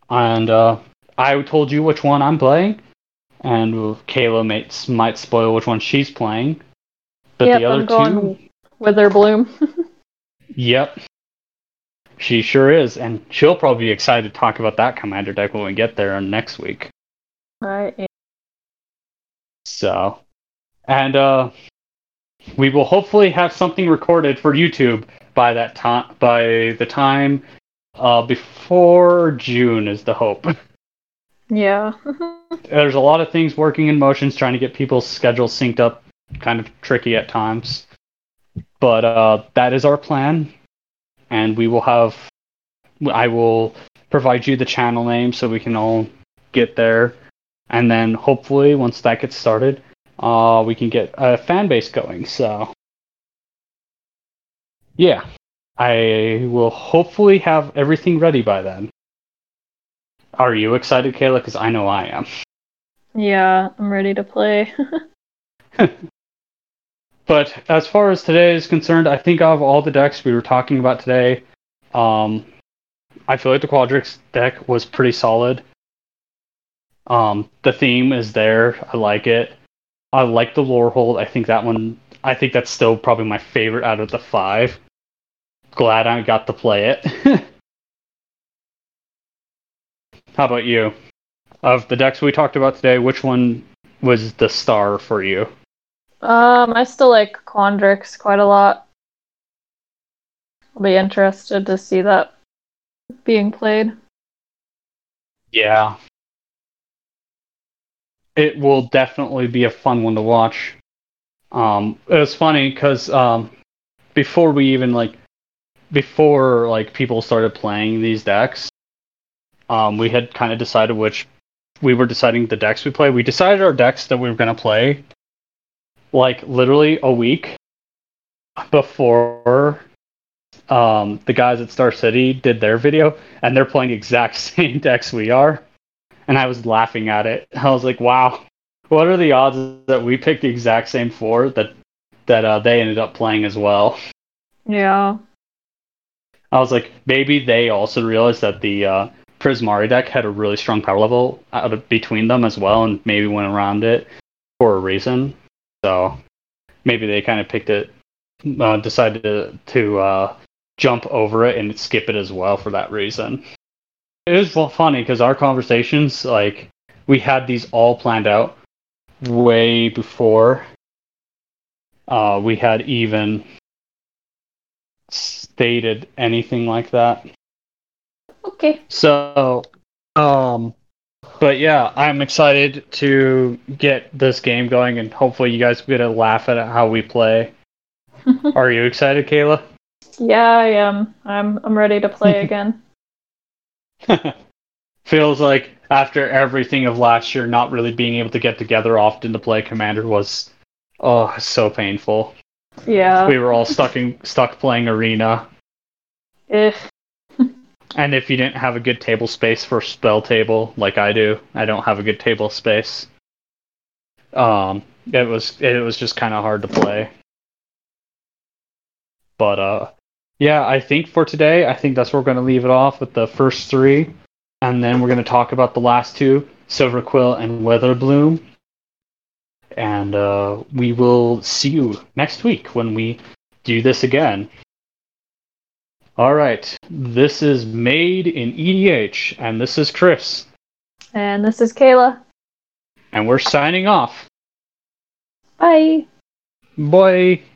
And uh, I told you which one I'm playing, and Kayla might might spoil which one she's playing. But Yep, the other I'm going two, Witherbloom. yep, she sure is, and she'll probably be excited to talk about that commander deck when we get there next week. right. yeah. So, and uh, we will hopefully have something recorded for YouTube by that time. By the time uh, before June is the hope. Yeah. There's a lot of things working in motions, trying to get people's schedules synced up. Kind of tricky at times, but uh, that is our plan, and we will have. I will provide you the channel name so we can all get there, and then hopefully once that gets started, uh, we can get a fan base going. So, yeah, I will hopefully have everything ready by then. Are you excited, Kayla? Because I know I am. yeah, I'm ready to play. But as far as today is concerned, I think of all the decks we were talking about today, um, I feel like the Quandrix deck was pretty solid. Um, the theme is there. I like it. I like the Lorehold. I think that one. I think that's still probably my favorite out of the five. Glad I got to play it. How about you? Of the decks we talked about today, which one was the star for you? um, I still like Quandrix quite a lot. I'll be interested to see that being played. Yeah. It will definitely be a fun one to watch. Um, it was funny because um, before we even like, before like people started playing these decks, um, we had kind of decided which we were deciding the decks we play. We decided our decks that we were gonna play like literally a week before um, the guys at Star City did their video, and they're playing the exact same decks we are. And I was laughing at it. I was like, "Wow, what are the odds that we picked the exact same four that that uh, they ended up playing as well?" Yeah. I was like, maybe they also realized that the uh, Prismari deck had a really strong power level out of, between them as well, and maybe went around it for a reason. So maybe they kind of picked it, uh, decided to, to uh, jump over it and skip it as well for that reason. It was funny because our conversations, like, we had these all planned out way before uh, we had even stated anything like that. Okay. So, um, but yeah, I'm excited to get this game going, and hopefully, you guys get a laugh at how we play. Are you excited, Kayla? Yeah, I am. I'm I'm ready to play again. Feels like after everything of last year, not really being able to get together often to play Commander was oh so painful. Yeah. We were all stuck in stuck playing Arena. If And if you didn't have a good table space for spell table, like I do, I don't have a good table space. Um, it was it was just kind of hard to play. But uh, yeah, I think for today, I think that's where we're going to leave it off with the first three, and then we're going to talk about the last two, Silverquill and Witherbloom. And uh, we will see you next week when we do this again. All right, this is Made in EDH, and this is Chris, and this is Kayla. and we're signing off. Bye. Bye.